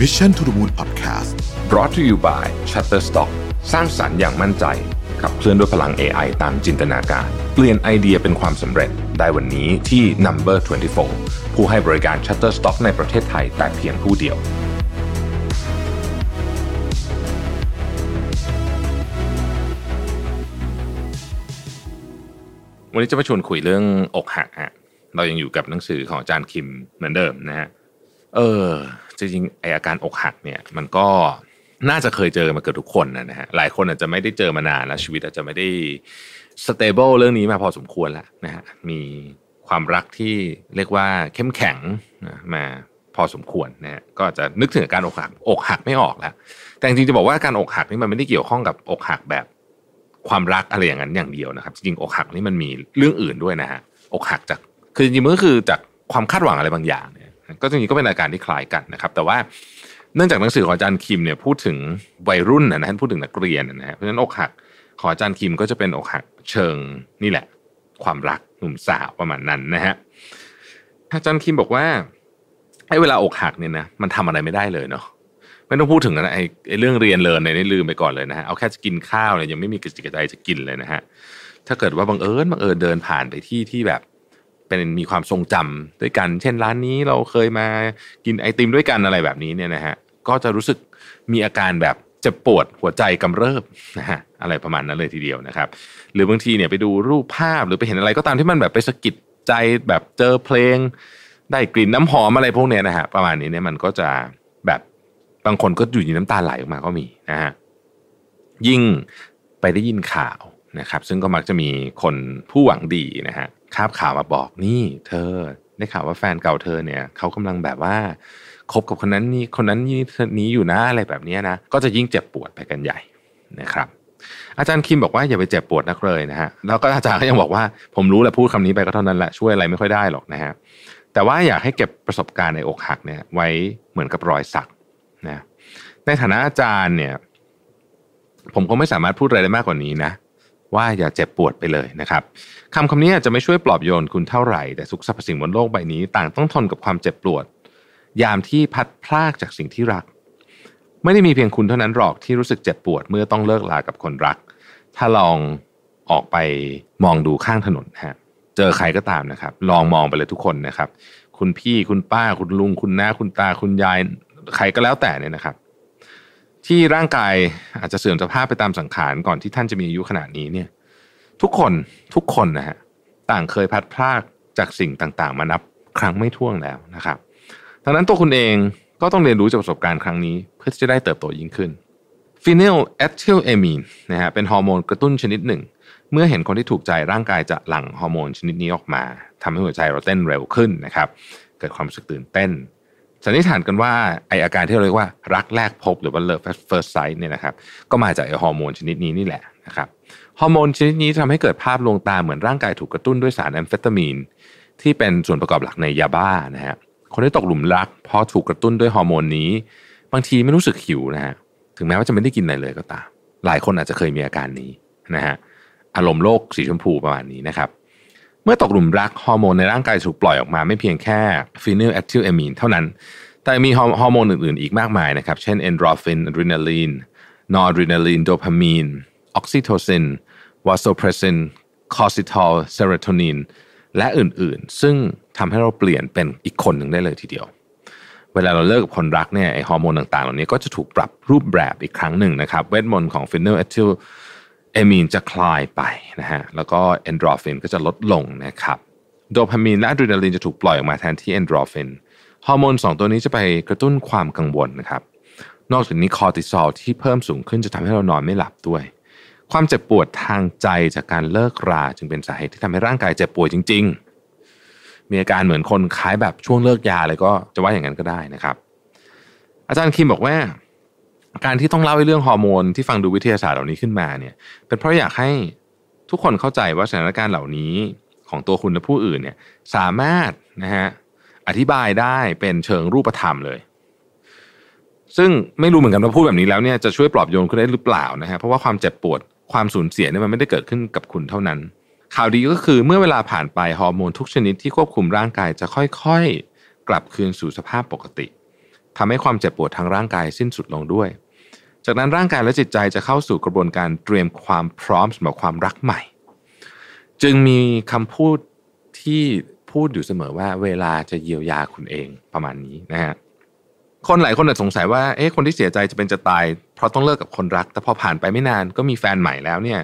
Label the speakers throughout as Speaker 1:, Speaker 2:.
Speaker 1: Mission to the Moon Podcast
Speaker 2: brought to you by Shutterstock สร้างสรรค์อย่างมั่นใจ ขับเคลื่อนด้วยพลัง AI ตามจินตนาการ เปลี่ยนไอเดียเป็นความสำเร็จได้วันนี้ที่ Number 24 ผู้ให้บริการ Shutterstock ในประเทศไทยแต่เพียงผู้เดียววันนี้จะมาชวนคุยเรื่องอกหักฮะ เรายังอยู่กับหนังสือของอาจารย์คิมเหมือนเดิมนะฮะ เออ จริงๆไออาการอกหักเนี่ยมันก็น่าจะเคยเจอมาเกือบทุกคนนะฮะหลายคนอาจจะไม่ได้เจอมานานแล้วชีวิตอาจจะไม่ได้ stable เรื่องนี้มาพอสมควรแล้วนะฮะมีความรักที่เรียกว่าเข้มแข็งนะมาพอสมควรนะฮะก็จะนึกถึงการอกหักอกหักไม่ออกแล้ว แต่จริงๆจะบอกว่าการอกหักนี่มันไม่ได้เกี่ยวข้องกับอกหักแบบความรักอะไรอย่างนั้นอย่างเดียวนะครับ จริงๆอกหักนี่มันมีเรื่องอื่นด้วยนะฮะอกหักจากคือจริงๆมันก็คือจากความคาดหวังอะไรบางอย่าง ก็จริงๆก็เป็นอาการที่คล้ายกันนะครับ แต่ว่าเนื่องจากหนังสือของอาจารย์คิมเนี่ยพูดถึงวัยรุ่นนะฮะพูดถึงนักเรียนนะฮะเพราะฉะนั้นอกหักของอาจารย์คิมก็จะเป็นอกหักเชิงนี่แหละ ความรักหนุ่มสาวประมาณนั้นนะฮะอาจารย์คิมบอกว่าไอ้เวลาอกหักเนี่ยนะมันทำอะไรไม่ได้เลยเนาะไม่ต้องพูดถึงนะไอ้เรื่องเรียนเลินเนี่ยลืมไปก่อนเลยนะฮะเอาแค่จะกินข้าวเนี่ยยังไม่มีกระจิกกระใจจะกินเลยนะฮะถ้าเกิดว่าบังเอิญบังเอิญเดินผ่านไปที่ที่แบบ เป็นมีความทรงจำด้วยกัน เช่นร้านนี้เราเคยมากินไอติมด้วยกันอะไรแบบนี้เนี่ยนะฮะก็จะรู้สึกมีอาการแบบเจ็บปวดหัวใจกำเริบนะฮะอะไรประมาณนั้นเลยทีเดียวนะครับ หรือบางทีเนี่ยไปดูรูปภาพหรือไปเห็นอะไรก็ตามที่มันแบบไปสะกิดใจแบบเจอเพลง ได้กลิ่นน้ำหอมอะไรพวกเนี้ยนะฮะประมาณนี้เนี่ยมันก็จะแบบบางคนก็อยู่ในน้ำตาไหลออกมาก็มีนะฮะยิ่งไปได้ยินข่าวนะครับ ซึ่งก็มักจะมีคนผู้หวังดีนะฮะ คาบข่าวมาบอกนี่เธอได้ข่าวว่าแฟนเก่าเธอเนี่ยเขากำลังแบบว่าคบกับคนนั้นนี่คนนั้นนี่นี้อยู่นะอะไรแบบนี้นะก็จะยิ่งเจ็บปวดไปกันใหญ่นะครับ อาจารย์คิมบอกว่าอย่าไปเจ็บปวดนักเลยนะฮะแล้วก็อาจารย์ก็ยังบอกว่าผมรู้แหละพูดคำนี้ไปก็เท่านั้นแหละช่วยอะไรไม่ค่อยได้หรอกนะฮะแต่ว่าอยากให้เก็บประสบการณ์ในอกหักเนี่ย ไว้เหมือนกับรอยสักนะในฐานะอาจารย์เนี่ย ผมคงไม่สามารถพูดอะไรได้มากกว่านี้นะ ว่าอย่าเจ็บปวดไปเลยนะครับคำคำนี้อาจจะไม่ช่วยปลอบโยนคุณเท่าไหร่ แต่ทุกสรรพสิ่งบนโลกใบนี้ ต่างต้องทนกับความเจ็บปวด ยามที่พัดพลากจากสิ่งที่รัก ไม่ได้มีเพียงคุณเท่านั้นหรอกที่รู้สึกเจ็บปวดเมื่อต้องเลิกลากับคนรัก ถ้าลองออกไปมองดูข้างถนนฮะเจอใครก็ตามนะครับ ลองมองไปเลยทุกคนนะครับ คุณพี่คุณป้าคุณลุง คุณน้าคุณตาคุณยาย ใครก็แล้วแต่เนี่ยนะครับ ที่ร่างกายอาจจะเสื่อมสภาพไปตามสังขารก่อนที่ท่านจะมีอายุขนาดนี้เนี่ย ทุกคนทุกคนนะฮะต่างเคยพัดพลากจากสิ่งต่างๆ มานับครั้งไม่ถ้วนแล้วนะครับดังนั้นตัวคุณเองก็ต้องเรียนรู้จากประสบการณ์ครั้งนี้ เพื่อจะได้เติบโตยิ่งขึ้นฟีนิลเอทิลเอมีนนะฮะเป็นฮอร์โมนกระตุ้นชนิดหนึ่ง เมื่อเห็นคนที่ถูกใจร่างกายจะหลั่งฮอร์โมนชนิดนี้ออกมาทำให้หัวใจเราเต้นเร็วขึ้นนะครับ เกิดความรู้สึกตื่นเต้น สันนิษฐานกันว่าไออาการที่เราเรียกว่ารักแรกพบหรือว่า love at first sight เนี่ยนะครับก็มาจากไอฮอร์โมนชนิดนี้นี่แหละนะครับฮอร์โมนชนิดนี้ทำให้เกิดภาพลวงตาเหมือนร่างกายถูกกระตุ้นด้วยสารแอมเฟตามีนที่เป็นส่วนประกอบหลักในยาบ้านะฮะคนที่ตกหลุมรักพอถูกกระตุ้นด้วยฮอร์โมนนี้ บางทีไม่รู้สึกหิวนะฮะถึงแม้ว่าจะไม่ได้กินอะไรเลยก็ตาม หลายคนอาจจะเคยมีอาการนี้นะฮะอารมณ์โลกสีชมพูประมาณนี้นะครับ เมื่อตกหลุมรักฮอร์โมนในร่างกายถูกปล่อยออกมาไม่เพียงแค่ฟีนิลเอทิลเอมีนเท่านั้น แต่มีฮอร์โมนอื่นๆ อีกมากมายนะครับ เช่นเอนดอร์ฟินอะดรีนาลีนนอร์อะดรีนาลีนโดพามีนออกซิโทซินวาโซเพรสินคอร์ติซอลเซโรโทนินและอื่นๆ ซึ่งทำให้เราเปลี่ยนเป็นอีกคนหนึ่งได้เลยทีเดียว เวลาเราเลิกกับคนรักเนี่ยไอฮอร์โมนต่างๆ เหล่านี้ก็จะถูกปรับรูปแบบอีกครั้งหนึ่งนะครับเวทมนต์ของฟีนิลเอทิล เอมีนจะคลายไปนะฮะแล้วก็เอนดอร์ฟินก็จะลดลงนะครับโดพามีนและอะดรีนาลีนจะถูกปล่อยออกมาแทนที่เอนดอร์ฟินฮอร์โมนสองตัวนี้จะไปกระตุ้นความกังวลนะครับนอกจากนี้คอร์ติซอลที่เพิ่มสูงขึ้นจะทำให้เรานอนไม่หลับด้วย ความเจ็บปวดทางใจจากการเลิกราจึงเป็นสาเหตุที่ทำให้ร่างกายเจ็บป่วยจริง ๆ มีอาการเหมือนคนคล้ายแบบช่วงเลิกยาเลยก็จะว่าอย่างนั้นก็ได้นะครับ อาจารย์คิมบอกว่า การที่ต้องเล่าเรื่องฮอร์โมนที่ฟังดูวิทยาศาสตร์เหล่านี้ขึ้นมาเนี่ย เป็นเพราะอยากให้ทุกคนเข้าใจว่าสถานการณ์เหล่านี้ของตัวคุณและผู้อื่นเนี่ยสามารถนะฮะอธิบายได้เป็นเชิงรูปธรรมเลย ซึ่งไม่รู้เหมือนกันว่าพูดแบบนี้แล้วเนี่ยจะช่วยปลอบโยนคุณได้หรือเปล่านะฮะเพราะว่าความเจ็บปวดความสูญเสียเนี่ยมันไม่ได้เกิดขึ้นกับคุณเท่านั้น ข่าวดีก็คือเมื่อเวลาผ่านไปฮอร์โมนทุกชนิดที่ควบคุมร่างกายจะค่อยๆ กลับคืนสู่สภาพปกติ ทำให้ความเจ็บปวดทางร่างกายสิ้นสุดลงด้วย จากนั้นร่างกายและจิตใจจะเข้าสู่กระบวนการเตรียมความพร้อมสำหรับความรักใหม่ จึงมีคำพูดที่พูดอยู่เสมอว่าเวลาจะเยียวยาคุณเองประมาณนี้นะฮะคนหลายคนอาจสงสัยว่าเอ๊ะคนที่เสียใจจะเป็นจะตาย เพราะต้องเลิกกับคนรัก แต่พอผ่านไปไม่นานก็มีแฟนใหม่แล้วเนี่ย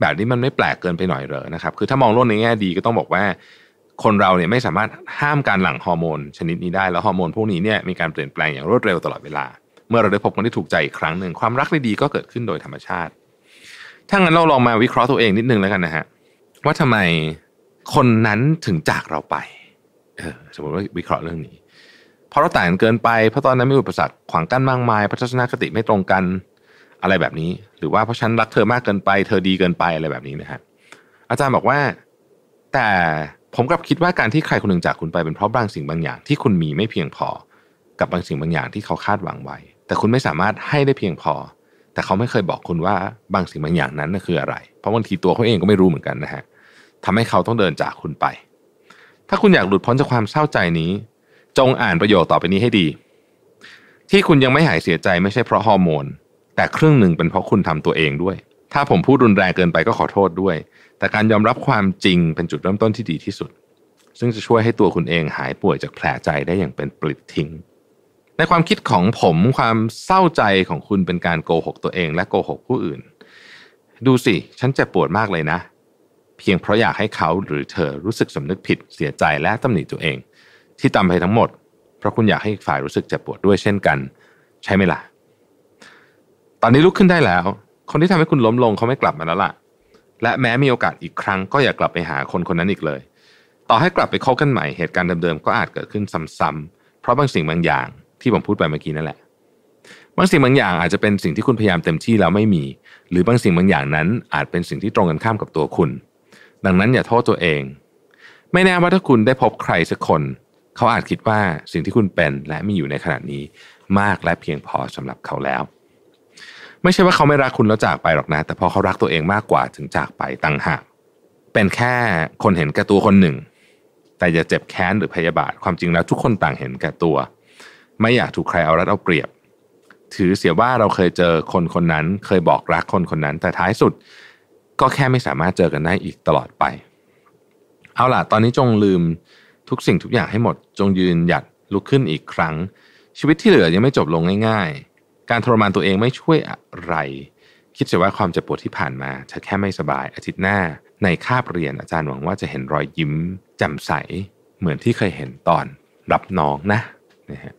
Speaker 2: แบบนี้มันไม่แปลกเกินไปหน่อยเหรอนะครับ คือถ้ามองโลกในแง่ดีก็ต้องบอกว่า คนเราเนี่ยไม่สามารถห้ามการหลั่งฮอร์โมนชนิดนี้ได้แล้วฮอร์โมนพวกนี้เนี่ยมีการเปลี่ยนแปลงอย่างรวดเร็วตลอดเวลา เมื่อเราได้พบคนที่ถูกใจอีกครั้งหนึ่งความรักดีๆก็เกิดขึ้นโดยธรรมชาติ ถ้างั้นเราลองมาวิเคราะห์ตัวเองนิดนึงแล้วกันนะฮะว่าทำไมคนนั้นถึงจากเราไปเออสมมติว่าวิเคราะห์เรื่องนี้ เพราะเราต่างกันเกินไปเพราะตอนนั้นมีอุปสรรคขวางกั้นมากมายพัฒนคติไม่ตรงกันอะไรแบบนี้ หรือว่าเพราะฉันรักเธอมากเกินไป เธอดีเกินไปอะไรแบบนี้นะฮะอาจารย์บอกว่าแต่ ผมกลับคิดว่าการที่ใครคนหนึ่งจากคุณไปเป็นเพราะบางสิ่งบางอย่างที่คุณมีไม่เพียงพอ กับบางสิ่งบางอย่างที่เขาคาดหวังไว้ แต่คุณไม่สามารถให้ได้เพียงพอ แต่เขาไม่เคยบอกคุณว่าบางสิ่งบางอย่างนั้นคืออะไร เพราะบางทีตัวเขาเองก็ไม่รู้เหมือนกันนะฮะทำให้เขาต้องเดินจากคุณไป ถ้าคุณอยากหลุดพ้นจากความเศร้าใจนี้ จงอ่านประโยคต่อไปนี้ให้ดี ที่คุณยังไม่หายเสียใจไม่ใช่เพราะฮอร์โมนแต่ครึ่งหนึ่งเป็นเพราะคุณทำตัวเองด้วย ถ้าผมพูดรุนแรงเกินไปก็ขอโทษด้วย แต่การยอมรับความจริงเป็นจุดเริ่มต้นที่ดีที่สุด ซึ่งจะช่วยให้ตัวคุณเองหายป่วยจากแผลใจได้อย่างเป็นปลิดทิ้ง ในความคิดของผมความเศร้าใจของคุณเป็นการโกหกตัวเองและโกหกผู้อื่น ดูสิ ฉันเจ็บปวดมากเลยนะ เพียงเพราะอยากให้เขาหรือเธอรู้สึกสำนึกผิดเสียใจและตำหนิตัวเอง ที่ทำไปทั้งหมด เพราะคุณอยากให้ฝ่ายรู้สึกเจ็บปวดด้วยเช่นกัน ใช่ไหมล่ะตอนนี้ลุกขึ้นได้แล้ว คนที่ทำให้คุณล้มลงเขาไม่กลับมาแล้วล่ะ และแม้มีโอกาสอีกครั้งก็อย่ากลับไปหาคนคนนั้นอีกเลย ต่อให้กลับไปคบกันใหม่เหตุการณ์เดิมๆก็อาจเกิดขึ้นซ้ำๆเพราะบางสิ่งบางอย่างที่ผมพูดไปเมื่อกี้นั่นแหละบางสิ่งบางอย่างอาจจะเป็นสิ่งที่คุณพยายามเต็มที่แล้วไม่มี หรือบางสิ่งบางอย่างนั้นอาจเป็นสิ่งที่ตรงกันข้ามกับตัวคุณ ดังนั้นอย่าโทษตัวเอง ไม่แน่ว่าถ้าคุณได้พบใครสักคน เขาอาจคิดว่าสิ่งที่คุณเป็นและมีอยู่ในขณะนี้มากและเพียงพอสำหรับเขาแล้ว ไม่ใช่ว่าเขาไม่รักคุณแล้วจากไปหรอกนะ แต่พอเขารักตัวเองมากกว่าถึงจากไปตั้งหากเป็นแค่คนเห็นแก่ตัวคนหนึ่ง แต่อย่าเจ็บแค้นหรือพยาบาทความจริงแล้วทุกคนต่างเห็นแก่ตัว ไม่อยากถูกใครเอารัดเอาเปรียบ ถือเสียว่าเราเคยเจอคนคนนั้น เคยบอกรักคนคนนั้น แต่ท้ายสุดก็แค่ไม่สามารถเจอกันได้อีกตลอดไป เอาล่ะ ตอนนี้จงลืมทุกสิ่งทุกอย่างให้หมด จงยืนหยัดลุกขึ้นอีกครั้ง ชีวิตที่เหลือยังไม่จบลงง่าย ๆ การทรมานตัวเองไม่ช่วยอะไร คิดเสียว่าความเจ็บปวดที่ผ่านมาเธอแค่ไม่สบายอาทิตย์หน้า ในคาบเรียนอาจารย์หวังว่าจะเห็นรอยยิ้มแจ่มใสเหมือนที่เคยเห็นตอนรับน้องนะนะฮะ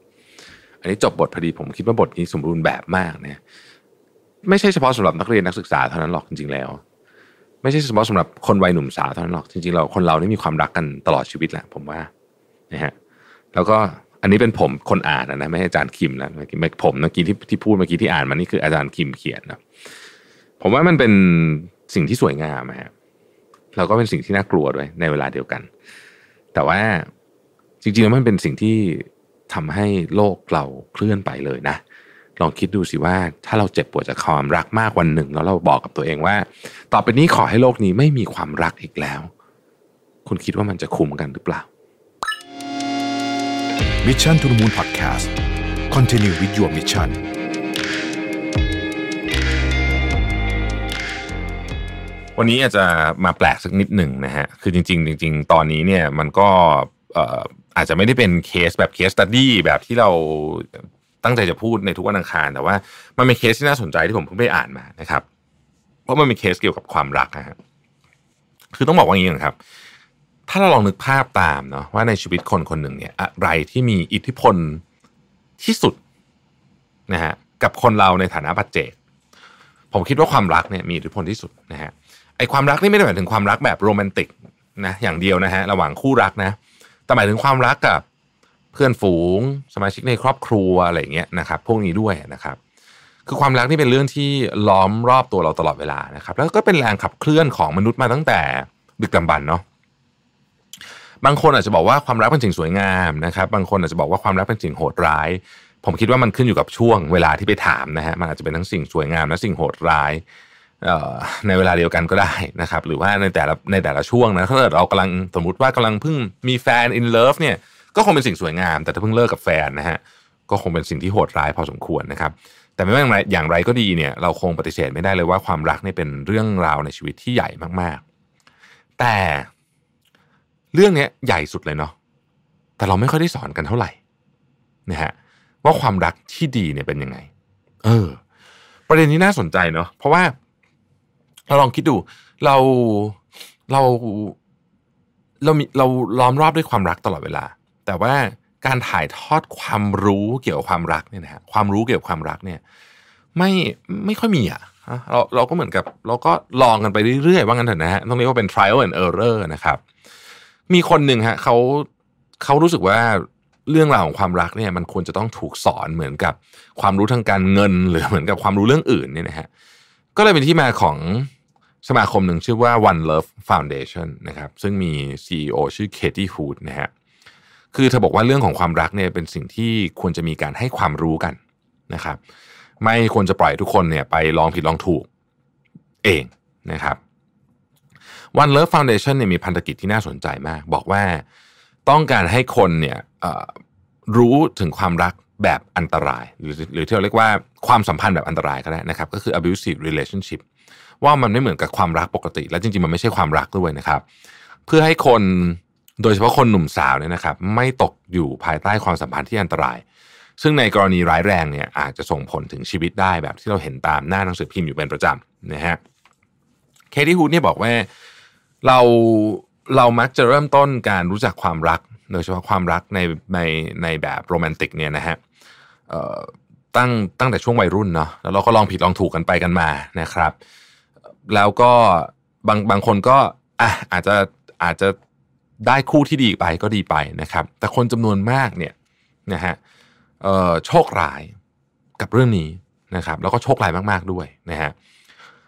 Speaker 2: อันนี้จบบทพอดีผมคิดว่าบทนี้สมบูรณ์แบบมากเนะไม่ใช่เฉพาะสำหรับนักเรียนนักศึกษาเท่านั้นหรอกจริงๆแล้ว ไม่ใช่เฉพาะสำหรับคนวัยหนุ่มสาวเท่านั้นหรอกจริงๆเราคนเรานี่มีความรักกันตลอดชีวิตแหละผมว่านะฮะแล้วก็ อันนี้เป็นผมคนอ่านนะไม่ใช่อาจารย์คิมนะไม่ผมเมื่อกี้ที่ที่พูดเมื่อกี้ที่อ่านมานี่คืออาจารย์คิมเขียนนะผมว่ามันเป็นสิ่งที่สวยงามฮะแล้วก็เป็นสิ่งที่น่ากลัวด้วยในเวลาเดียวกัน แต่ว่าจริงๆแล้วมันเป็นสิ่งที่ทำให้โลกเราเคลื่อนไปเลยนะ ลองคิดดูสิว่าถ้าเราเจ็บปวดจากความรักมากวันหนึ่ง แล้วเราบอกกับตัวเองว่า ต่อไปนี้ขอให้โลกนี้ไม่มีความรักอีกแล้ว คุณคิดว่ามันจะคุ้มกันหรือเปล่า
Speaker 1: Mission to the Moon Podcast Continue with your mission
Speaker 2: วันนี้อาจจะมาแปลกสักนิดหนึ่งนะฮะ คือจริง ๆ จริง ๆ ตอนนี้เนี่ยมันก็อาจจะไม่ได้เป็นเคสแบบ case study แบบที่เราตั้งใจจะพูดในทุกวันอังคาร แต่ว่ามันเป็นเคสที่น่าสนใจที่ผมเพิ่งไปอ่านมานะครับ เพราะมันเป็นเคสเกี่ยวกับความรักนะฮะ คือต้องบอกว่าอย่างนี้นะครับ ถ้าเราลองนึกภาพตามเนาะว่าในชีวิตคนคนหนึ่งเนี่ยอะไรที่มีอิทธิพลที่สุดนะฮะกับคนเราในฐานะปัจเจกผมคิดว่าความรักเนี่ยมีอิทธิพลที่สุดนะฮะไอความรักนี่ไม่ได้หมายถึงความรักแบบโรแมนติกนะอย่างเดียวนะฮะระหว่างคู่รักนะแต่หมายถึงความรักกับเพื่อนฝูงสมาชิกในครอบครัวอะไรเงี้ยนะครับพวกนี้ด้วยนะครับคือความรักนี่เป็นเรื่องที่ล้อมรอบตัวเราตลอดเวลานะครับ แล้วก็เป็นแรงขับเคลื่อนของมนุษย์มาตั้งแต่ดึกดำบรรเนาะ บางคนอาจจะบอกว่าความรักเป็นสิ่งสวยงามนะครับบางคนอาจจะบอกว่าความรักเป็นสิ่งโหดร้าย ผมคิดว่ามันขึ้นอยู่กับช่วงเวลาที่ไปถามนะฮะมันอาจจะเป็นทั้งสิ่งสวยงามและสิ่งโหดร้ายในเวลาเดียวกันก็ได้นะครับ หรือว่าในแต่ละในแต่ละช่วงนะถ้าเกิดเรากำลังสมมติว่ากำลังเพิ่งมีแฟน in love เนี่ยก็คงเป็นสิ่งสวยงาม แต่ถ้าเพิ่งเลิกกับแฟนนะฮะก็คงเป็นสิ่งที่โหดร้ายพอสมควรนะครับ แต่ไม่ว่าอย่างไรอย่างไรก็ดีเนี่ย เราคงปฏิเสธไม่ได้เลยว่าความรักเนี่ยเป็นเรื่องราวในชีวิตที่ใหญ่มากๆ แต่ เรื่องนี้ใหญ่สุดเลยเนาะแต่เราไม่ค่อยได้สอนกันเท่าไหร่นะฮะว่าความรักที่ดีเนี่ยเป็นยังไง เออ ประเด็นนี้น่าสนใจเนาะเพราะว่า เราลองคิดดู เราเราเรามีเราล้อมรอบด้วยความรักตลอดเวลา แต่ว่าการถ่ายทอดความรู้เกี่ยวกับความรักเนี่ยนะฮะความรู้เกี่ยวกับความรักเนี่ย ไม่ไม่ค่อยมีอะเราเราก็เหมือนกับ เราก็ลองกันไปเรื่อยๆว่างั้นเถอะนะฮะต้องเรียกว่าเป็น trial and error นะครับ มีคนหนึ่งฮะเขาเขารู้สึกว่าเรื่องราวของความรักเนี่ยมันควรจะต้องถูกสอนเหมือนกับความรู้ทางการเงิน หรือเหมือนกับความรู้เรื่องอื่นเนี่ยนะฮะก็เลยเป็นที่มาของสมาคมหนึ่งชื่อว่า One Love Foundation นะครับซึ่งมี CEO ชื่อเคที่ฮูดนะฮะคือเธอบอกว่าเรื่องของความรักเนี่ยเป็นสิ่งที่ควรจะมีการให้ความรู้กันนะครับ ไม่ควรจะปล่อยทุกคนเนี่ยไปลองผิดลองถูกเองนะครับ One Love Foundation เนี่ยมีพันธกิจที่น่าสนใจมาก บอกว่าต้องการให้คนเนี่ยรู้ถึงความรักแบบอันตราย หรือหรือที่เราเรียกว่าความสัมพันธ์แบบอันตรายก็ได้นะครับ ก็คือ abusive relationship ว่ามันไม่เหมือนกับความรักปกติ และจริงๆ มันไม่ใช่ความรักด้วยนะครับ เพื่อให้คนโดยเฉพาะคนหนุ่มสาวเนี่ยนะครับ ไม่ตกอยู่ภายใต้ความสัมพันธ์ที่อันตราย ซึ่งในกรณีร้ายแรงเนี่ยอาจจะส่งผลถึงชีวิตได้แบบที่เราเห็นตามหน้าหนังสือพิมพ์อยู่เป็นประจำนะฮะเคที่ฮูดเนี่ยบอกว่า เราเรามักจะเริ่มต้นการรู้จักความรัก โดยเฉพาะความรักในในในแบบโรแมนติกเนี่ยนะฮะตั้งตั้งแต่ช่วงวัยรุ่นเนาะแล้วเราก็ลองผิดลองถูกกันไปกันมานะครับ แล้วก็บางบางคนก็อะอาจจะอาจจะได้คู่ที่ดีไปก็ดีไปนะครับ แต่คนจำนวนมากเนี่ยนะฮะโชคร้ายกับเรื่องนี้นะครับ แล้วก็โชคร้ายมาก ๆด้วยนะฮะ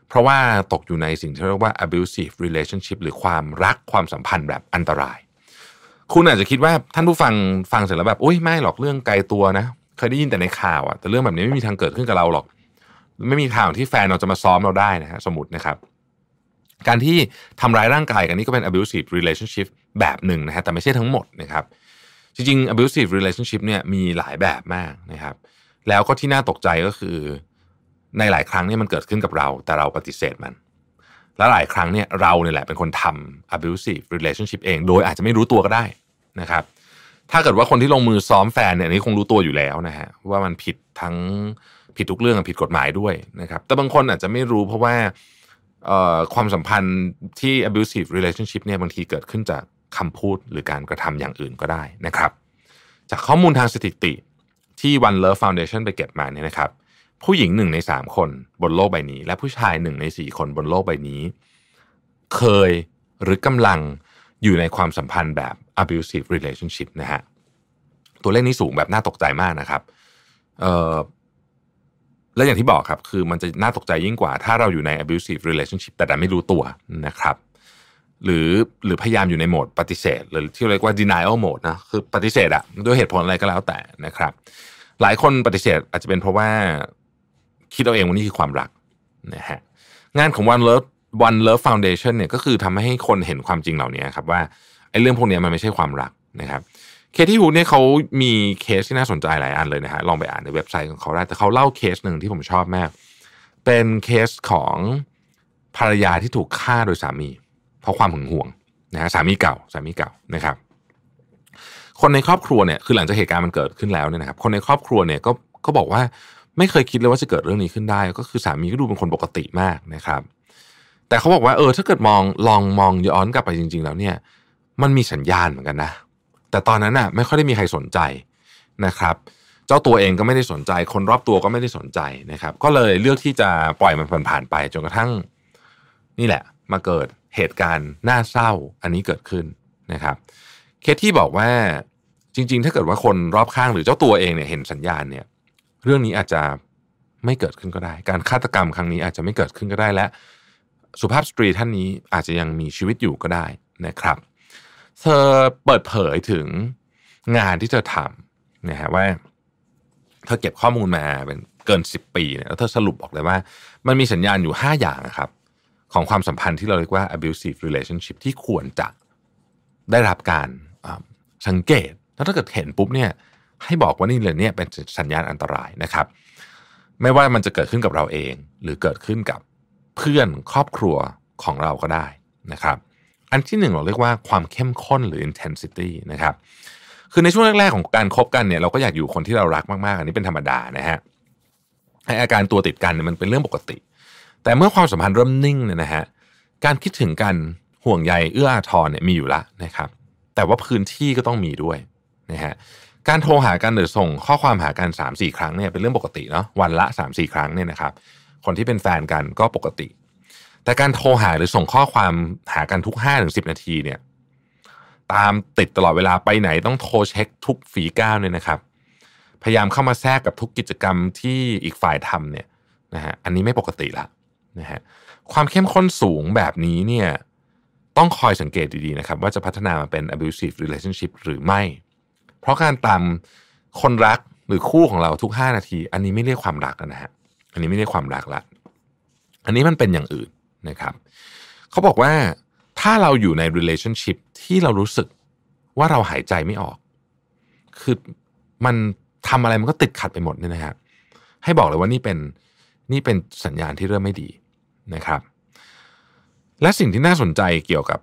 Speaker 2: เพราะว่าตกอยู่ในสิ่งที่เรียกว่า abusive relationship หรือความรักความสัมพันธ์แบบอันตราย คุณอาจจะคิดว่าท่านผู้ฟังฟังเสร็จแล้วแบบอุ้ยไม่หรอกเรื่องไกลตัวนะ เคยได้ยินแต่ในข่าวอะแต่เรื่องแบบนี้ไม่มีทางเกิดขึ้นกับเราหรอก ไม่มีทางที่แฟนเราจะมาซ้อมเราได้นะฮะสมมตินะครับ การที่ทำร้ายร่างกายกันนี่ก็เป็น abusive relationship แบบหนึ่งนะฮะแต่ไม่ใช่ทั้งหมดนะครับ จริงๆ abusive relationship เนี่ยมีหลายแบบมากนะครับ แล้วก็ที่น่าตกใจก็คือ ในหลายครั้งเนี่ยมันเกิดขึ้นกับเรา แต่เราปฏิเสธมัน และหลายครั้งเนี่ยเราเนี่ยแหละเป็นคนทำ abusive relationship เอง โดยอาจจะไม่รู้ตัวก็ได้นะครับ ถ้าเกิดว่าคนที่ลงมือซ้อมแฟนเนี่ยนี่คงรู้ตัวอยู่แล้วนะฮะว่ามันผิดทั้งผิดทุกเรื่องผิดกฎหมายด้วยนะครับ แต่บางคนอาจจะไม่รู้เพราะว่าความสัมพันธ์ที่ abusive relationship เนี่ยบางทีเกิดขึ้นจากคำพูดหรือการกระทำอย่างอื่นก็ได้นะครับ จากข้อมูลทางสถิติที่ One Love Foundation ไปเก็บมาเนี่ยนะครับ ผู้หญิงหนึ่งในสามคนบนโลกใบนี้ และผู้ชายหนึ่งในสี่คนบนโลกใบนี้ เคยหรือกำลังอยู่ในความสัมพันธ์แบบ abusive relationship นะฮะตัวเลขนี้สูงแบบน่าตกใจมากนะครับเอ่อและอย่างที่บอกครับ คือมันจะน่าตกใจยิ่งกว่า ถ้าเราอยู่ใน abusive relationship แต่ดันไม่รู้ตัวนะครับ หรือหรือพยายามอยู่ในโหมดปฏิเสธ หรือที่เรียกว่า denial mode นะคือปฏิเสธอะด้วยเหตุผลอะไรก็แล้วแต่นะครับ หลายคนปฏิเสธอาจจะเป็นเพราะว่า คิดเอาเองว่านี่คือความรักนะฮะงานของ One Love One Love Foundation เนี่ยก็คือทำให้คนเห็นความจริงเหล่านี้ครับว่าไอ้เรื่องพวกนี้มันไม่ใช่ความรักนะครับเคที่ฮูดเนี่ยเขามีเคสที่น่าสนใจหลายอันเลยนะฮะลองไปอ่านในเว็บไซต์ของเขาได้แต่เขาเล่าเคสหนึ่งที่ผมชอบมาก เป็นเคสของภรรยาที่ถูกฆ่าโดยสามี เพราะความหึงหวงนะฮะสามีเก่าสามีเก่านะครับ คนในครอบครัวเนี่ยคือหลังจากเหตุการณ์มันเกิดขึ้นแล้วเนี่ยนะครับ คนในครอบครัวเนี่ยก็ก็บอกว่า ไม่เคยคิดเลยว่าจะเกิดเรื่องนี้ขึ้นได้ ก็คือสามีก็ดูเป็นคนปกติมากนะครับ แต่เขาบอกว่าเออถ้าเกิดมองลองมองย้อนกลับไปจริง ๆ แล้วเนี่ย มันมีสัญญาณเหมือนกันนะ แต่ตอนนั้นน่ะไม่ค่อยได้มีใครสนใจนะครับ เจ้าตัวเองก็ไม่ได้สนใจ คนรอบตัวก็ไม่ได้สนใจนะครับ ก็เลยเลือกที่จะปล่อยมันผ่านไปจนกระทั่ง นี่แหละ มาเกิดเหตุการณ์น่าเศร้าอันนี้เกิดขึ้นนะครับ เคสที่บอกว่าจริง ๆ ถ้าเกิดว่าคนรอบข้างหรือเจ้าตัวเองเนี่ยเห็นสัญญาณเนี่ย เรื่องนี้อาจจะไม่เกิดขึ้นก็ได้ การฆาตกรรมครั้งนี้อาจจะไม่เกิดขึ้นก็ได้และ สุภาพสตรีท่านนี้อาจจะยังมีชีวิตอยู่ก็ได้นะครับ เธอเปิดเผยถึงงานที่เธอทำนะฮะว่าเธอเก็บข้อมูลมาเป็นเกิน 10 ปีเนี่ยแล้วเธอสรุปออกเลยว่า มันมีสัญญาณอยู่ 5 อย่างนะครับ ของความสัมพันธ์ที่เราเรียกว่า abusive relationship ที่ควรจะได้รับการสังเกต แล้วถ้าเกิดเห็นปุ๊บเนี่ย ให้บอกว่านี่เลยเนี่ยเป็นสัญญาณอันตรายนะครับ ไม่ว่ามันจะเกิดขึ้นกับเราเอง หรือเกิดขึ้นกับเพื่อนครอบครัวของเราก็ได้นะครับ อันที่หนึ่งเราเรียกว่าความเข้มข้นหรือ intensity นะครับคือในช่วงแรกๆของการคบกันเนี่ยเราก็อยากอยู่คนที่เรารักมากๆ อันนี้เป็นธรรมดานะฮะไออาการตัวติดกันเนี่ยมันเป็นเรื่องปกติ แต่เมื่อความสัมพันธ์เริ่มนิ่งเนี่ยนะฮะการคิดถึงกันห่วงใยเอื้ออาทรเนี่ยมีอยู่ละนะครับ แต่ว่าพื้นที่ก็ต้องมีด้วยนะฮะ การโทรหากันหรือส่งข้อความหากัน3าสี่ครั้งเนี่ยเป็นเรื่องปกติเนาะวันละ3าสี่ครั้งเนี่ยนะครับ คนที่เป็นแฟนกันก็ปกติ แต่การโทรหาหรือส่งข้อความหากันทุก5้าถึงสินาทีเนี่ยตามติดตลอดเวลาไปไหนต้องโทรเช็คทุกฝีก้าวเนี่ยนะครับ พยายามเข้ามาแทรกกับทุกกิจกรรมที่อีกฝ่ายทำเนี่ยนะฮะอันนี้ไม่ปกติละนะฮะความเข้มข้นสูงแบบนี้เนี่ยต้องคอยสังเกตดีๆนะครับ ว่าจะพัฒนามาเป็น abusive relationship หรือไม่ เพราะการตามคนรักหรือคู่ของเราทุก 5 นาที อันนี้ไม่เรียกความรักนะฮะอันนี้ไม่เรียกความรักละอันนี้มันเป็นอย่างอื่นนะครับเขาบอกว่าถ้าเราอยู่ใน relationship ที่เรารู้สึกว่าเราหายใจไม่ออก คือมันทำอะไรมันก็ติดขัดไปหมดเนี่ยนะครับให้บอกเลยว่านี่เป็นนี่เป็นสัญญาณที่เริ่มไม่ดีนะครับ และสิ่งที่น่าสนใจเกี่ยวกับ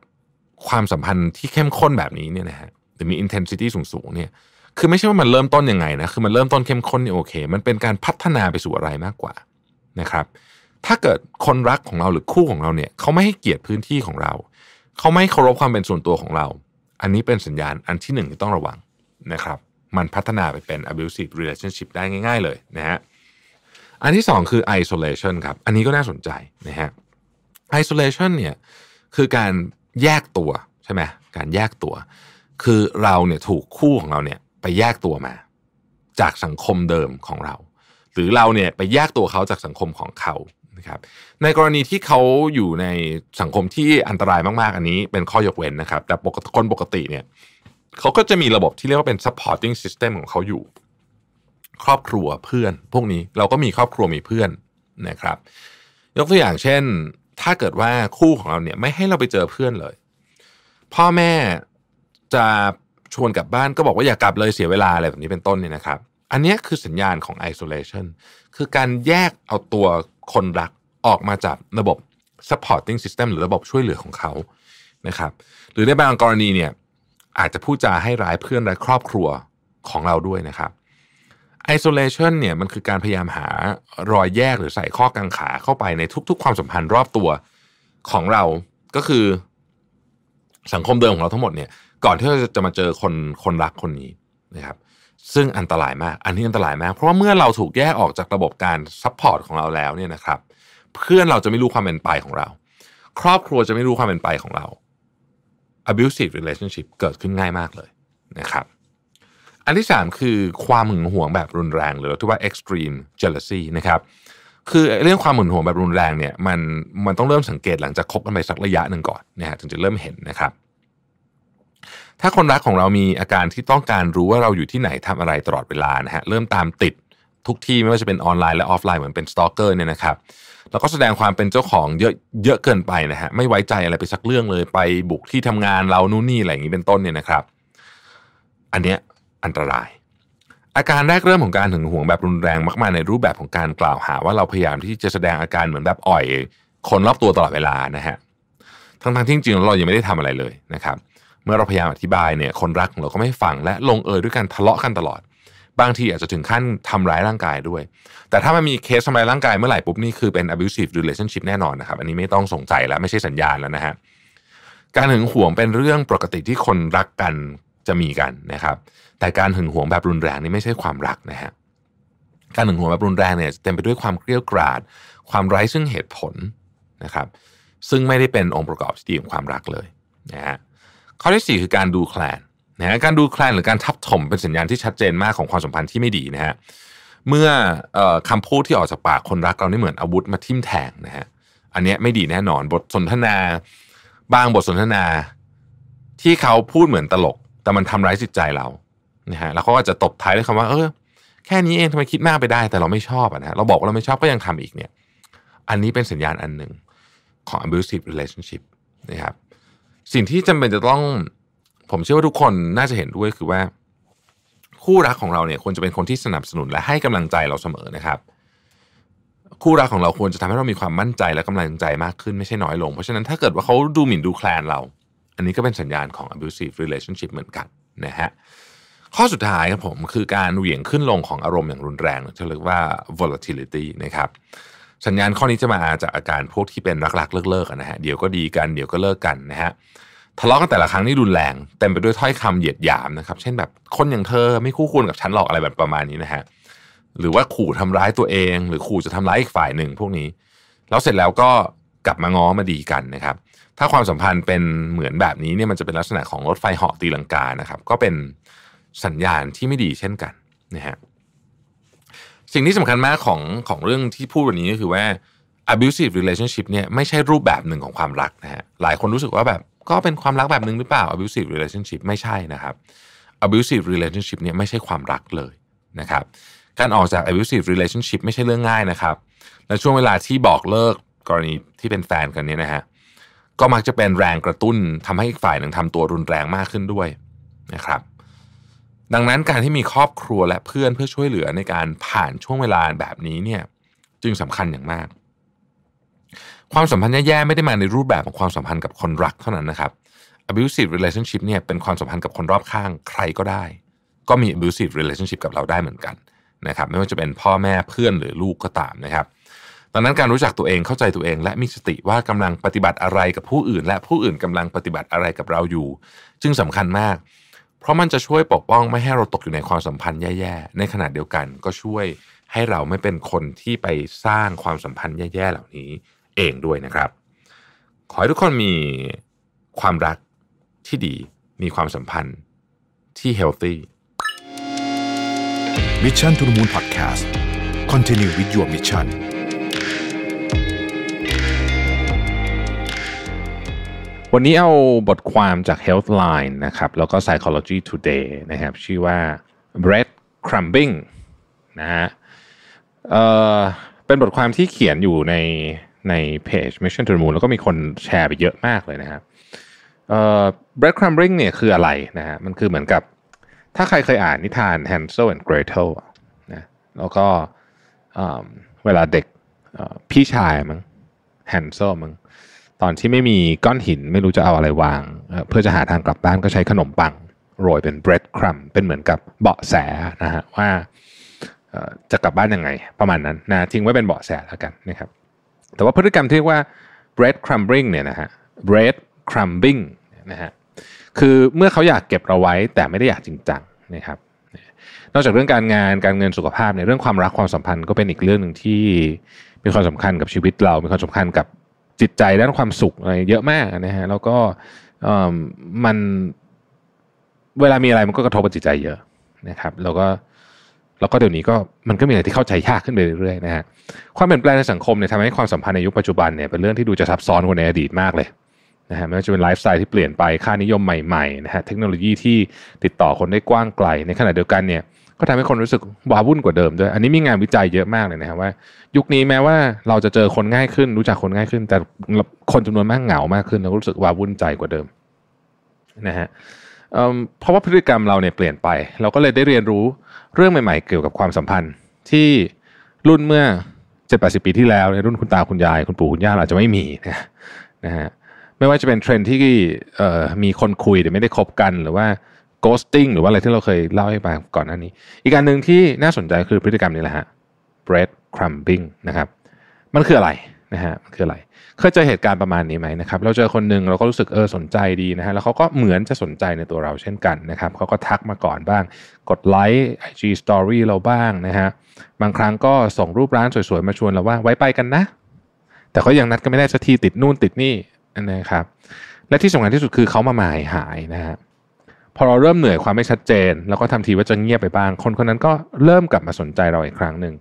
Speaker 2: ความสัมพันธ์ที่เข้มข้นแบบนี้เนี่ยนะฮะ รือมี intensity สูงๆเนี่ยคือไม่ใช่ว่ามันเริ่มต้นยังไงนะคือมันเริ่มต้นเข้มข้นนี่โอเค มันเป็นการพัฒนาไปสู่อะไรมากกว่านะครับถ้าเกิดคนรักของเราหรือคู่ของเราเนี่ยเขาไม่ให้เกียรติพื้นที่ของเรา เขาไม่เคารพความเป็นส่วนตัวของเรา อันนี้เป็นสัญญาณอันที่หนึ่งที่ต้องระวังนะครับ มันพัฒนาไปเป็น abusive relationship ได้ง่าย ๆ เลยนะฮะอันที่สองคือ isolation ครับ อันนี้ก็น่าสนใจนะฮะ isolation เนี่ยคือการแยกตัวใช่ไหมการแยกตัว คือเราเนี่ยถูกคู่ของเราเนี่ยไปแยกตัวมา จากสังคมเดิมของเรา หรือเราเนี่ยไปแยกตัวเขาจากสังคมของเขานะครับในกรณีที่เขาอยู่ในสังคมที่อันตรายมาก ๆ อันนี้เป็นข้อยกเว้นนะครับ แต่ปกติคนปกติเนี่ยเขาก็จะมีระบบที่เรียกว่าเป็น supporting system ของเขาอยู่ ครอบครัวเพื่อน พวกนี้เราก็มีครอบครัวมีเพื่อนนะครับ ยกตัวอย่างเช่น ถ้าเกิดว่าคู่ของเราเนี่ยไม่ให้เราไปเจอเพื่อนเลย พ่อแม่ จะชวนกลับบ้านก็บอกว่าอย่ากลับเลยเสียเวลาอะไรแบบนี้เป็นต้นเนี่ยนะครับ อันนี้คือสัญญาณของ isolation คือการแยกเอาตัวคนรักออกมาจากระบบ supporting system หรือระบบช่วยเหลือของเขานะครับ หรือในบางกรณีเนี่ยอาจจะพูดจาให้ร้ายเพื่อนและครอบครัวของเราด้วยนะครับ isolation เนี่ยมันคือการพยายามหารอยแยกหรือใส่ข้อกังขาเข้าไปในทุก ๆ ความสัมพันธ์รอบตัวของเราก็คือสังคมเดิมของเราทั้งหมดเนี่ย ก่อนที่เราจะมาเจอคนคนรักคนนี้นะครับซึ่งอันตรายมาก อันนี้อันตรายมาก เพราะว่าเมื่อเราถูกแยกออกจากระบบการ support ของเราแล้วเนี่ยนะครับ เพื่อนเราจะไม่รู้ความเป็นไปของเรา ครอบครัวจะไม่รู้ความเป็นไปของเรา abusive relationship เกิดขึ้นง่ายมากเลยนะครับ อันที่ 3 คือความหึงหวงแบบรุนแรง หรือที่ว่า extreme jealousy นะครับ คือเรื่องความหึงหวงแบบรุนแรงเนี่ยมันมันต้องเริ่มสังเกตหลังจากคบกันไปสักระยะหนึ่งก่อนนะฮะถึงจะเริ่มเห็นนะครับ ถ้าคนรักของเรามีอาการที่ต้องการรู้ว่าเราอยู่ที่ไหนทำอะไรตลอดเวลานะฮะเริ่มตามติดทุกที่ไม่ว่าจะเป็นออนไลน์และออฟไลน์เหมือนเป็นสตอกเกอร์เนี่ยนะครับแล้วก็แสดงความเป็นเจ้าของเยอะเยอะเกินไปนะฮะไม่ไว้ใจอะไรไปสักเรื่องเลยไปบุกที่ทำงานเรานู่นนี่อะไรอย่างนี้เป็นต้นเนี่ยนะครับ อันเนี้ยอันตราย อาการแรกเริ่มของการหึงหวงแบบรุนแรงมากๆในรูปแบบของการกล่าวหา ว่าเราพยายามที่จะแสดงอาการเหมือนแบบอ่อย คนรอบตัวตลอดเวลานะฮะทั้งๆที่จริงๆเรายังไม่ได้ทำอะไรเลยนะครับ เมื่อเราพยายามอธิบายเนี่ยคนรักของเราก็ไม่ฟังและลงเอยด้วยการทะเลาะกันตลอด บางทีอาจจะถึงขั้นทำร้ายร่างกายด้วย แต่ถ้ามันมีเคสทำร้ายร่างกายเมื่อไหร่ปุ๊บนี่คือเป็น abusive relationship แน่นอนนะครับ อันนี้ไม่ต้องสงสัยแล้วไม่ใช่สัญญาณแล้วนะฮะการหึงหวงเป็นเรื่องปกติที่คนรักกันจะมีกันนะครับ แต่การหึงหวงแบบรุนแรงนี่ไม่ใช่ความรักนะฮะการหึงหวงแบบรุนแรงเนี่ยเต็มไปด้วยความเกลียวกราด ความไร้ซึ่งเหตุผลนะครับ ซึ่งไม่ได้เป็นองค์ประกอบที่ดีของความรักเลยนะฮะ ข้อที่ 4 คือการดูแคลนนะการดูแคลนหรือการทับถมเป็นสัญญาณที่ชัดเจนมากของความสัมพันธ์ที่ไม่ดีนะฮะเมื่ออคำพูดที่ออกจากปากคนรักเรานี่เหมือนอาวุธมาทิ่มแทงนะฮะอันนี้ไม่ดีแน่นอนบทสนทนา บางบทสนทนาที่เขาพูดเหมือนตลก แต่มันทำร้ายจิตใจเรานะฮะแล้วเขาก็จะตบท้ายด้วยคำว่า เออแค่นี้เองทำไมคิดมากไปได้ แต่เราไม่ชอบอะนะฮะเราบอกว่าเราไม่ชอบก็ยังทำอีกเนี่ย อันนี้เป็นสัญญาณอันหนึ่งของ abusive relationship นะครับ สิ่งที่จำเป็นจะต้อง ผมเชื่อว่าทุกคนน่าจะเห็นด้วยคือว่า คู่รักของเราเนี่ยควรจะเป็นคนที่สนับสนุนและให้กำลังใจเราเสมอนะครับ คู่รักของเราควรจะทำให้เรามีความมั่นใจและกำลังใจมากขึ้นไม่ใช่น้อยลง เพราะฉะนั้นถ้าเกิดว่าเขาดูหมิ่นดูแคลนเรา อันนี้ก็เป็นสัญญาณของ abusive relationship เหมือนกันนะฮะข้อสุดท้ายครับผมคือการเหวี่ยงขึ้นลงของอารมณ์อย่างรุนแรงที่เรียกว่า volatility นะครับ สัญญาณข้อนี้จะมาจากอาการพวกที่เป็นรักๆเลิกๆนะฮะเดี๋ยวก็ดีกันเดี๋ยวก็เลิกกันนะฮะทะเลาะกันแต่ละครั้งนี่รุนแรงเต็มไปด้วยถ้อยคำเหยียดหยามนะครับ เช่นแบบคนอย่างเธอไม่คู่ควรกับฉันหรอกอะไรแบบประมาณนี้นะฮะหรือว่าขู่ทำร้ายตัวเอง หรือขู่จะทำร้ายอีกฝ่ายหนึ่งพวกนี้แล้วเสร็จแล้วก็กลับมาง้อมาดีกันนะครับ ถ้าความสัมพันธ์เป็นเหมือนแบบนี้เนี่ยมันจะเป็นลักษณะของรถไฟเหาะตีลังกานะครับ ก็เป็นสัญญาณที่ไม่ดีเช่นกันนะฮะ สิ่งที่สำคัญมากของของเรื่องที่พูดวันนี้ก็คือว่า abusive relationship เนี่ยไม่ใช่รูปแบบหนึ่งของความรักนะฮะหลายคนรู้สึกว่าแบบก็เป็นความรักแบบหนึ่งหรือเปล่า abusive relationship ไม่ใช่นะครับ abusive relationship เนี่ยไม่ใช่ความรักเลยนะครับการออกจาก abusive relationship ไม่ใช่เรื่องง่ายนะครับ และช่วงเวลาที่บอกเลิกกรณีที่เป็นแฟนกันเนี่ยนะฮะก็มักจะเป็นแรงกระตุ้นทำให้อีกฝ่ายหนึ่งทำตัวรุนแรงมากขึ้นด้วยนะครับ ดังนั้นการที่มีครอบครัวและเพื่อนเพื่อช่วยเหลือในการผ่านช่วงเวลาแบบนี้เนี่ยจึงสำคัญอย่างมาก ความสัมพันธ์แย่ๆไม่ได้มาในรูปแบบของความสัมพันธ์กับคนรักเท่านั้นนะครับ abusive relationship เนี่ยเป็นความสัมพันธ์กับคนรอบข้างใครก็ได้ ก็มี abusive relationship กับเราได้เหมือนกันนะครับไม่ว่าจะเป็นพ่อแม่เพื่อนหรือลูกก็ตามนะครับดังนั้นการรู้จักตัวเองเข้าใจตัวเอง และมีสติว่ากำลังปฏิบัติอะไรกับผู้อื่น และผู้อื่นกำลังปฏิบัติอะไรกับเราอยู่ จึงสำคัญมาก เพราะมันจะช่วยปกป้องไม่ให้เราตกอยู่ในความสัมพันธ์แย่ๆ ในขณะเดียวกันก็ช่วยให้เราไม่เป็นคนที่ไปสร้างความสัมพันธ์แย่ๆ เหล่านี้เองด้วยนะครับ ขอให้ทุกคนมีความรักที่ดี มีความสัมพันธ์ที่ healthy
Speaker 1: Mission to the Moon Podcast Continue with your mission
Speaker 2: วันนี้เอาบทความจาก Healthline นะครับ แล้วก็ Psychology Today นะครับ ชื่อว่า bread crumbing นะฮะเอ่อเป็นบทความที่เขียนอยู่ในในเพจ Mission to the Moon แล้วก็มีคนแชร์ไปเยอะมากเลยนะครับเอ่อ bread crumbing เนี่ยคืออะไรนะฮะมันคือเหมือนกับ ถ้าใครเคยอ่านนิทาน Hansel and Gretel นะแล้วก็เวลาเด็กพี่ชายมั้ง Hansel มั้ง ตอนที่ไม่มีก้อนหินไม่รู้จะเอาอะไรวาง เพื่อจะหาทางกลับบ้านก็ใช้ขนมปังโรยเป็น bread crumb เป็นเหมือนกับเบาะแสนะฮะว่าจะกลับบ้านยังไง ประมาณนั้นนะทิ้งไว้เป็นเบาะแสแล้วกันนะครับแต่ว่าพฤติกรรมที่เรียกว่า bread crumbing เนี่ยนะฮะ bread crumbing นะฮะคือเมื่อเขาอยากเก็บเราไว้แต่ไม่ได้อยากจริงจังนะครับนอกจากเรื่องการงานการเงินสุขภาพเนี่ยเรื่องความรักความสัมพันธ์ก็เป็นอีกเรื่องหนึ่งที่มีความสำคัญกับชีวิตเรา มีความสำคัญกับ จิตใจด้านความสุขอะไรเยอะมากนะฮะแล้วก็มันเวลามีอะไรมันก็กระทบกับจิตใจเยอะนะครับ แล้วก็แล้วก็เดี๋ยวนี้ก็มันก็มีอะไรที่เข้าใจยากขึ้นไปเรื่อยๆนะฮะความเปลี่ยนแปลงในสังคมเนี่ยทำให้ความสัมพันธ์ในยุคปัจจุบันเนี่ยเป็นเรื่องที่ดูจะซับซ้อนกว่าในอดีตมากเลยนะฮะไม่ว่าจะเป็นไลฟ์สไตล์ที่เปลี่ยนไปค่านิยมใหม่ๆนะฮะเทคโนโลยีที่ติดต่อคนได้กว้างไกล ในขณะเดียวกันเนี่ย ก็ทำให้คนรู้สึกว้าวุ่นกว่าเดิมด้วย อันนี้มีงานวิจัยเยอะมากเลยนะครับว่า ยุคนี้แม้ว่าเราจะเจอคนง่ายขึ้น รู้จักคนง่ายขึ้น แต่คนจำนวนมากเหงามากขึ้นแล้วรู้สึกว้าวุ่นใจกว่าเดิมนะฮะเพราะว่าพฤติกรรมเราเนี่ยเปลี่ยนไป เราก็เลยได้เรียนรู้เรื่องใหม่ๆ เกี่ยวกับความสัมพันธ์ที่รุ่นเมื่อเจ็ดแปดสิบปีที่แล้วในรุ่นคุณตาคุณยาย คุณปู่คุณย่าอาจจะไม่มีนะฮะไม่ว่าจะเป็นเทรนที่มีคนคุยแต่ไม่ได้คบกันหรือว่า ghosting หรือว่าอะไรที่เราเคยเล่าให้ฟังก่อนหน้านี้ อีกการหนึ่งที่น่าสนใจคือพฤติกรรมนี้แหละฮะ bread crumbing นะครับ มันคืออะไรนะฮะมันคืออะไร เคยเจอเหตุการณ์ประมาณนี้ไหมนะครับ เราเจอคนหนึ่งเราก็รู้สึกเออสนใจดีนะฮะ แล้วเขาก็เหมือนจะสนใจในตัวเราเช่นกันนะครับ เขาก็ทักมาก่อนบ้าง กดไลค์ IG Story เราบ้างนะฮะ บางครั้งก็ส่งรูปร้านสวยๆ มาชวนเราว่าไว้ไปกันนะ แต่เขายังนัดกันไม่ได้สักทีติดนู่นติดนี่นะครับ และที่สำคัญที่สุดคือเขามาหมายหายนะฮะ พอเราเริ่มเหนื่อยความไม่ชัดเจนเราก็ทำทีว่าจะเงียบไปบ้าง คนคนนั้นก็เริ่มกลับมาสนใจเราอีกครั้งหนึ่ง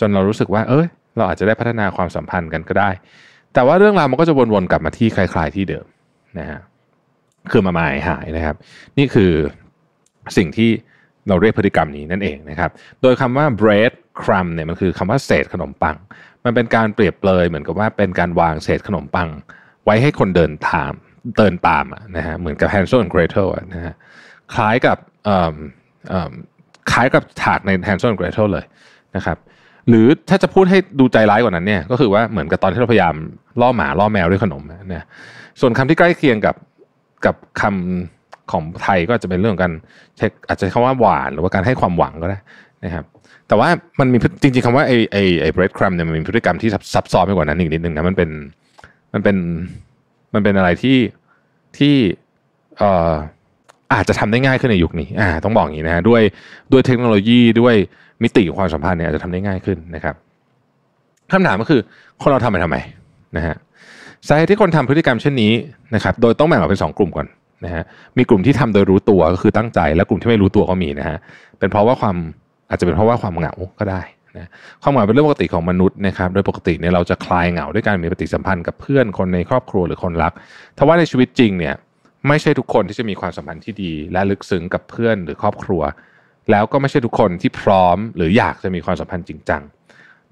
Speaker 2: จนเรารู้สึกว่า เอ้ย เราอาจจะได้พัฒนาความสัมพันธ์กันก็ได้ แต่ว่าเรื่องราวมันก็จะวนๆกลับมาที่คล้ายๆที่เดิมนะฮะคือมาหมายหายนะครับ นี่คือสิ่งที่เราเรียกพฤติกรรมนี้นั่นเองนะครับ โดยคำว่า bread crumb เนี่ยมันคือคำว่าเศษขนมปัง มันเป็นการเปรียบเปรยเหมือนกับว่าเป็นการวางเศษขนมปัง ไว้ให้คนเดินตามเดินตามนะฮะเหมือนกับ Hansel and Gretel นะฮะ คล้ายกับคล้ายกับฉากใน Hansel and Gretel เลยนะครับ หรือถ้าจะพูดให้ดูใจร้ายกว่านั้นเนี่ยก็คือว่าเหมือนกับตอนที่เราพยายามล่อหมาล่อแมวด้วยขนมนะส่วนคำที่ใกล้เคียงกับกับคำของไทยก็จะเป็นเรื่องกันใช้อาจจะคำว่าหวานหรือว่าการให้ความหวังก็ได้นะครับแต่ว่ามันมีจริงๆคำว่าไอไอไอ้ bread crumb เนี่ยมันมีพฤติกรรมที่ซับซ้อนไปกว่านั้นอีกนิดนึงนะมันเป็นมันเป็นมันเป็นอะไรที่ที่เอ่อ อาจจะทำได้ง่ายขึ้นในยุคนี้อ่าต้องบอกอย่างนี้นะฮะด้วยด้วยเทคโนโลยีด้วยมิติของความสัมพันธ์เนี่ยอาจจะทำได้ง่ายขึ้นนะครับคำถามก็คือคนเราทำไปทำไมนะฮะสาเหตุที่คนทำพฤติกรรมเช่นนี้นะครับ โดยต้องแบ่งออกเป็นสองกลุ่มก่อนนะฮะมีกลุ่มที่ทำโดยรู้ตัวก็คือตั้งใจ และกลุ่มที่ไม่รู้ตัวก็มีนะฮะเป็นเพราะว่าความอาจจะเป็นเพราะว่าความเหงาก็ได้นะความเหงาเป็นเรื่องปกติของมนุษย์นะครับโดยปกติเนี่ยเราจะคลายเหงาด้วยการมีปฏิสัมพันธ์กับเพื่อนคนในครอบครัวหรือคนรักถ้าว่าในชีวิตจริงเนี่ย ไม่ใช่ทุกคนที่จะมีความสัมพันธ์ที่ดี และลึกซึ้งกับเพื่อนหรือครอบครัว แล้วก็ไม่ใช่ทุกคนที่พร้อม หรืออยากจะมีความสัมพันธ์จริงจัง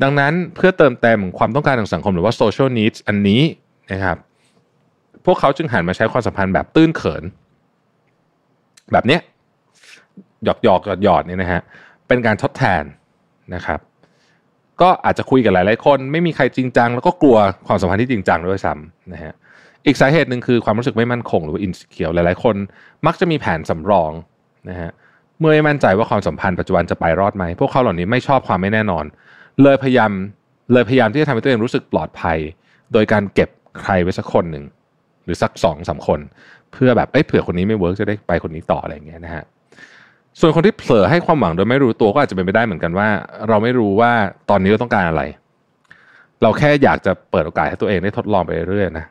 Speaker 2: ดังนั้นเพื่อเติมเต็มความต้องการทางสังคมหรือว่า social needs อันนี้นะครับพวกเขาจึงหันมาใช้ความสัมพันธ์แบบตื้นเขิน แบบเนี้ยหยอกหยอกหยอดหยอดเนี่ยนะฮะเป็นการทดแทนนะครับ ก็อาจจะคุยกับหลายๆคน ไม่มีใครจริงจัง แล้วก็กลัวความสัมพันธ์ที่จริงจังด้วยซ้ำนะฮะ อีกสาเหตุหนึ่งคือความรู้สึกไม่มั่นคงหรือว่าอินสิเคียวหลายๆ คนมักจะมีแผนสำรองนะฮะเมื่อไม่มั่นใจว่าความสัมพันธ์ปัจจุบันจะไปรอดไหมพวกเขาเหล่านี้ไม่ชอบความไม่แน่นอน เลยพยายามเลยพยายามที่จะทำให้ตัวเองรู้สึกปลอดภัย โดยการเก็บใครไว้สักคนหนึ่งหรือสักสองสาคน เพื่อแบบเอ้ยเผื่อคนนี้ไม่เวิร์กจะได้ไปคนนี้ต่ออะไรอย่างเงี้ยนะฮะส่วนคนที่เผลอให้ความหวังโดยไม่รู้ตัวก็อาจจะเป็นไปได้เหมือนกันว่า เราไม่รู้ว่าตอนนี้เราต้องการอะไร เราแค่อยากจะเปิดโอกาสให้ตัวเองได้ทดลองไปเรื่อยๆนะ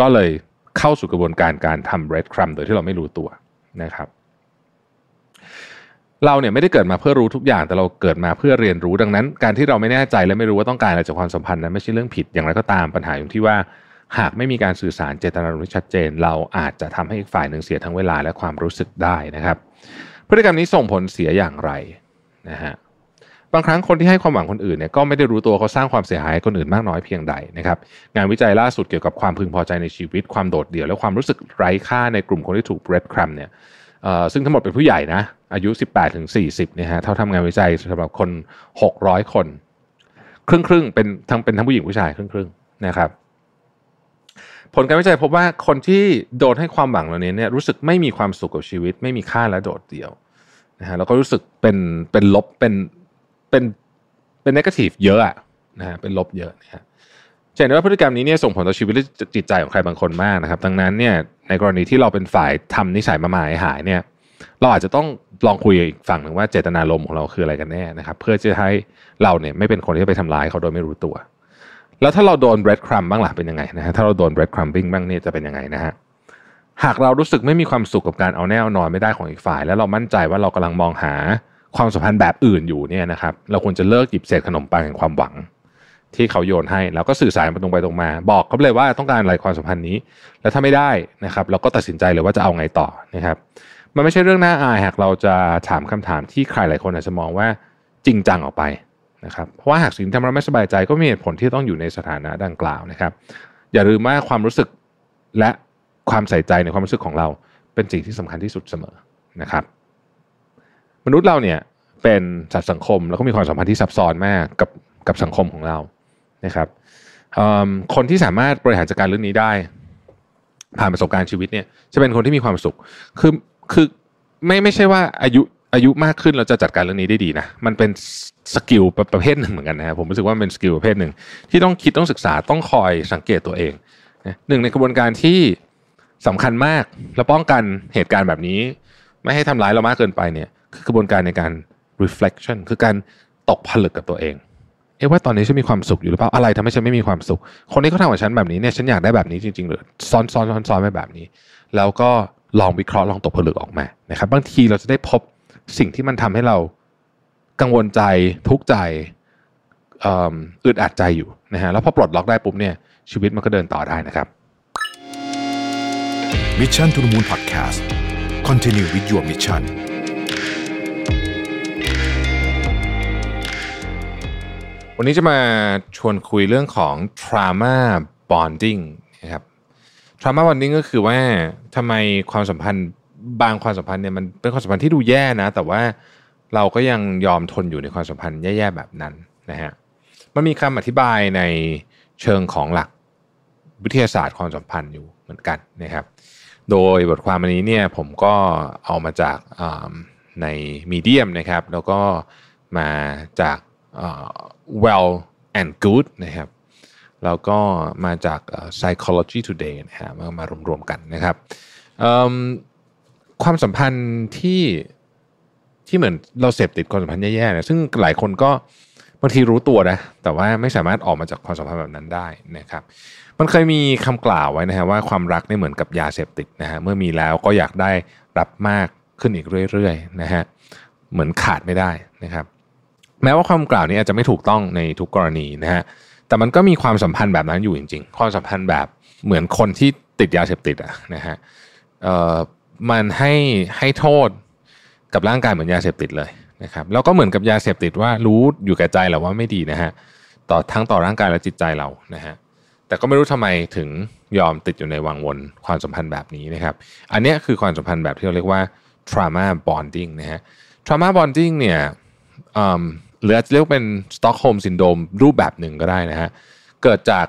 Speaker 2: ก็เลยเข้าสู่กระบวนการการทำ bread crumb โดยที่เราไม่รู้ตัวนะครับ เราเนี่ยไม่ได้เกิดมาเพื่อรู้ทุกอย่างแต่เราเกิดมาเพื่อเรียนรู้ดังนั้น การที่เราไม่แน่ใจและไม่รู้ว่าต้องการอะไรจากความสัมพันธ์นั้นไม่ใช่เรื่องผิดอย่างไรก็ตามปัญหาอยู่ที่ว่า หากไม่มีการสื่อสารเจตนารมณ์ที่ชัดเจน เราอาจจะทำให้อีกฝ่ายหนึ่งเสียทั้งเวลาและความรู้สึกได้นะครับ พฤติกรรมนี้ส่งผลเสียอย่างไรนะฮะ บางครั้งคนที่ให้ความหวังคนอื่นเนี่ยก็ไม่ได้รู้ตัวเขาสร้างความเสียหายคนอื่นมากน้อยเพียงใดนะครับงานวิจัยล่าสุดเกี่ยวกับความพึงพอใจในชีวิตความโดดเดี่ยวและความรู้สึกไร้ค่าในกลุ่มคนที่ถูก bread crumb เนี่ยซึ่งทั้งหมดเป็นผู้ใหญ่นะ อายุ 18ถึง40เนี่ยฮะเท่าทำงานวิจัยสำหรับคน 600 คน ครึ่งครึ่งเป็นทั้งเป็นทั้งผู้หญิงผู้ชายครึ่งครึ่งนะครับผลการวิจัยพบว่าคนที่โดนให้ความหวังเหล่านี้เนี่ยรู้สึกไม่มีความสุขกับชีวิต ไม่มีค่าและโดดเดี่ยวนะฮะแล้วก็รู้สึกเป็นเป็นลบเป็น เป็นเป็นนกาทีฟเยอะอะนะฮะเป็นลบเยอะนะฮะเห็นว่าพฤติกรรมนี้เนี่ยส่งผลต่อชีวิตและจิตใจของใครบางคนมากนะครับ ดังนั้นเนี่ยในกรณีที่เราเป็นฝ่ายทำนิสัยมาหมายหายเนี่ย เราอาจจะต้องลองคุยอีกฝั่งหนึ่งว่าเจตนารมณ์ของเราคืออะไรกันแน่นะครับ เพื่อจะให้เราเนี่ยไม่เป็นคนที่ไปทำร้ายเขาโดยไม่รู้ตัว แล้วถ้าเราโดน bread crumb บ้างล่ะเป็นยังไงนะฮะถ้าเราโดน bread crumbing บ้างเนี่ยจะเป็นยังไงนะฮะหากเรารู้สึกไม่มีความสุขกับการเอาแน่เอานอนไม่ได้ของอีกฝ่าย แล้วเรามั่นใจว่าเรากำลังมองหา ความสัมพันธ์แบบอื่นอยู่เนี่ยนะครับ เราควรจะเลิกหยิบเศษขนมปังแห่งความหวัง ที่เขาโยนให้แล้วก็สื่อสารไปตรงไปตรงมา บอกเขาเลยว่าต้องการอะไรความสัมพันธ์นี้ แล้วถ้าไม่ได้นะครับ เราก็ตัดสินใจเลยว่าจะเอาไงต่อนะครับ มันไม่ใช่เรื่องน่าอายหากเราจะถามคำถามที่ใครหลายคนอาจจะมองว่าจริงจังออกไปนะครับเพราะว่าหากสิ่งที่ทำเราไม่สบายใจก็มีเหตุผลที่ต้องอยู่ในสถานะดังกล่าวนะครับ อย่าลืมว่าความรู้สึกและความใส่ใจในความรู้สึกของเราเป็นสิ่งที่สำคัญที่สุดเสมอนะครับ มนุษย์เราเนี่ยเป็นสัตว์สังคมแล้วก็มีความสัมพันธ์ที่ซับซ้อนมากกับกับสังคมของเรานะครับคนที่สามารถบริหารจัดการเรื่องนี้ได้ ผ่านประสบการณ์ชีวิตเนี่ยจะเป็นคนที่มีความสุข คือคือไม่ไม่ใช่ว่าอายุอายุมากขึ้นเราจะจัดการเรื่องนี้ได้ดีนะมันเป็น skill ประเภทหนึ่งเหมือนกันนะครับผมรู้สึกว่าเป็น skill ประเภทหนึ่ง ที่ต้องคิดต้องศึกษาต้องคอยสังเกตตัวเองหนึ่งในกระบวนการที่สำคัญมากและป้องกันเหตุการณ์แบบนี้ ไม่ให้ทำร้ายเรามากเกินไปเนี่ย คือกระบวนการในการ reflection คือการตกผลึกกับตัวเอง เอ๊ะว่าตอนนี้ฉันมีความสุขอยู่หรือเปล่าอะไรทำให้ฉันไม่มีความสุข คนนี้เขาทำกับฉันแบบนี้เนี่ยฉันอยากได้แบบนี้จริงๆหรือซ้อนซ้อนซ้อนซ้อนไปแบบนี้ แล้วก็ลองวิเคราะห์ลองตกผลึกออกมานะครับ บางทีเราจะได้พบสิ่งที่มันทำให้เรากังวลใจทุกข์ใจอึดอัดใจอยู่นะฮะแล้วพอปลดล็อกได้ปุ๊บเนี่ยชีวิตมันก็เดินต่อได้นะครับ
Speaker 1: Mission to the Moon Podcast Continue with your mission
Speaker 2: วันนี้จะมาชวนคุยเรื่องของ trauma bonding นะครับ trauma bonding ก็คือว่าทำไมความสัมพันธ์บางความสัมพันธ์เนี่ยมันเป็นความสัมพันธ์ที่ดูแย่นะ แต่ว่าเราก็ยังยอมทนอยู่ในความสัมพันธ์แย่ๆแบบนั้นนะฮะมันมีคำอธิบายในเชิงของหลักวิทยาศาสตร์ความสัมพันธ์อยู่เหมือนกันนะครับ โดยบทความอันนี้เนี่ยผมก็เอามาจากในมีเดียมนะครับ แล้วก็มาจาก well and good นะครับแล้วก็มาจาก psychology today นะฮะมามารวมๆกันนะครับความสัมพันธ์ที่ที่เหมือนเราเสพติดความสัมพันธ์แย่ๆนะซึ่งหลายคนก็บางทีรู้ตัวนะแต่ว่าไม่สามารถออกมาจากความสัมพันธ์แบบนั้นได้นะครับ มันเคยมีคำกล่าวไว้นะฮะว่าความรักนี่เหมือนกับยาเสพติดนะฮะเมื่อมีแล้วก็อยากได้รับมากขึ้นอีกเรื่อยๆนะฮะเหมือนขาดไม่ได้นะครับ แม้ว่าความกล่าวนี้อาจจะไม่ถูกต้องในทุกกรณีนะฮะแต่มันก็มีความสัมพันธ์แบบนั้นอยู่จริง ๆ ความสัมพันธ์แบบเหมือนคนที่ติดยาเสพติดอะนะฮะเอ่อมันให้ให้โทษกับร่างกายเหมือนยาเสพติดเลยนะครับแล้วก็เหมือนกับยาเสพติดว่ารู้อยู่แก่ใจแหละว่าไม่ดีนะฮะต่อทั้งต่อร่างกายและจิตใจเรานะฮะแต่ก็ไม่รู้ทำไมถึงยอมติดอยู่ในวังวนความสัมพันธ์แบบนี้นะครับ อันนี้คือความสัมพันธ์แบบที่เราเรียกว่า trauma bonding นะฮะ trauma bonding เนี่ย หรือจะเรียกเป็น Stockholm syndrome รูปแบบหนึ่งก็ได้นะฮะเกิดจาก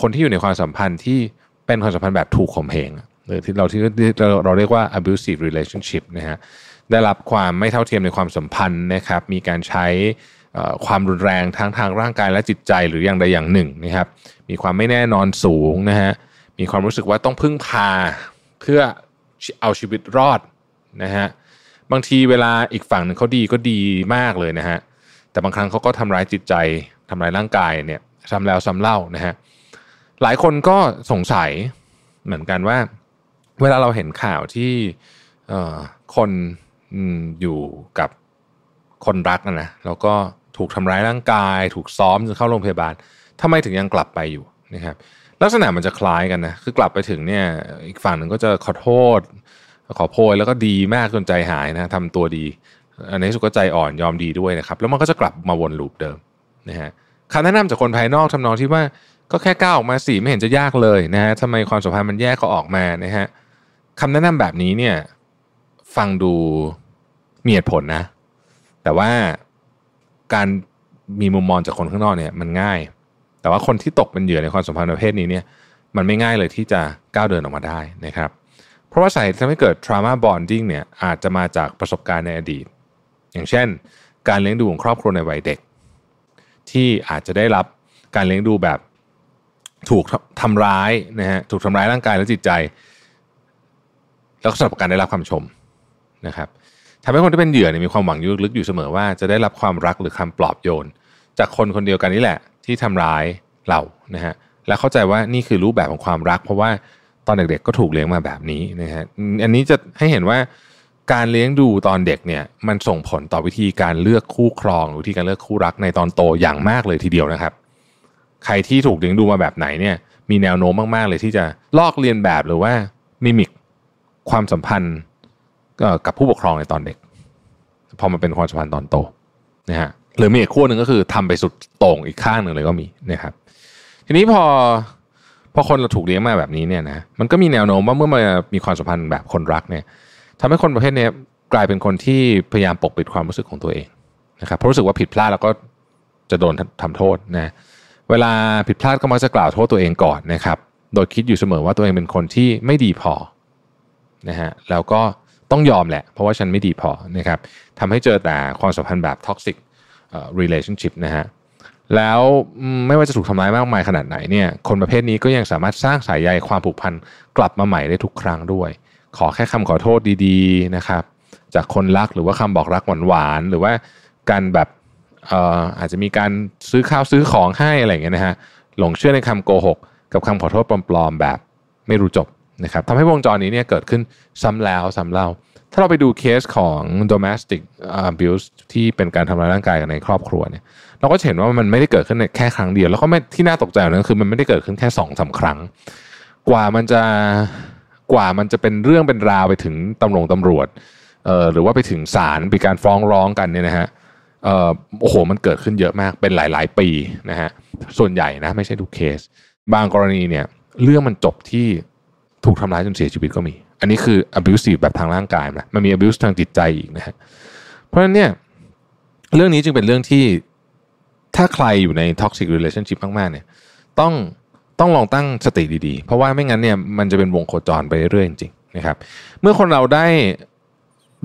Speaker 2: คนที่อยู่ในความสัมพันธ์ที่เป็นความสัมพันธ์แบบถูกข่มเหงหรือที่เราที่เราเรียกว่า abusive relationship นะฮะได้รับความไม่เท่าเทียมในความสัมพันธ์นะครับ มีการใช้ความรุนแรงทั้งทางร่างกายและจิตใจหรืออย่างใดอย่างหนึ่งนะครับ มีความไม่แน่นอนสูงนะฮะ มีความรู้สึกว่าต้องพึ่งพาเพื่อเอาชีวิตรอดนะฮะ บางทีเวลาอีกฝั่งหนึ่งเขาดีก็ดีมากเลยนะฮะ แต่บางครั้งเขาก็ทำร้ายจิตใจทำร้ายร่างกายเนี่ยซ้ำแล้วซ้ำเล่านะฮะหลายคนก็สงสัยเหมือนกันว่า เวลาเราเห็นข่าวที่คนอยู่กับคนรักนะนะแล้วก็ถูกทำร้ายร่างกาย ถูกซ้อมจนเข้าโรงพยาบาลทำไมถึงยังกลับไปอยู่นะครับลักษณะมันจะคล้ายกันนะคือกลับไปถึงเนี่ยอีกฝั่งหนึ่งก็จะขอโทษ ขอโพยแล้วก็ดีมากจนใจหายนะทำตัวดี อันนี้สุดก็ใจอ่อนยอมดีด้วยนะครับ แล้วมันก็จะกลับมาวนลูปเดิมนะฮะคำแนะนำจากคนภายนอกทำนองที่ว่าก็แค่ก้าวออกมาสี่ไม่เห็นจะยากเลยนะฮะทำไมความสัมพันธ์มันแยกเขาออกมานะฮะคำแนะนำแบบนี้เนี่ยฟังดูมีเหตุผลนะ แต่ว่าการมีมุมมองจากคนข้างนอกเนี่ยมันง่าย แต่ว่าคนที่ตกเป็นเหยื่อในความสัมพันธ์ประเภทนี้เนี่ยมันไม่ง่ายเลยที่จะก้าวเดินออกมาได้นะครับ เพราะว่าสาเหตุที่ทำให้เกิด trauma bonding เนี่ยอาจจะมาจากประสบการณ์ในอดีต อย่างเช่น การเลี้ยงดูของครอบครัวในวัยเด็ก ที่อาจจะได้รับการเลี้ยงดูแบบถูกทำร้ายนะฮะถูกทำร้ายร่างกายและจิตใจ แล้วก็สำหรับการได้รับคำชมนะครับทำให้คนที่เป็นเหยื่อเนี่ยมีความหวังลึกอยู่เสมอว่าจะได้รับความรักหรือคำปลอบโยน จากคนคนเดียวกันนี่แหละ ที่ทำร้ายเรานะฮะและเข้าใจว่านี่คือรูปแบบของความรัก เพราะว่าตอนเด็กๆก็ถูกเลี้ยงมาแบบนี้นะฮะอันนี้จะให้เห็นว่า การเลี้ยงดูตอนเด็กเนี่ยมันส่งผลต่อวิธีการเลือกคู่ครองวิธีการเลือกคู่รักในตอนโตอย่างมากเลยทีเดียวนะครับ ใครที่ถูกเลี้ยงดูมาแบบไหนเนี่ยมีแนวโน้มมากๆเลยที่จะลอกเลียนแบบหรือว่ามิมิกความสัมพันธ์กับผู้ปกครองในตอนเด็ก พอมาเป็นความสัมพันธ์ตอนโตนะฮะหรือมีอีกขั้วหนึ่งก็คือทำไปสุดโต่งอีกข้างหนึ่งเลยก็มีนะครับ ทีนี้พอพอคนเราถูกเลี้ยงมาแบบนี้เนี่ยนะมันก็มีแนวโน้มว่าเมื่อมามีความสัมพันธ์แบบคนรักเนี่ย ทำให้คนประเภทนี้กลายเป็นคนที่พยายามปกปิดความรู้สึกของตัวเองนะครับเพราะรู้สึกว่าผิดพลาดแล้วก็จะโดนทำโทษนะเวลาผิดพลาดก็มักจะกล่าวโทษตัวเองก่อนนะครับ โดยคิดอยู่เสมอว่าตัวเองเป็นคนที่ไม่ดีพอนะฮะแล้วก็ต้องยอมแหละ เพราะว่าฉันไม่ดีพอนะครับทำให้เจอแต่ความสัมพันธ์แบบท็อกซิกเอ่อ relationship นะฮะแล้วไม่ว่าจะถูกทำร้ายมากมายขนาดไหนเนี่ยคนประเภทนี้ก็ยังสามารถสร้างสายใยความผูกพันกลับมาใหม่ได้ทุกครั้งด้วย ขอแค่คำขอโทษดีๆนะครับ จากคนรักหรือว่าคำบอกรักหวานๆหรือว่าการแบบเอ่ออาจจะมีการซื้อข้าวซื้อของให้อะไรเงี้ยนะฮะหลงเชื่อในคำโกหก กับคำขอโทษปลอมๆแบบไม่รู้จบนะครับทำให้วงจรนี้เนี่ยเกิดขึ้นซ้ำแล้วซ้ำเล่า ถ้าเราไปดูเคสของ domestic abuse ที่เป็นการทำร้ายร่างกายกันในครอบครัวเนี่ยเราก็เห็นว่ามันไม่ได้เกิดขึ้นแค่ครั้งเดียว แล้วก็ไม่ที่น่าตกใจนั้นคือมันไม่ได้เกิดขึ้นแค่สองสาครั้ง กว่ามันจะ กว่ามันจะเป็นเรื่องเป็นราวไปถึงตำรวจตำรวจเอ่อหรือว่าไปถึงศาลมีการฟ้องร้องกันเนี่ยนะฮะเอ่อโอ้โหมันเกิดขึ้นเยอะมากเป็นหลาย ๆ ปีนะฮะส่วนใหญ่นะไม่ใช่ทุกเคส บางกรณีเนี่ยเรื่องมันจบที่ถูกทำร้ายจนเสียชีวิตก็มี อันนี้คือ abusive แบบทางร่างกายนะมันมี abuse ทางจิตใจอีกนะฮะเพราะฉะนั้นเนี่ยเรื่องนี้จึงเป็นเรื่องที่ถ้าใครอยู่ใน toxic relationship มากๆเนี่ยต้อง ต้องลองตั้งสติดีๆ เพราะว่าไม่งั้นเนี่ยมันจะเป็นวงโคจรไปเรื่อยๆจริงๆนะครับ เมื่อคนเราได้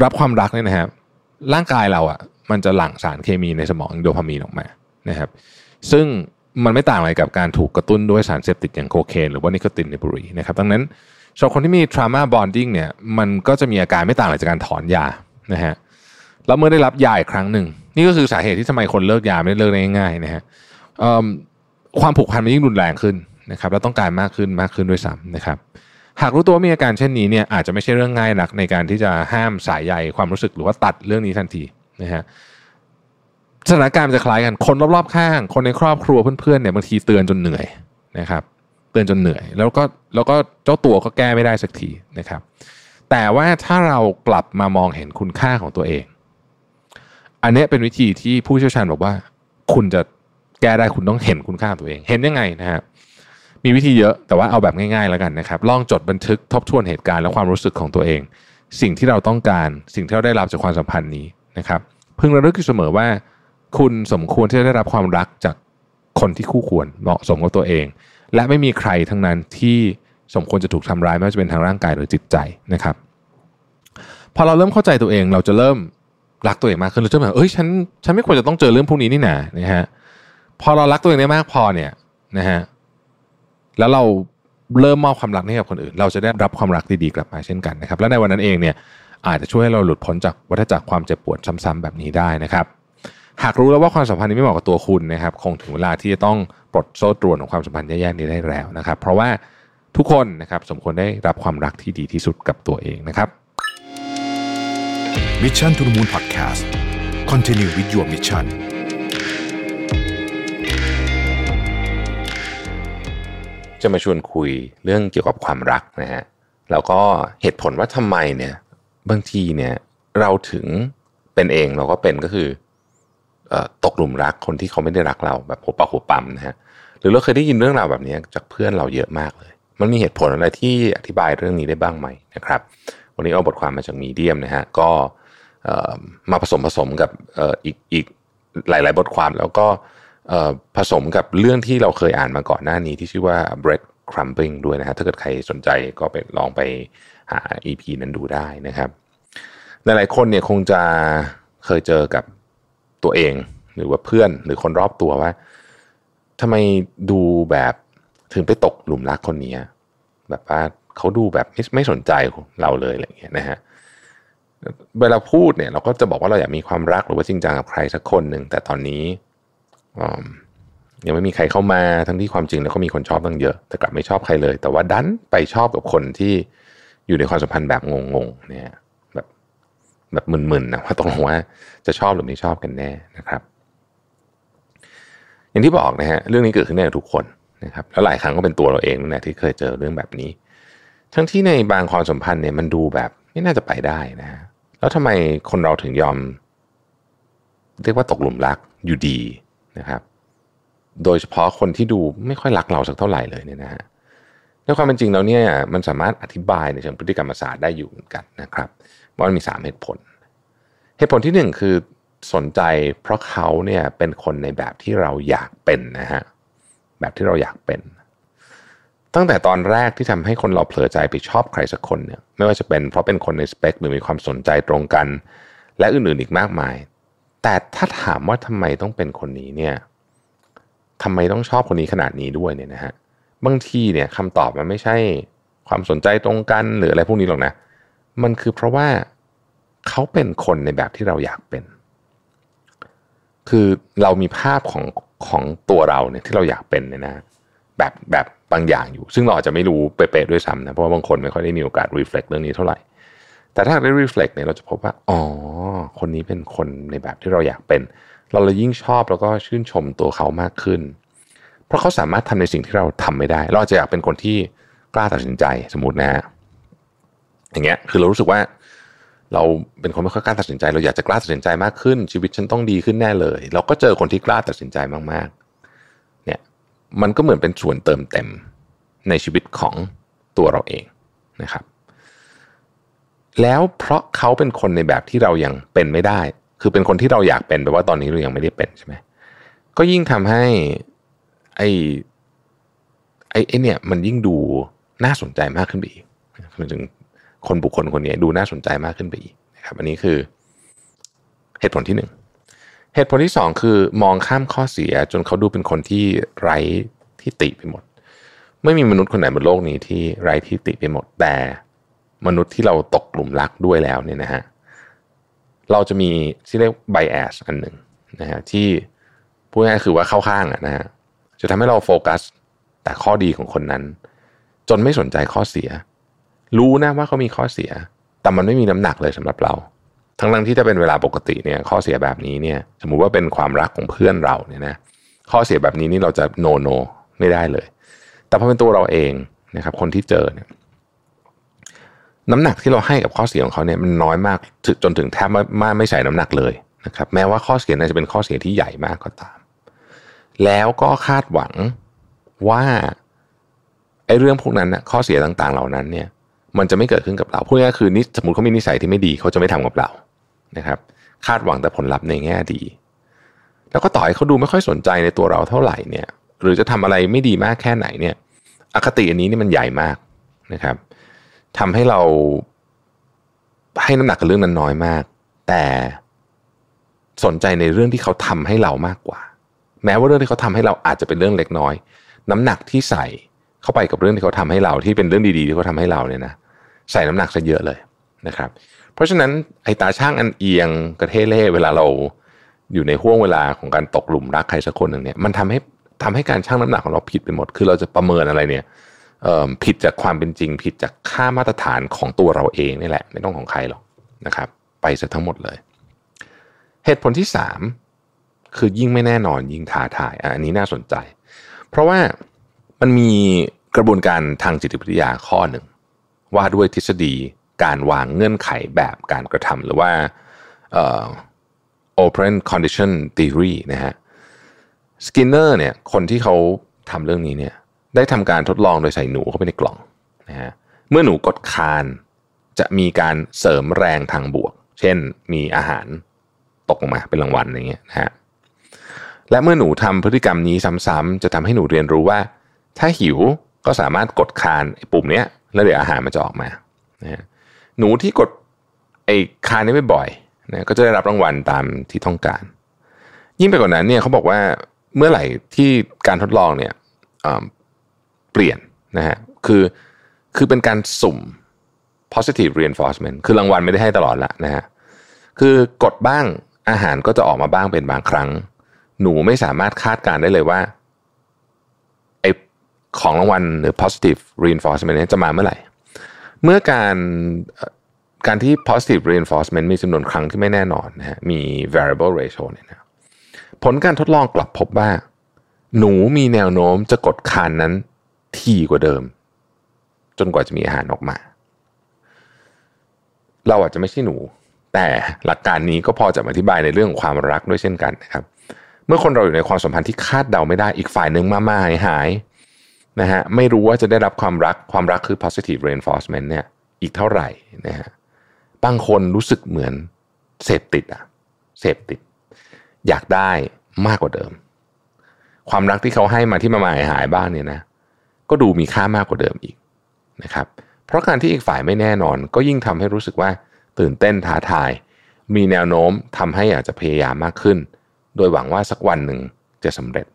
Speaker 2: รับความรักเนี่ยนะครับร่างกายเราอะ มันจะหลั่งสารเคมีในสมองโดพามีนออกมานะครับ ซึ่งมันไม่ต่างอะไรกับการถูกกระตุ้นด้วยสารเสพติดอย่างโคเคนหรือว่านิโคตินในบุหรี่นะครับดังนั้นสำหรับคนที่มี trauma bonding เนี่ยมันก็จะมีอาการไม่ต่างอะไรจากการถอนยานะฮะแล้วเมื่อได้รับยาอีกครั้งหนึ่ง นี่ก็คือสาเหตุที่ทำไมคนเลิกยาไม่ได้เลิกง่ายๆนะฮะความผูกพันมันยิ่งรุนแรงขึ้น นะครับแล้วต้องการมากขึ้นมากขึ้นด้วยซ้ำนะครับหากรู้ตัวมีอาการเช่นนี้เนี่ยอาจจะไม่ใช่เรื่องง่ายนักในการที่จะห้ามสายใยความรู้สึกหรือว่าตัดเรื่องนี้ทันทีนะฮะสถานการณ์จะคล้ายกันคนรอบๆข้าง คนในครอบครัวเพื่อนๆเนี่ยบางทีเตือนจนเหนื่อยนะครับเตือนจนเหนื่อย แล้วก็แล้วก็เจ้าตัวก็แก้ไม่ได้สักทีนะครับ แต่ว่าถ้าเรากลับมามองเห็นคุณค่าของตัวเอง อันนี้เป็นวิธีที่ผู้เชี่ยวชาญบอกว่า คุณจะแก้ได้คุณต้องเห็นคุณค่าตัวเอง เห็นยังไงนะฮะ มีวิธีเยอะแต่ว่าเอาแบบง่ายๆแล้วกันนะครับลองจดบันทึกทบทวนเหตุการณ์และความรู้สึกของตัวเอง สิ่งที่เราต้องการสิ่งที่เราได้รับจากความสัมพันธ์นี้นะครับพึงระลึกอยู่เสมอว่า คุณสมควรที่จะได้รับความรักจากคนที่คู่ควรเหมาะสมกับตัวเอง และไม่มีใครทั้งนั้นที่สมควรจะถูกทำร้ายไม่ว่าจะเป็นทางร่างกายหรือจิตใจนะครับ พอเราเริ่มเข้าใจตัวเองเราจะเริ่มรักตัวเองมากขึ้นเราจะแบบเอ้ยฉันฉันไม่ควรจะต้องเจอเรื่องพวกนี้นี่นานะฮะพอเรารักตัวเองได้มากพอเนี่ยนะฮะ แล้วเราเริ่มมอบความรักให้กับคนอื่น เราจะได้รับความรักดีๆกลับมาเช่นกันนะครับ และในวันนั้นเองเนี่ยอาจจะช่วยให้เราหลุดพ้นจากวัฏจักรความเจ็บปวดซ้ำๆแบบนี้ได้นะครับ หากรู้แล้วว่าความสัมพันธ์นี้ไม่เหมาะกับตัวคุณนะครับ คงถึงเวลาที่จะต้องปลดโซ่ตรวนของความสัมพันธ์แย่ๆนี้ได้แล้วนะครับ เพราะว่าทุกคนนะครับสมควรได้รับความรักที่ดีที่สุดกับตัวเองนะครับ
Speaker 1: Mission to the Moon Podcast Continue with your mission
Speaker 2: จะมาชวนคุยเรื่องเกี่ยวกับความรักนะฮะแล้วก็เหตุผลว่าทำไมเนี่ยบางทีเนี่ยเราถึงเป็นเองเราก็เป็นก็คือตกหลุมรักคนที่เขาไม่ได้รักเราแบบหัวปะหัวปั๊มนะฮะหรือเราเคยได้ยินเรื่องราวแบบนี้จากเพื่อนเราเยอะมากเลย มันมีเหตุผลอะไรที่อธิบายเรื่องนี้ได้บ้างไหมนะครับ วันนี้เอาบทความมาจากมีเดียมนะฮะก็มาผสมผสมกับอีกอีกหลาย ๆ บทความแล้วก็ ผสมกับเรื่องที่เราเคยอ่านมาก่อนหน้านี้ที่ชื่อว่า bread crumbing ด้วยนะฮะถ้าเกิดใครสนใจก็ไปลองไปหา EP นั้นดูได้นะครับ หลายๆคนเนี่ยคงจะเคยเจอกับตัวเอง หรือว่าเพื่อนหรือคนรอบตัวว่าทำไมดูแบบถึงไปตกหลุมรักคนนี้แบบว่าเขาดูแบบไม่ไม่สนใจเราเลยอะไรเงี้ยนะฮะเวลาพูดเนี่ยเราก็จะบอกว่าเราอยากมีความรักหรือว่าจริงจังกับใครสักคนหนึ่งแต่ตอนนี้ ยังไม่มีใครเข้ามาทั้งที่ความจริงแล้วก็มีคนชอบตั้งเยอะ แต่กลับไม่ชอบใครเลย แต่ว่าดันไปชอบกับคนที่อยู่ในความสัมพันธ์แบบงงๆเนี่ยแบบแบบมึนๆนะว่าตกลงว่าจะชอบหรือไม่ชอบกันแน่นะครับ อย่างที่บอกนะฮะเรื่องนี้เกิดขึ้นได้กับทุกคนนะครับแล้วหลายครั้งก็เป็นตัวเราเองนั่นแหละที่เคยเจอเรื่องแบบนี้ ทั้งที่ในบางความสัมพันธ์เนี่ยมันดูแบบไม่น่าจะไปได้นะแล้วทำไมคนเราถึงยอม เรียกว่าตกหลุมรักอยู่ดี นะครับโดยเฉพาะคนที่ดูไม่ค่อยรักเราสักเท่าไหร่เลยเนี่ยนะฮะในความเป็นจริงแล้วเนี่ยมันสามารถอธิบายในเชิงพฤติกรรมศาสตร์ได้อยู่เหมือนกันนะครับว่ามันมี 3 เหตุผล เหตุผลที่ 1 คือสนใจเพราะเขาเนี่ยเป็นคนในแบบที่เราอยากเป็นนะฮะแบบที่เราอยากเป็น ตั้งแต่ตอนแรกที่ทำให้คนเราเผลอใจไปชอบใครสักคนเนี่ยไม่ว่าจะเป็นเพราะเป็นคนในสเปคหรือมีความสนใจตรงกัน และอื่นๆอีกมากมาย แต่ถ้าถามว่าทำไมต้องเป็นคนนี้เนี่ยทำไมต้องชอบคนนี้ขนาดนี้ด้วยเนี่ยนะฮะบางทีเนี่ยคำตอบมันไม่ใช่ความสนใจตรงกันหรืออะไรพวกนี้หรอกนะ มันคือเพราะว่าเขาเป็นคนในแบบที่เราอยากเป็น คือเรามีภาพของของตัวเราเนี่ยที่เราอยากเป็นเนี่ยนะแบบแบบบางอย่างอยู่ ซึ่งเราอาจจะไม่รู้เป๊ะๆด้วยซ้ำนะเพราะว่าบางคนไม่ค่อยได้มีโอกาสรีเฟล็กเรื่องนี้เท่าไหร่ แต่ถ้าได้รีเฟล็กเนี่ยเราจะพบว่า อ๋อ คนนี้เป็นคนในแบบที่เราอยากเป็น เราเลยยิ่งชอบแล้วก็ชื่นชมตัวเขามากขึ้น เพราะเขาสามารถทำในสิ่งที่เราทำไม่ได้ เราจะอยากเป็นคนที่กล้าตัดสินใจสมมตินะฮะอย่างเงี้ยคือเรารู้สึกว่า เราเป็นคนไม่ค่อยกล้าตัดสินใจ เราอยากจะกล้าตัดสินใจมากขึ้น ชีวิตฉันต้องดีขึ้นแน่เลย เราก็เจอคนที่กล้าตัดสินใจมากๆ เนี่ยมันก็เหมือนเป็นส่วนเติมเต็มในชีวิตของตัวเราเองนะครับ แล้วเพราะเขาเป็นคนในแบบที่เรายังเป็นไม่ได้ คือเป็นคนที่เราอยากเป็นแปลว่าตอนนี้เรายังไม่ได้เป็นใช่ไหมก็ยิ่งทำให้ไอ้ไอ้ไอ้เนี่ยมันยิ่งดูน่าสนใจมากขึ้นไปอีกถึงคนบุคคลคนนี้ดูน่าสนใจมากขึ้นไปอีกนะครับ อันนี้คือเหตุผลที่หนึ่งเหตุผลที่สองคือมองข้ามข้อเสียจนเขาดูเป็นคนที่ไร้ที่ติไปหมด ไม่มีมนุษย์คนไหนบนโลกนี้ที่ไร้ที่ติไปหมดแต่ มนุษย์ที่เราตกกลุ่มรักด้วยแล้วเนี่ยนะฮะเราจะมีที่เรียก bias อันหนึ่งนะฮะที่พูดง่ายคือว่าเข้าข้างอะนะฮะจะทำให้เราโฟกัส แต่ข้อดีของคนนั้น จนไม่สนใจข้อเสีย รู้นะว่าเขามีข้อเสีย แต่มันไม่มีน้ำหนักเลยสำหรับเราทั้งนั้นที่ถ้าเป็นเวลาปกติเนี่ยข้อเสียแบบนี้เนี่ยสมมุติว่าเป็นความรักของเพื่อนเราเนี่ยนะข้อเสียแบบนี้นี่เราจะโนโนไม่ได้เลย แต่พอเป็นตัวเราเองนะครับคนที่เจอเนี่ย น้ำหนักที่เราให้กับข้อเสียของเขาเนี่ยมันน้อยมากจนถึงแทบไม่ไม่ใส่น้ำหนักเลยนะครับ แม้ว่าข้อเสียนั้นจะเป็นข้อเสียที่ใหญ่มากก็ตาม แล้วก็คาดหวังว่าไอ้เรื่องพวกนั้นนะข้อเสียต่างๆ เหล่านั้นเนี่ย มันจะไม่เกิดขึ้นกับเราพูดง่ายๆคือนิสมมติเขามีนิสัยที่ไม่ดีเขาจะไม่ทำกับเรานะครับ คาดหวังแต่ผลลัพธ์ในแง่ดี แล้วก็ต่อให้เขาดูไม่ค่อยสนใจในตัวเราเท่าไหร่เนี่ย หรือจะทำอะไรไม่ดีมากแค่ไหนเนี่ย อคติอันนี้นี่มันใหญ่มากนะครับ ทำให้เราให้น้ำหนักกับเรื่องนั้นน้อยมาก แต่สนใจในเรื่องที่เขาทำให้เรามากกว่า แม้ว่าเรื่องที่เขาทำให้เราอาจจะเป็นเรื่องเล็กน้อย น้ำหนักที่ใส่เข้าไปกับเรื่องที่เขาทำให้เราที่เป็นเรื่องดีๆที่เขาทาให้เราเนี่ยนะใส่น้ำหนักซะเยอะเลยนะครับ เพราะฉะนั้นไอ้ตาช่างอันเอียงกระเทเล่เวลาเราอยู่ในห่วงเวลาของการตกหลุมรักใครสักคนหนึ่งเนี่ยมันทำให้ทำให้การชั่งน้ำหนักของเราผิดไปหมด คือเราจะประเมินอะไรเนี่ย ผิดจากความเป็นจริง ผิดจากค่ามาตรฐานของตัวเราเองนี่แหละ ไม่ต้องของใครหรอกนะครับ ไปซะทั้งหมดเลย เหตุผลที่สามคือยิ่งไม่แน่นอนยิ่งท้าทายอันนี้น่าสนใจ เพราะว่ามันมีกระบวนการทางจิตวิทยาข้อหนึ่ง ว่าด้วยทฤษฎีการวางเงื่อนไขแบบการกระทำหรือว่า open condition theory นะฮะสกินเนอร์เนี่ยคนที่เขาทำเรื่องนี้เนี่ย ได้ทำการทดลองโดยใส่หนูเข้าไปในกล่องนะฮะเมื่อหนูกดคานจะมีการเสริมแรงทางบวก เช่นมีอาหารตกลงมาเป็นรางวัลอย่างเงี้ยนะฮะและเมื่อหนูทำพฤติกรรมนี้ซ้ำๆจะทำให้หนูเรียนรู้ว่า ถ้าหิวก็สามารถกดคานไอปุ่มเนี้ยแล้วเดี๋ยวอาหารมันจะออกมานะหนูที่กดไอ้คานนี้บ่อยๆนะก็จะได้รับรางวัลตามที่ต้องการ ยิ่งไปกว่านั้นเนี่ยเขาบอกว่าเมื่อไหร่ที่การทดลองเนี่ย เปลี่ยนนะฮะคือคือเป็นการสุ่ม positive reinforcement คือรางวัลไม่ได้ให้ตลอดละนะฮะคือกดบ้างอาหารก็จะออกมาบ้างเป็นบางครั้ง หนูไม่สามารถคาดการได้เลยว่าไอของรางวัลหรือ positive reinforcement นี้จะมาเมื่อไหร่ เมื่อการการที่ positive reinforcement มีจำนวนครั้งที่ไม่แน่นอนนะฮะมี variable ratio เนี่ยนะผลการทดลองกลับพบว่า หนูมีแนวโน้มจะกดคานนั้น ที่กว่าเดิม จนกว่าจะมีอาหารออกมา เราอาจจะไม่ใช่หนู แต่หลักการนี้ก็พอจะอธิบายในเรื่องของความรักด้วยเช่นกันนะครับ เมื่อคนเราอยู่ในความสัมพันธ์ที่คาดเดาไม่ได้อีกฝ่ายหนึ่งมามาหายหายนะฮะไม่รู้ว่าจะได้รับความรักความรักคือ positive reinforcement เนี่ยอีกเท่าไหร่นะฮะบางคนรู้สึกเหมือนเสพติดอะเสพติด อยากได้มากกว่าเดิม ความรักที่เขาให้มาที่มาหายหายบ้างเนี่ยนะ ก็ดูมีค่ามากกว่าเดิมอีกนะครับเพราะการที่อีกฝ่ายไม่แน่นอน ก็ยิ่งทำให้รู้สึกว่าตื่นเต้นท้าทาย มีแนวโน้มทำให้อยากจะพยายามมากขึ้น โดยหวังว่าสักวันหนึ่งจะสำเร็จ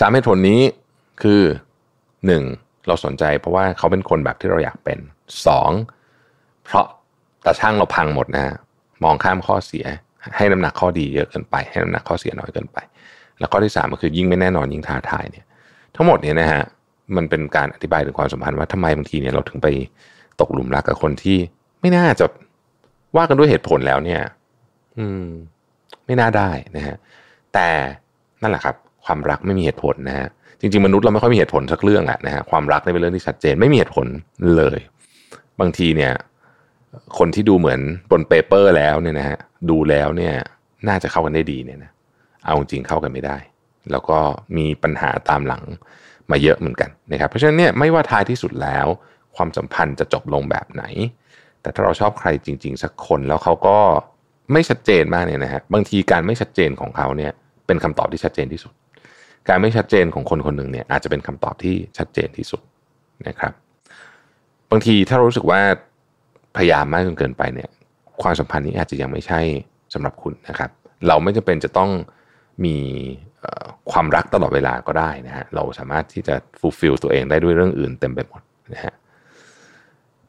Speaker 2: สามเหตุผลนี้คือ 1. เราสนใจเพราะว่าเขาเป็นคนแบบที่เราอยากเป็น 2. เพราะแต่ช่างเราพังหมดนะมองข้ามข้อเสีย ให้น้ำหนักข้อดีเยอะเกินไป ให้น้ำหนักข้อเสียน้อยเกินไป แล้วข้อที่สามก็คือยิ่งไม่แน่นอนยิ่งท้าทายเนี่ย ทั้งหมดเนี่ยนะฮะมันเป็นการอธิบายถึงความสัมพันธ์ว่าทำไมบางทีเนี่ยเราถึงไปตกหลุมรักกับคนที่ไม่น่าจะว่ากันด้วยเหตุผลแล้วเนี่ย อืม ไม่น่าได้นะฮะแต่นั่นแหละครับ ความรักไม่มีเหตุผลนะฮะจริงๆมนุษย์เราไม่ค่อยมีเหตุผลสักเรื่องอะนะฮะความรักนี่เป็นเรื่องที่ชัดเจนไม่มีเหตุผลเลย บางทีเนี่ย คนที่ดูเหมือนบนเปเปอร์แล้วเนี่ยนะฮะดูแล้วเนี่ย น่าจะเข้ากันได้ดีเนี่ยนะเอาจริงเข้ากันไม่ได้ แล้วก็มีปัญหาตามหลังมาเยอะเหมือนกันนะครับ เพราะฉะนั้นเนี่ยไม่ว่าท้ายที่สุดแล้ว ความสัมพันธ์จะจบลงแบบไหน แต่ถ้าเราชอบใครจริง ๆ สักคนแล้วเขาก็ไม่ชัดเจนมากเนี่ยนะฮะบางทีการไม่ชัดเจนของเขาเนี่ยเป็นคำตอบที่ชัดเจนที่สุด การไม่ชัดเจนของคนคนหนึ่งเนี่ยอาจจะเป็นคำตอบที่ชัดเจนที่สุดนะครับ บางทีถ้ารู้สึกว่าพยายามมากจนเกินไปเนี่ย ความสัมพันธ์นี้อาจจะยังไม่ใช่สำหรับคุณนะครับ เราไม่จำเป็นจะต้องมี ความรักตลอดเวลาก็ได้นะฮะเราสามารถที่จะ fulfill ตัวเองได้ด้วยเรื่องอื่นเต็มไปหมดนะฮะ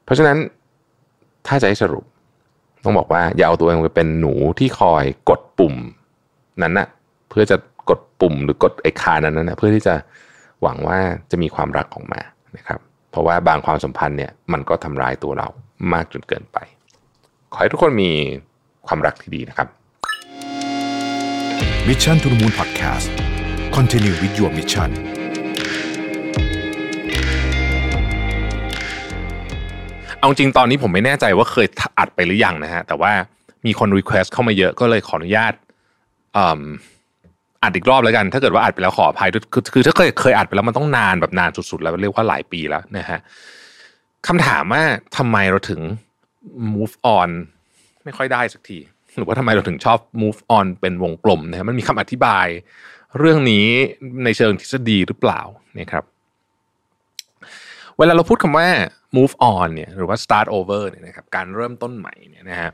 Speaker 2: เพราะฉะนั้นถ้าจะให้สรุป ต้องบอกว่าอย่าเอาตัวเองไปเป็นหนูที่คอยกดปุ่มนั้นนะเพื่อจะกดปุ่มหรือกดไอ้คานนั้นนะเพื่อที่จะหวังว่าจะมีความรักออกมานะครับ เพราะว่าบางความสัมพันธ์เนี่ยมันก็ทำร้ายตัวเรามากจนเกินไป ขอให้ทุกคนมีความรักที่ดีนะครับ
Speaker 1: Mission to the Moon Podcast Continue with your mission
Speaker 2: เอาจริงตอนนี้ผมไม่แน่ใจว่าเคยอัดไปหรือยังนะฮะ แต่ว่ามีคนรีเควสเข้ามาเยอะก็เลยขออนุญาตอัดอีกรอบแล้วกัน ถ้าเกิดว่าอัดไปแล้วขออภัยคือคือถ้าเคยเคยอัดไปแล้วมันต้องนานแบบนานสุดๆ แล้วเรียกว่าหลายปีแล้วนะฮะคำถามว่าทำไมเราถึง move on ไม่ค่อยได้สักที หรือว่าทำไมเราถึงชอบ move on เป็นวงกลมนะฮะมันมีคำอธิบายเรื่องนี้ในเชิงทฤษฎีหรือเปล่านะครับ เวลาเราพูดคำว่า move on เนี่ยหรือว่า start over เนี่ยนะครับการเริ่มต้นใหม่เนี่ยนะฮะ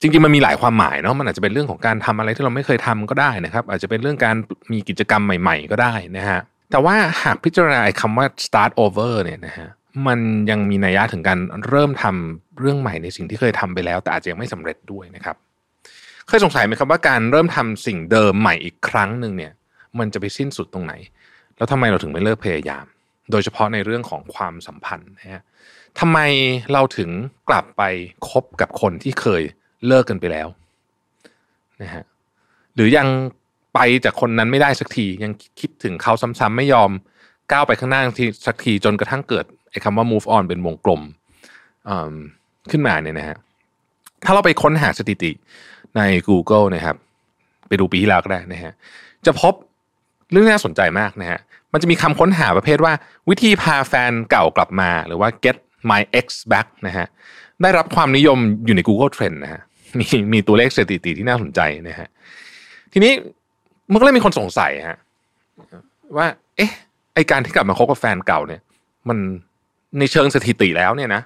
Speaker 2: จริงๆมันมีหลายความหมายเนาะมันอาจจะเป็นเรื่องของการทำอะไรที่เราไม่เคยทำก็ได้นะครับ อาจจะเป็นเรื่องการมีกิจกรรมใหม่ ๆ ก็ได้นะฮะแต่ว่าหากพิจารณาคำว่า start over เนี่ยนะฮะ มันยังมีนัยยะถึงการเริ่มทำเรื่องใหม่ในสิ่งที่เคยทำไปแล้ว แต่อาจจะยังไม่สำเร็จด้วยนะครับ เคยสงสัยไหมครับว่าการเริ่มทำสิ่งเดิมใหม่อีกครั้งหนึ่งเนี่ย มันจะไปสิ้นสุดตรงไหน แล้วทำไมเราถึงไม่เลิกพยายาม โดยเฉพาะในเรื่องของความสัมพันธ์นะฮะทำไมเราถึงกลับไปคบกับคนที่เคยเลิกกันไปแล้วนะฮะหรือยังไปจากคนนั้นไม่ได้สักทียังคิดถึงเขาซ้ำๆไม่ยอมก้าวไปข้างหน้าทีสักทีจนกระทั่งเกิด ไอ้คำว่า move on เป็นวงกลมขึ้นมาเนี่ยนะฮะถ้าเราไปค้นหาสถิติใน Google นะครับ ไปดูปีที่แล้วก็ได้นะฮะจะพบเรื่องน่าสนใจมากนะฮะมันจะมีคำค้นหาประเภทว่า วิธีพาแฟนเก่ากลับมาหรือว่า get my ex back นะฮะได้รับความนิยมอยู่ใน Google Trend นะฮะมีมีตัวเลขสถิติที่น่าสนใจนะฮะทีนี้มันก็เลยมีคนสงสัยฮะว่า เอ๊ะไอการที่กลับมาคบกับแฟนเก่าเนี่ย มัน ในเชิงสถิติแล้วเนี่ยนะ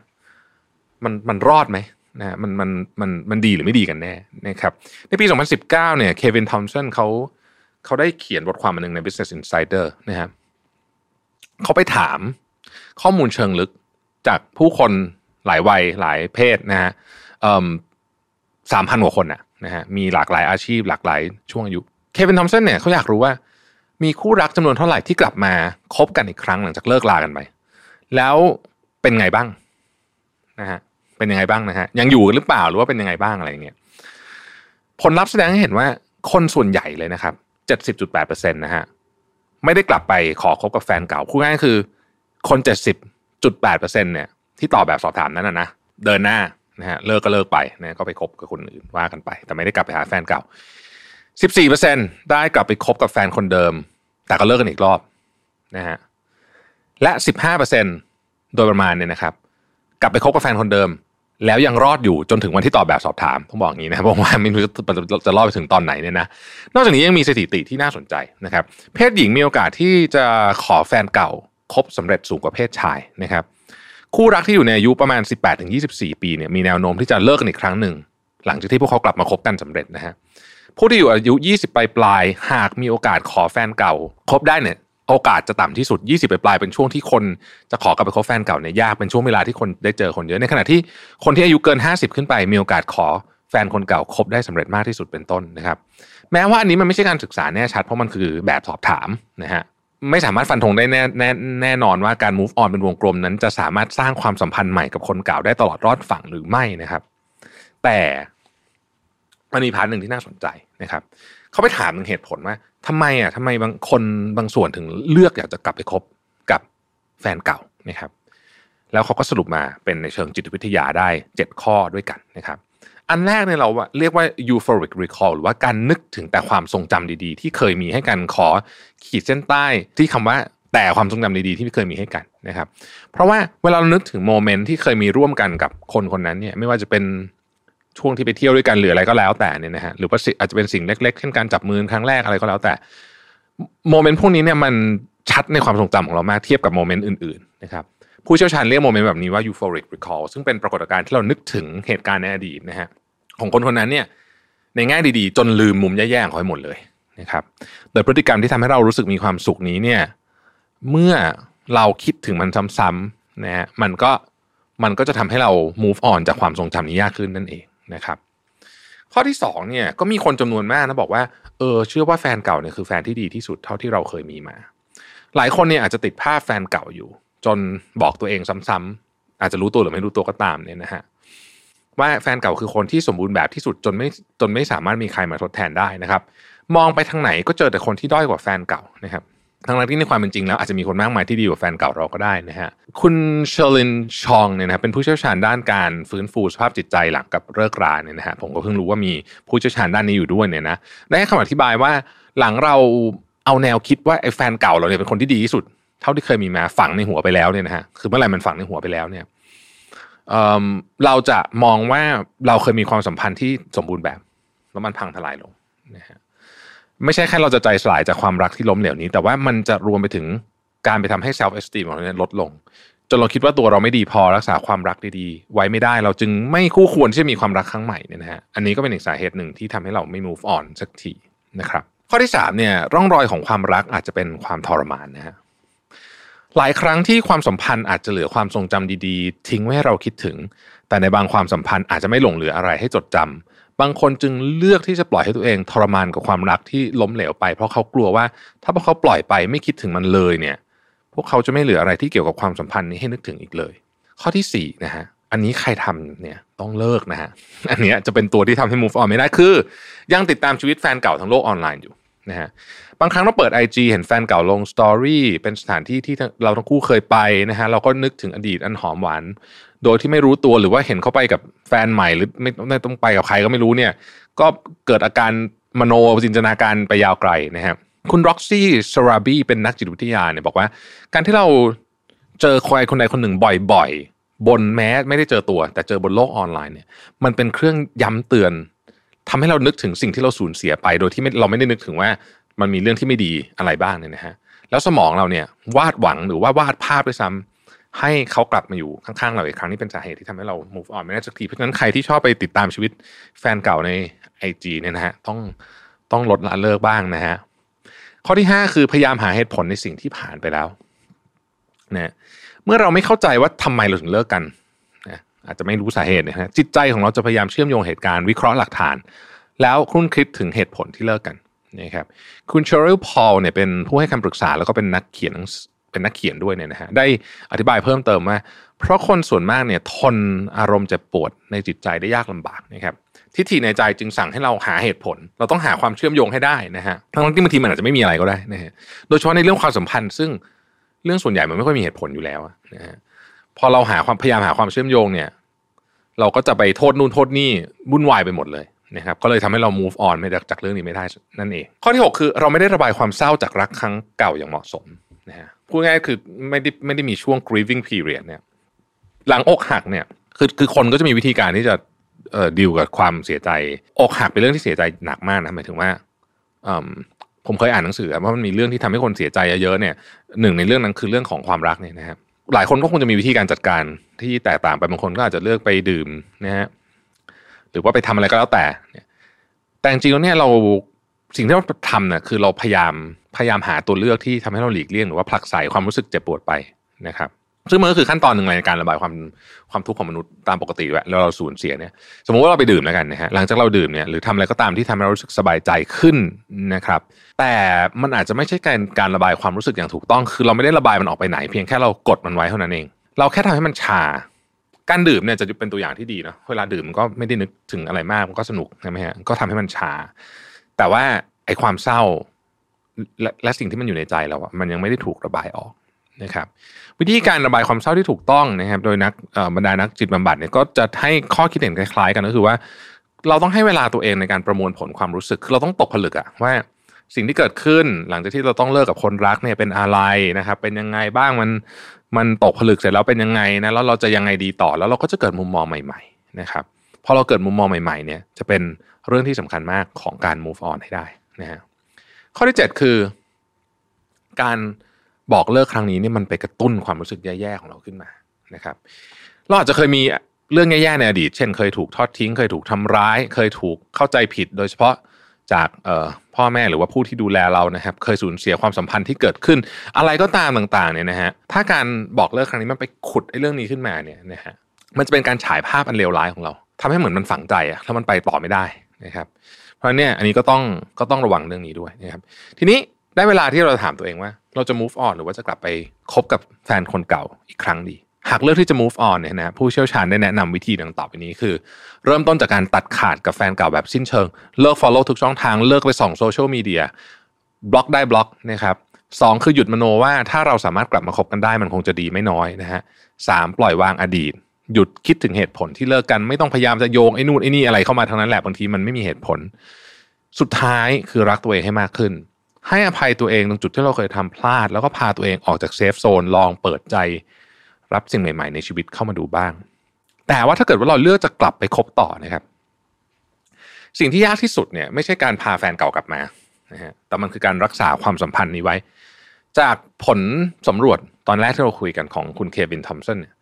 Speaker 2: มันมันรอดไหมนะมันมันมันมันดีหรือไม่ดีกันแน่นะครับในปี 2019 เนี่ยเควินทอมสันเขาเขาได้เขียนบทความหนึ่งใน Business Insider นะครับเขาไปถามข้อมูลเชิงลึกจากผู้คนหลายวัยหลายเพศนะฮะสามพันกว่าคนนะฮะมีหลากหลายอาชีพหลากหลายช่วงอายุเควินทอมสันเนี่ยเขาอยากรู้ว่า มีคู่รักจำนวนเท่าไหร่ที่กลับมาคบกันอีกครั้งหลังจากเลิกลากันไป แล้วเป็นไงบ้างนะฮะเป็นยังไงบ้างนะฮะยังอยู่หรือเปล่าหรือว่าเป็นยังไงบ้างอะไรเงี้ยผลลัพธ์แสดงให้เห็นว่าคนส่วนใหญ่เลยนะครับเจ็ดสิบจุดแปดเปอร์เซ็นต์นะฮะไม่ได้กลับไปขอคบกับแฟนเก่าคู่ง่ายคือ คนเจ็ดสิบจุดแปดเปอร์เซ็นต์เนี่ยที่ตอบแบบสอบถามนั้นนะนะเดินหน้านะฮะเลิกก็เลิกไปนะก็ไปคบกับคนอื่นว่ากันไป แต่ไม่ได้กลับไปหาแฟนเก่าสิบสี่เปอร์เซ็นได้กลับไปคบกับแฟนคนเดิม แต่ก็เลิกกันอีกรอบนะฮะ และสิบห้าเปอร์เซ็นโดยประมาณเนี่ยนะครับ กลับไปคบกับแฟนคนเดิม แล้วยังรอดอยู่จนถึงวันที่ตอบแบบสอบถามต้องบอกอย่างนี้นะบอกว่าไม่รู้จะรอดไปถึงตอนไหนเนี่ยนะนอกจากนี้ยังมีสถิติที่น่าสนใจนะครับ เพศหญิงมีโอกาสที่จะขอแฟนเก่าคบสำเร็จสูงกว่าเพศชายนะครับคู่รักที่อยู่ในอายุประมาณ 18-24 ปีเนี่ยมีแนวโน้มที่จะเลิกกันอีกครั้งหนึ่ง หลังจากที่พวกเขากลับมาคบกันสำเร็จนะฮะผู้ที่อยู่อายุ 20ปลายปลายหากมีโอกาสขอแฟนเก่าคบได้เนี่ย โอกาสจะต่ำที่สุด 20ปลายเป็นช่วงที่คนจะขอกลับไปคบแฟนเก่าเนี่ยยากเป็นช่วงเวลาที่คนได้เจอคนเยอะในขณะที่คนที่อายุเกิน 50 ขึ้นไป มีโอกาสขอแฟนคนเก่าคบได้สำเร็จมากที่สุดเป็นต้นนะครับ แม้ว่าอันนี้มันไม่ใช่การศึกษาแน่ชัดเพราะมันคือแบบสอบถามนะฮะไม่สามารถฟันธงได้แน่แน่แน่นอนว่าการ move on เป็นวงกลมนั้นจะสามารถสร้างความสัมพันธ์ใหม่กับคนเก่าได้ตลอดรอดฝั่งหรือไม่นะครับ แต่มันมี part หนึ่งที่น่าสนใจนะครับ เขาไปถามถึงเหตุผลว่า ทำไมอะทำไมบางคนบางส่วนถึงเลือกอยากจะกลับไปคบกับแฟนเก่านะครับ แล้วเขาก็สรุปมาเป็นในเชิงจิตวิทยาได้ 7 ข้อด้วยกันนะครับ อันแรกเนี่ยเราเรียกว่า euphoric recall หรือว่าการนึกถึงแต่ความทรงจำดีๆ ที่เคยมีให้กันขอขีดเส้นใต้ที่คำว่าแต่ความทรงจำดีๆที่เคยมีให้กันนะครับ เพราะว่าเวลาเรานึกถึง moment ที่เคยมีร่วมกันกับคนคนนั้นเนี่ยไม่ว่าจะเป็น ช่วงที่ไปเที่ยวด้วยกันหรืออะไรก็แล้วแต่เนี่ยนะฮะหรือว่าอาจจะเป็นสิ่งเล็กๆเช่นการจับมือครั้งแรกอะไรก็แล้วแต่ moment พวกนี้เนี่ยมันชัดในความทรงจำของเรามากเทียบกับ moment อื่นๆนะครับผู้เชี่ยวชาญเรียก moment แบบนี้ว่า euphoric recall ซึ่งเป็นปรากฏการณ์ที่เรานึกถึงเหตุการณ์ในอดีตนะฮะของคนคนนั้นเนี่ยในแง่ดีๆ จนลืมมุมแย่ๆของเขาหมดเลยนะครับโดยพฤติกรรมที่ทำให้เรารู้สึกมีความสุขนี้เนี่ยเมื่อเราคิดถึงมันซ้ำๆนะฮะมันก็มันก็จะทำให้เรา move on จากความทรงจำนี้ยากขึ้นนั่นเอง นะครับ ข้อที่สองเนี่ยก็มีคนจำนวนมากนะบอกว่าเออเชื่อว่าแฟนเก่าเนี่ยคือแฟนที่ดีที่สุดเท่าที่เราเคยมีมา หลายคนเนี่ยอาจจะติดภาพแฟนเก่าอยู่ จนบอกตัวเองซ้ำๆอาจจะรู้ตัวหรือไม่รู้ตัวก็ตามเนี่ยนะฮะว่าแฟนเก่าคือคนที่สมบูรณ์แบบที่สุดจนไม่จนไม่สามารถมีใครมาทดแทนได้นะครับ มองไปทางไหนก็เจอแต่คนที่ด้อยกว่าแฟนเก่านะครับ ทั้งที่ในความเป็นจริงแล้วอาจจะมีคนมากมายที่ดีกว่าแฟนเก่าเราก็ได้นะฮะคุณเชลินชองเนี่ยนะเป็นผู้เชี่ยวชาญด้านการฟื้นฟูสภาพจิตใจหลังกับเลิกราเนี่ยนะฮะผมก็เพิ่งรู้ว่ามีผู้เชี่ยวชาญด้านนี้อยู่ด้วยเนี่ยนะได้ให้คำอธิบายว่าหลังเราเอาแนวคิดว่าไอ้แฟนเก่าเราเนี่ยเป็นคนที่ดีที่สุด เท่าที่เคยมีมาฝังในหัวไปแล้วเนี่ยนะฮะคือเมื่อไหร่มันฝังในหัวไปแล้วเนี่ยเเราจะมองว่าเราเคยมีความสัมพันธ์ที่สมบูรณ์แบบ แล้วมันพังทลายลงนะฮะ ไม่ใช่แค่เราจะใจสลายจากความรักที่ล้มเหลวนี้ แต่ว่ามันจะรวมไปถึงการไปทำให้ self esteem ของเราเนี่ยลดลง จนเราคิดว่าตัวเราไม่ดีพอรักษาความรักดีๆ ไว้ไม่ได้ เราจึงไม่คู่ควรที่จะมีความรักครั้งใหม่เนี่ยนะฮะอันนี้ก็เป็นอีกสาเหตุหนึ่งที่ทำให้เราไม่ move on สักทีนะครับข้อที่3เนี่ยร่องรอยของความรักอาจจะเป็นความทรมานนะฮะหลายครั้งที่ความสัมพันธ์อาจจะเหลือความทรงจำดีๆ ทิ้งไว้ให้เราคิดถึง แต่ในบางความสัมพันธ์อาจจะไม่หลงเหลืออะไรให้จดจำ บางคนจึงเลือกที่จะปล่อยให้ตัวเองทรมานกับความรักที่ล้มเหลวไป เพราะเขากลัวว่า ถ้าพวกเขาปล่อยไปไม่คิดถึงมันเลยเนี่ย พวกเขาจะไม่เหลืออะไรที่เกี่ยวกับความสัมพันธ์นี้ให้นึกถึงอีกเลย ข้อที่4นะฮะอันนี้ใครทำเนี่ยต้องเลิกนะฮะอันนี้จะเป็นตัวที่ทำให้ move on ไม่ได้คือ ยังติดตามชีวิตแฟนเก่าทางโลกออนไลน์อยู่นะฮะบางครั้งเราเปิด IG เห็นแฟนเก่าลงสตอรี่เป็นสถานที่ที่เราทั้งคู่เคยไปนะฮะเราก็นึกถึงอดีตอันหอมหวาน โดยที่ไม่รู้ตัวหรือว่าเห็นเขาไปกับแฟนใหม่หรือไม่ไม่ต้องไปกับใครก็ไม่รู้เนี่ย ก็เกิดอาการมโนจินตนาการไปยาวไกลนะครับคุณร็อกซี่ซาราบีเป็นนักจิตวิทยาเนี่ยบอกว่า การที่เราเจอใครคนใดคนหนึ่งบ่อยๆ บนแม้ไม่ได้เจอตัว แต่เจอบนโลกออนไลน์เนี่ย มันเป็นเครื่องย้ำเตือนทำให้เรานึกถึงสิ่งที่เราสูญเสียไป โดยที่เราไม่ได้นึกถึงว่ามันมีเรื่องที่ไม่ดีอะไรบ้างเนี่ยนะฮะแล้วสมองเราเนี่ยวาดหวังหรือว่าวาดภาพด้วยซ้ำ ให้เขากลับมาอยู่ข้างๆเราอีกครั้งนี่เป็นสาเหตุที่ทำให้เรา move on ไม่ได้สักที เพราะฉะนั้นใครที่ชอบไปติดตามชีวิตแฟนเก่าในไอจีเนี่ยนะฮะต้องต้องลดละเลิกบ้างนะฮะข้อที่ห้าคือพยายามหาเหตุผลในสิ่งที่ผ่านไปแล้วนะเมื่อเราไม่เข้าใจว่าทำไมเราถึงเลิกกันนะอาจจะไม่รู้สาเหตุนะฮะจิตใจของเราจะพยายามเชื่อมโยงเหตุการณ์วิเคราะห์หลักฐาน แล้วคุ้นคิดถึงเหตุผลที่เลิกกันนะครับคุณเชอริลพอลเนี่ยเป็นผู้ให้คำปรึกษาแล้วก็เป็นนักเขียน เป็นนักเขียนด้วยเนี่ยนะฮะได้อธิบายเพิ่มเติมว่า เพราะคนส่วนมากเนี่ยทนอารมณ์เจ็บปวดในจิตใจได้ยากลำบากนะครับทิฏฐิในใจจึงสั่งให้เราหาเหตุผล เราต้องหาความเชื่อมโยงให้ได้นะฮะทั้งที่บางทีมันอาจจะไม่มีอะไรก็ได้นะฮะโดยเฉพาะในเรื่องความสัมพันธ์ ซึ่งเรื่องส่วนใหญ่มันไม่ค่อยมีเหตุผลอยู่แล้วนะฮะพอเราหาความพยายามหาความเชื่อมโยงเนี่ย เราก็จะไปโทษนู่นโทษนี่วุ่นวายไปหมดเลยนะครับก็เลยทำให้เรา move on ไม่จากเรื่องนี้ไม่ได้นั่นเอง ข้อที่ 6 คือเราไม่ได้ระบายความเศร้าจากรักครั้งเก่าอย่างเหมาะสม นะฮะพูดง่ายคือไม่ได้ไม่ได้มีช่วง grieving period เนี่ย หลังอกหักเนี่ยคือคือคนก็จะมีวิธีการที่จะเอ่อดีลกับความเสียใจอกหักเป็นเรื่องที่เสียใจหนักมากนะหมายถึงว่าผมเคยอ่านหนังสือว่ามันมีเรื่องที่ทำให้คนเสียใจเยอะๆเนี่ยหนึ่งในเรื่องนั้นคือเรื่องของความรักเนี่ยนะครับหลายคนก็คงจะมีวิธีการจัดการที่แตกต่างไปบางคนก็อาจจะเลือกไปดื่มนะฮะหรือว่าไปทำอะไรก็แล้วแต่เนี่ยแต่จริงๆแล้วเนี่ยเราสิ่งที่เราทำเนี่ยคือเราพยายาม พยายามหาตัวเลือกที่ทำให้เราหลีกเลี่ยงหรือว่าผลักไสความรู้สึกเจ็บปวดไปนะครับ ซึ่งมันก็คือขั้นตอนหนึ่งในการระบายความความทุกข์ของมนุษย์ตามปกติแล้วเราสูญเสียเนี่ยสมมติว่าเราไปดื่มแล้วกันนะฮะหลังจากเราดื่มเนี่ยหรือทำอะไรก็ตามที่ทำให้เรารู้สึกสบายใจขึ้นนะครับ แต่มันอาจจะไม่ใช่การการระบายความรู้สึกอย่างถูกต้อง คือเราไม่ได้ระบายมันออกไปไหน เพียงแค่เรากดมันไว้เท่านั้นเอง เราแค่ทำให้มันชาการดื่มเนี่ยจะเป็นตัวอย่างที่ดีนะเวลาดื่มมันก็ไม่ได้นึกถึงอะไรมากมันก็สนุกใช่ไหมฮะก็ทำให้มันชา แต่ว่าไอ้ความเศร้า และและสิ่งที่มันอยู่ในใจเราอะมันยังไม่ได้ถูกระบายออกนะครับ วิธีการระบายความเศร้าที่ถูกต้องนะครับ โดยนักบรรดานักจิตบำบัดเนี่ยก็จะให้ข้อคิดเห็นคล้าย ๆ กันก็คือว่า เราต้องให้เวลาตัวเองในการประมวลผลความรู้สึกคือเราต้องตกผลึกอะว่าสิ่งที่เกิดขึ้นหลังจากที่เราต้องเลิกกับคนรักเนี่ยเป็นอะไรนะครับ เป็นยังไงบ้างมันมันตกผลึกเสร็จแล้วเป็นยังไงนะแล้วเราจะยังไงดีต่อแล้วเราก็จะเกิดมุมมองใหม่ ๆ นะครับพอเราเกิดมุมมองใหม่ ๆ เนี่ยจะเป็นเรื่องที่สำคัญมากของการ move on ให้ได้นะฮะ ข้อที่ 7 คือ การบอกเลิกครั้งนี้นี่มันไปกระตุ้นความรู้สึกแย่ๆของเราขึ้นมานะครับ เราอาจจะเคยมีเรื่องแย่ๆในอดีต เช่น เคยถูกทอดทิ้ง เคยถูกทำร้าย เคยถูกเข้าใจผิด โดยเฉพาะจากพ่อแม่หรือว่าผู้ที่ดูแลเรานะครับ เคยสูญเสียความสัมพันธ์ที่เกิดขึ้น อะไรก็ตามต่างๆเนี่ยนะฮะถ้าการบอกเลิกครั้งนี้มันไปขุดไอ้เรื่องนี้ขึ้นมาเนี่ยนะฮะมันจะเป็นการฉายภาพอันเลวร้ายของเราทำให้เหมือนมันฝังใจอะแล้วมันไปต่อไม่ได้นะครับ เพราะเนี่ยอันนี้ก็ต้องก็ต้องระวังเรื่องนี้ด้วยนะครับ ทีนี้ได้เวลาที่เราถามตัวเองว่า เราจะ move on หรือว่าจะกลับไปคบกับแฟนคนเก่าอีกครั้งดี หากเลือกที่จะ move on เนี่ยนะผู้เชี่ยวชาญได้แนะนำวิธีดังต่อไปนี้คือ เริ่มต้นจากการตัดขาดกับแฟนเก่าแบบสิ้นเชิง เลิก follow ทุกช่องทางเลิกไปส่องโซเชียลมีเดียบล็อกได้บล็อกนะครับสองคือหยุดมโนว่าถ้าเราสามารถกลับมาคบกันได้มันคงจะดีไม่น้อยนะฮะสามปล่อยวางอดีต หยุดคิดถึงเหตุผลที่เลิกกันไม่ต้องพยายามจะโยงไอ้นู่นไอ้นี่อะไรเข้ามาทั้งนั้นแหละบางทีมันไม่มีเหตุผล สุดท้ายคือรักตัวเองให้มากขึ้น ให้อภัยตัวเองตรงจุดที่เราเคยทำพลาด แล้วก็พาตัวเองออกจากเซฟโซนลองเปิดใจ รับสิ่งใหม่ ๆ ในชีวิตเข้ามาดูบ้าง แต่ว่าถ้าเกิดว่าเราเลือกจะกลับไปคบต่อนะครับสิ่งที่ยากที่สุดเนี่ยไม่ใช่การพาแฟนเก่ากลับมานะฮะแต่มันคือการรักษาความสัมพันธ์นี้ไว้ จากผลสำรวจตอนแรกที่เราคุยกันของคุณเควินทอมสันเนี่ย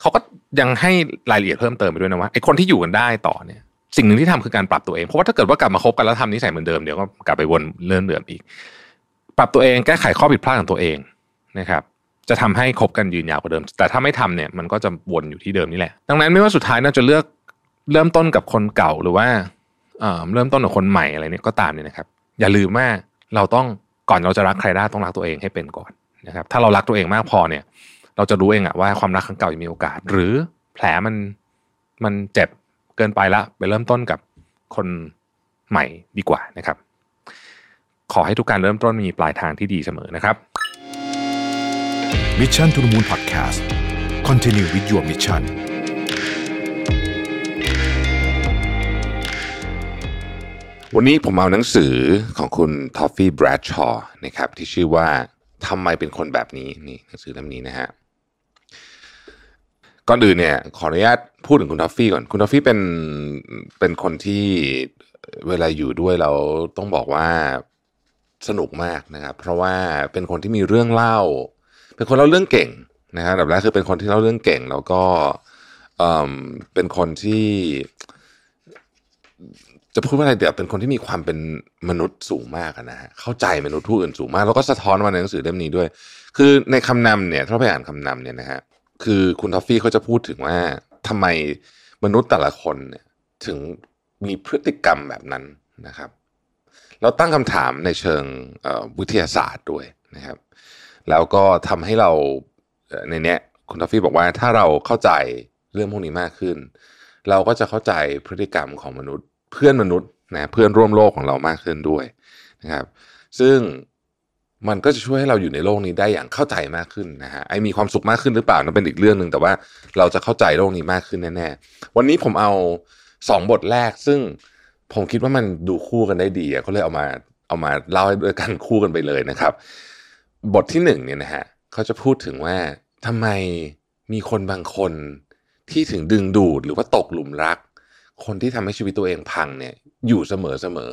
Speaker 2: เขาก็ยังให้รายละเอียดเพิ่มเติมไปด้วยนะว่าไอ้คนที่อยู่กันได้ต่อเนี่ยสิ่งหนึ่งที่ทำคือการปรับตัวเองเพราะว่าถ้าเกิดว่ากลับมาคบกันแล้วทำนิสัยเหมือนเดิมเดี๋ยวก็กลับไปวนเรื่องเดิมอีก ปรับตัวเองแก้ไขข้อผิดพลาดของตัวเองนะครับ จะทำให้คบกันยืนยาวกว่าเดิม แต่ถ้าไม่ทำเนี่ยมันก็จะวนอยู่ที่เดิมนี่แหละ ดังนั้นไม่ว่าสุดท้ายน่าจะเลือกเริ่มต้นกับคนเก่าหรือว่าเริ่มต้นกับคนใหม่อะไรเนี่ยก็ตามเนี่ยนะครับ อย่าลืมว่าเราต้องก่อนเราจะรักใครได้ต้องรักตัวเองให้เป็นก่อนนะครับ ถ้าเรารักตัวเองมากพอเนี่ย เราจะรู้เองอะว่าความรักครั้งเก่ายังมีโอกาส หรือแผลมันมันเจ็บเกินไปละไปเริ่มต้นกับคนใหม่ดีกว่านะครับ ขอให้ทุกการเริ่มต้นมีปลายทางที่ดีเสมอนะครับ
Speaker 1: Mission to the Moon Podcast Continue with your mission
Speaker 2: วันนี้ผมเอาหนังสือของคุณทอฟฟี่แบรดชอว์นะครับที่ชื่อว่าทำไมเป็นคนแบบนี้นี่หนังสือเล่มนี้นะฮะ ก่อนอื่นเนี่ยขออนุญาตพูดถึงคุณทอฟฟี่ก่อน คุณทอฟฟี่เป็นเป็นคนที่เวลาอยู่ด้วยเราต้องบอกว่าสนุกมากนะครับ เพราะว่าเป็นคนที่มีเรื่องเล่า เป็นคนเล่าเรื่องเก่งนะครับแบบแรกคือเป็นคนที่เล่าเรื่องเก่ง แล้วก็เป็นคนที่ จะพูดว่าอะไรเดี๋ยวเป็นคนที่มีความเป็นมนุษย์สูงมากนะฮะเข้าใจมนุษย์ผู้อื่นสูงมาก แล้วก็สะท้อนมาในหนังสือเล่มนี้ด้วย คือในคำนำเนี่ยถ้าไปอ่านคำนำเนี่ยนะฮะ คือคุณทอฟฟี่เขาจะพูดถึงว่าทำไมมนุษย์แต่ละคนเนี่ยถึงมีพฤติกรรมแบบนั้นนะครับ เราตั้งคำถามในเชิงวิทยาศาสตร์ด้วยนะครับ แล้วก็ทำให้เราในเนี้ยคุณทอฟฟี่บอกว่าถ้าเราเข้าใจเรื่องพวกนี้มากขึ้น เราก็จะเข้าใจพฤติกรรมของมนุษย์ เพื่อนมนุษย์นะเพื่อนร่วมโลกของเรามากขึ้นด้วยนะครับ ซึ่ง มันก็จะช่วยให้เราอยู่ในโลกนี้ได้อย่างเข้าใจมากขึ้นนะฮะไอมีความสุขมากขึ้นหรือเปล่านั่นเป็นอีกเรื่องหนึ่งแต่ว่าเราจะเข้าใจโลกนี้มากขึ้นแน่ๆวันนี้ผมเอาสองบทแรก ซึ่งผมคิดว่ามันดูคู่กันได้ดีก็เลยเอามาเอามาเล่าให้ด้วยกันคู่กันไปเลยนะครับ บทที่หนึ่งเนี่ยนะฮะเขาจะพูดถึงว่าทำไมมีคนบางคนที่ถึงดึงดูดหรือว่าตกหลุมรัก คนที่ทำให้ชีวิตตัวเองพังเนี่ยอยู่เสมอเสมอ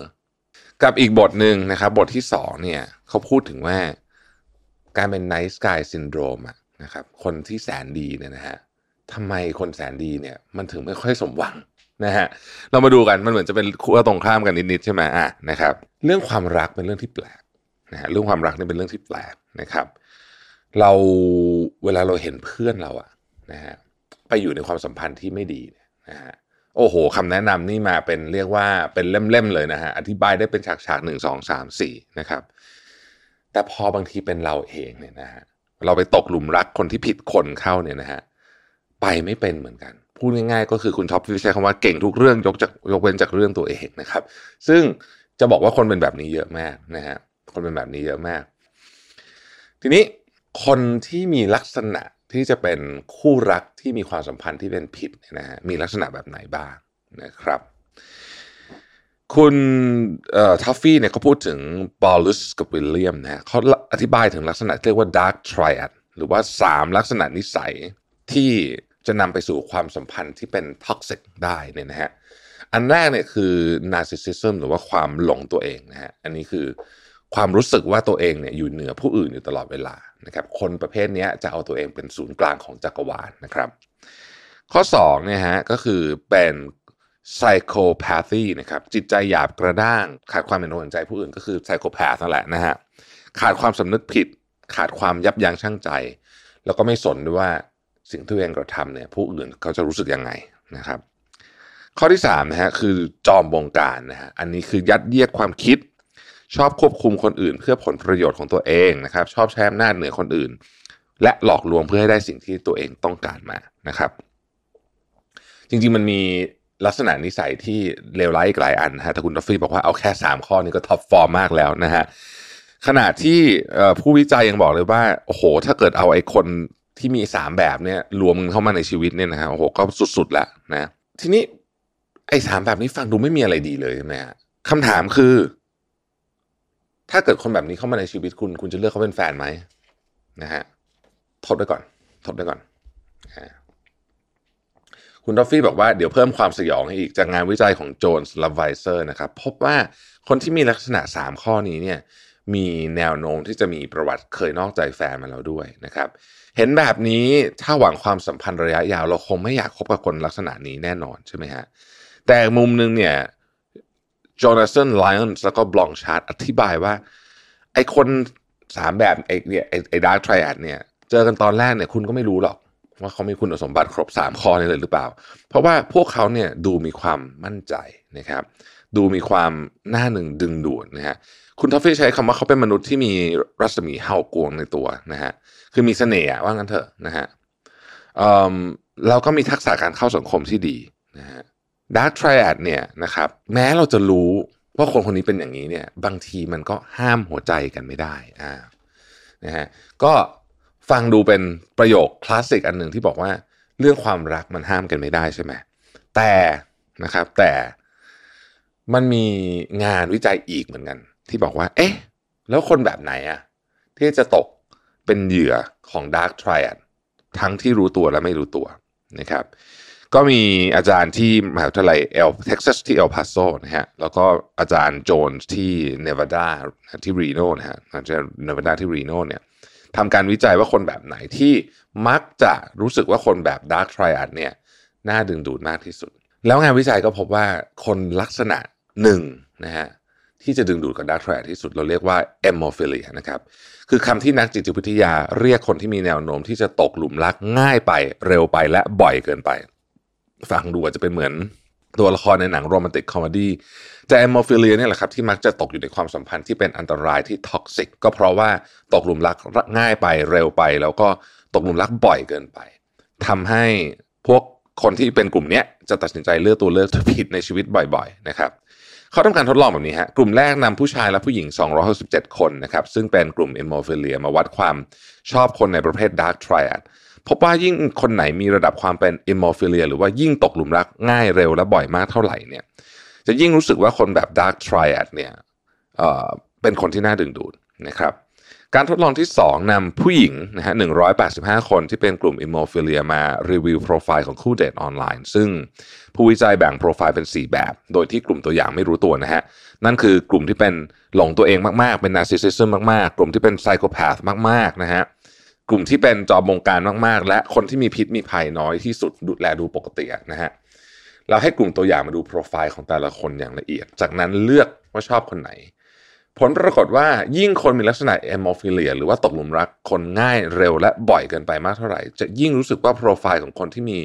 Speaker 2: กับอีกบทหนึ่งนะครับ บทที่สองเนี่ยเขาพูดถึงว่าการเป็น nice guy syndrome นะครับ คนที่แสนดีเนี่ยนะฮะทำไมคนแสนดีเนี่ย มันถึงไม่ค่อยสมหวังนะฮะเรามาดูกันมันเหมือนจะเป็นคู่ตรงข้ามกันนิดๆใช่ไหมอะนะครับ เรื่องความรักเป็นเรื่องที่แปลกนะฮะเรื่องความรักนี่เป็นเรื่องที่แปลกนะครับ เราเวลาเราเห็นเพื่อนเราอะนะฮะไปอยู่ในความสัมพันธ์ที่ไม่ดีนะฮะ โอ้โหคำแนะนำนี่มาเป็นเรียกว่าเป็นเล่มๆเลยนะฮะ อธิบายได้เป็นฉากๆหนึ่งสองสามสี่นะครับ แต่พอบางทีเป็นเราเองเนี่ยนะฮะเราไปตกหลุมรักคนที่ผิดคนเข้าเนี่ยนะฮะไปไม่เป็นเหมือนกัน พูดง่ายๆ ก็คือคุณท็อปใช้คำว่าเก่งทุกเรื่องยกจากยกเว้นจากเรื่องตัวเองนะครับ ซึ่งจะบอกว่าคนเป็นแบบนี้เยอะมากนะฮะคนเป็นแบบนี้เยอะมาก ทีนี้คนที่มีลักษณะ ที่จะเป็นคู่รักที่มีความสัมพันธ์ที่เป็นพิษนะฮะมีลักษณะแบบไหนบ้างนะครับ คุณทอฟฟี่เนี่ยเขาพูดถึงพอลลุสกับวิลเลียมนะเขาอธิบายถึงลักษณะเรียกว่า dark triad หรือว่า 3 ลักษณะนิสัยที่จะนำไปสู่ความสัมพันธ์ที่เป็น toxic ได้เนี่ยนะฮะอันแรกเนี่ยคือ narcissism หรือว่าความหลงตัวเองนะฮะอันนี้คือความรู้สึกว่าตัวเองเนี่ยอยู่เหนือผู้อื่นอยู่ตลอดเวลา นะครับคนประเภทนี้จะเอาตัวเองเป็นศูนย์กลางของจักรวาลนะครับ ข้อ2เนี่ยฮะก็คือเป็น psychopathy นะครับจิตใจหยาบกระด้าง ขาดความเป็นห่วงใจผู้อื่นก็คือ psychopath นั่นแหละนะฮะขาดความสำนึกผิด ขาดความยับยั้งชั่งใจ แล้วก็ไม่สนด้วยว่าสิ่งที่ตัวเองกระทำเนี่ยผู้อื่นเขาจะรู้สึกยังไงนะครับ ข้อที่3นะฮะคือจอมบงการนะฮะอันนี้คือยัดเยียดความคิด ชอบควบคุมคนอื่น เพื่อผลประโยชน์ของตัวเองนะครับ ชอบใช้อำนาจเหนือคนอื่น และหลอกลวงเพื่อให้ได้สิ่งที่ตัวเองต้องการมานะครับ จริงๆมันมีลักษณะนิสัยที่เลวร้ายอีกหลายอันนะฮะแต่คุณทอฟฟี่บอกว่าเอาแค่ 3 ข้อนี้ก็ top form มากแล้วนะฮะขณะที่ผู้วิจัยยังบอกเลยว่าโอ้โห ถ้าเกิดเอาไอ้คนที่มี 3 แบบเนี่ยรวมเข้ามาในชีวิตเนี่ยนะฮะโอ้โหก็สุดๆแล้วนะทีนี้ไอ้สามแบบนี้ฟังดูไม่มีอะไรดีเลยใช่ไหมฮะคำถามคือ ถ้าเกิดคนแบบนี้เข้ามาในชีวิตคุณ คุณจะเลือกเขาเป็นแฟนไหมนะฮะทดไว้ก่อนทดไว้ก่อนคุณทอฟฟี่บอกว่าเดี๋ยวเพิ่มความสยองให้อีกจากงานวิจัยของโจนส์ลาไวเซอร์นะครับ พบว่าคนที่มีลักษณะ 3 ข้อนี้เนี่ยมีแนวโน้มที่จะมีประวัติเคยนอกใจแฟนมาแล้วด้วยนะครับ เห็นแบบนี้ถ้าหวังความสัมพันธ์ระยะยาวเราคงไม่อยากคบกับคนลักษณะนี้แน่นอนใช่ไหมฮะแต่มุมนึงเนี่ย จอห์นาธานไลออนแล้วก็บลองชาร์ดอธิบายว่า ไอ้คนสามแบบไอ้เนี่ยไอ้ dark triad เนี่ย เจอกันตอนแรกเนี่ยคุณก็ไม่รู้หรอก ว่าเขามีคุณสมบัติครบ 3 ข้อนี้เลยหรือเปล่า เพราะว่าพวกเขาเนี่ยดูมีความมั่นใจนะครับ ดูมีความหน้าหนึ่งดึงดูดนะฮะคุณทอฟฟี่ใช้คำว่าเขาเป็นมนุษย์ที่มีรัศมีเห่ากวงในตัวนะฮะคือมีเสน่ห์ว่างั้นเถอะนะฮะเราก็มีทักษะการเข้าสังคมที่ดีนะฮะ dark triad เนี่ยนะครับแม้เราจะรู้ว่าคนคนนี้เป็นอย่างนี้เนี่ยบางทีมันก็ห้ามหัวใจกันไม่ได้อ่านะฮะก็ฟังดูเป็นประโยคคลาสสิกอันหนึ่งที่บอกว่าเรื่องความรักมันห้ามกันไม่ได้ใช่ไหมแต่นะครับแต่มันมีงานวิจัยอีกเหมือนกัน ที่บอกว่า เอ๊ะ แล้วคนแบบไหนอะที่จะตกเป็นเหยื่อของ Dark Triad ทั้งที่รู้ตัวและไม่รู้ตัวนะครับ ก็มีอาจารย์ที่มหาวิทยาลัยเอลเท็กซัสที่เอลพาโซนะฮะแล้วก็อาจารย์โจนส์ที่เนวาดาที่รีโนนะฮะอาจารย์เนวาดาที่รีโนเนี่ยทำการวิจัยว่าคนแบบไหนที่มักจะรู้สึกว่าคนแบบ Dark Triad เนี่ยน่าดึงดูดมากที่สุด แล้วงานวิจัยก็พบว่าคนลักษณะหนึ่งนะฮะที่จะดึงดูดกับ Dark Triad ที่สุดเราเรียกว่า emophilia นะครับคือคำที่นักจิตวิทยาเรียกคนที่มีแนวโน้มที่จะตกหลุมรักง่ายไปเร็วไปและบ่อยเกินไป ฟังดูอาจจะเป็นเหมือนตัวละครในหนัง romantic comedy แต่ emophilia เนี่ยแหละครับที่มักจะตกอยู่ในความสัมพันธ์ที่เป็นอันตรายที่ toxic ก็เพราะว่าตกหลุมรักง่ายไปเร็วไป แล้วก็ตกหลุมรักบ่อยเกินไปทำให้พวกคนที่เป็นกลุ่มนี้จะตัดสินใจเลือกตัวเลือกที่ผิดในชีวิตบ่อย ๆ นะครับเขาทำการทดลองแบบนี้ฮะกลุ่มแรกนำผู้ชายและผู้หญิง 267 คนนะครับซึ่งเป็นกลุ่ม emophilia มาวัดความชอบคนในประเภท Dark Triad พบว่ายิ่งคนไหนมีระดับความเป็น emophilia หรือว่ายิ่งตกหลุมรักง่ายเร็วและบ่อยมากเท่าไหร่เนี่ยจะยิ่งรู้สึกว่าคนแบบ Dark Triad เนี่ยเป็นคนที่น่าดึงดูดนะครับการทดลองที่ 2นำผู้หญิงนะฮะ185 คนที่เป็นกลุ่ม emophilia มารีวิวโปรไฟล์ของคู่เดทออนไลน์ ซึ่งผู้วิจัยแบ่งโปรไฟล์เป็น 4 แบบ โดยที่กลุ่มตัวอย่างไม่รู้ตัวนะฮะ นั่นคือกลุ่มที่เป็นหลงตัวเองมาก ๆ เป็น narcissism มาก ๆ กลุ่มที่เป็น psychopath มาก ๆ นะฮะ กลุ่มที่เป็นจอมบงการมากๆ และคนที่มีพิษมีภัยน้อยที่สุดดูแลดูปกตินะฮะเราให้กลุ่มตัวอย่างมาดูโปรไฟล์ของแต่ละคนอย่างละเอียด จากนั้นเลือกว่าชอบคนไหน ผลปรากฏว่ายิ่งคนมีลักษณะ emophilia หรือว่าตกหลุมรักคนง่ายเร็วและบ่อยเกินไปมากเท่าไหร่ จะยิ่งรู้สึกว่าโปรไฟล์ของคนที่มี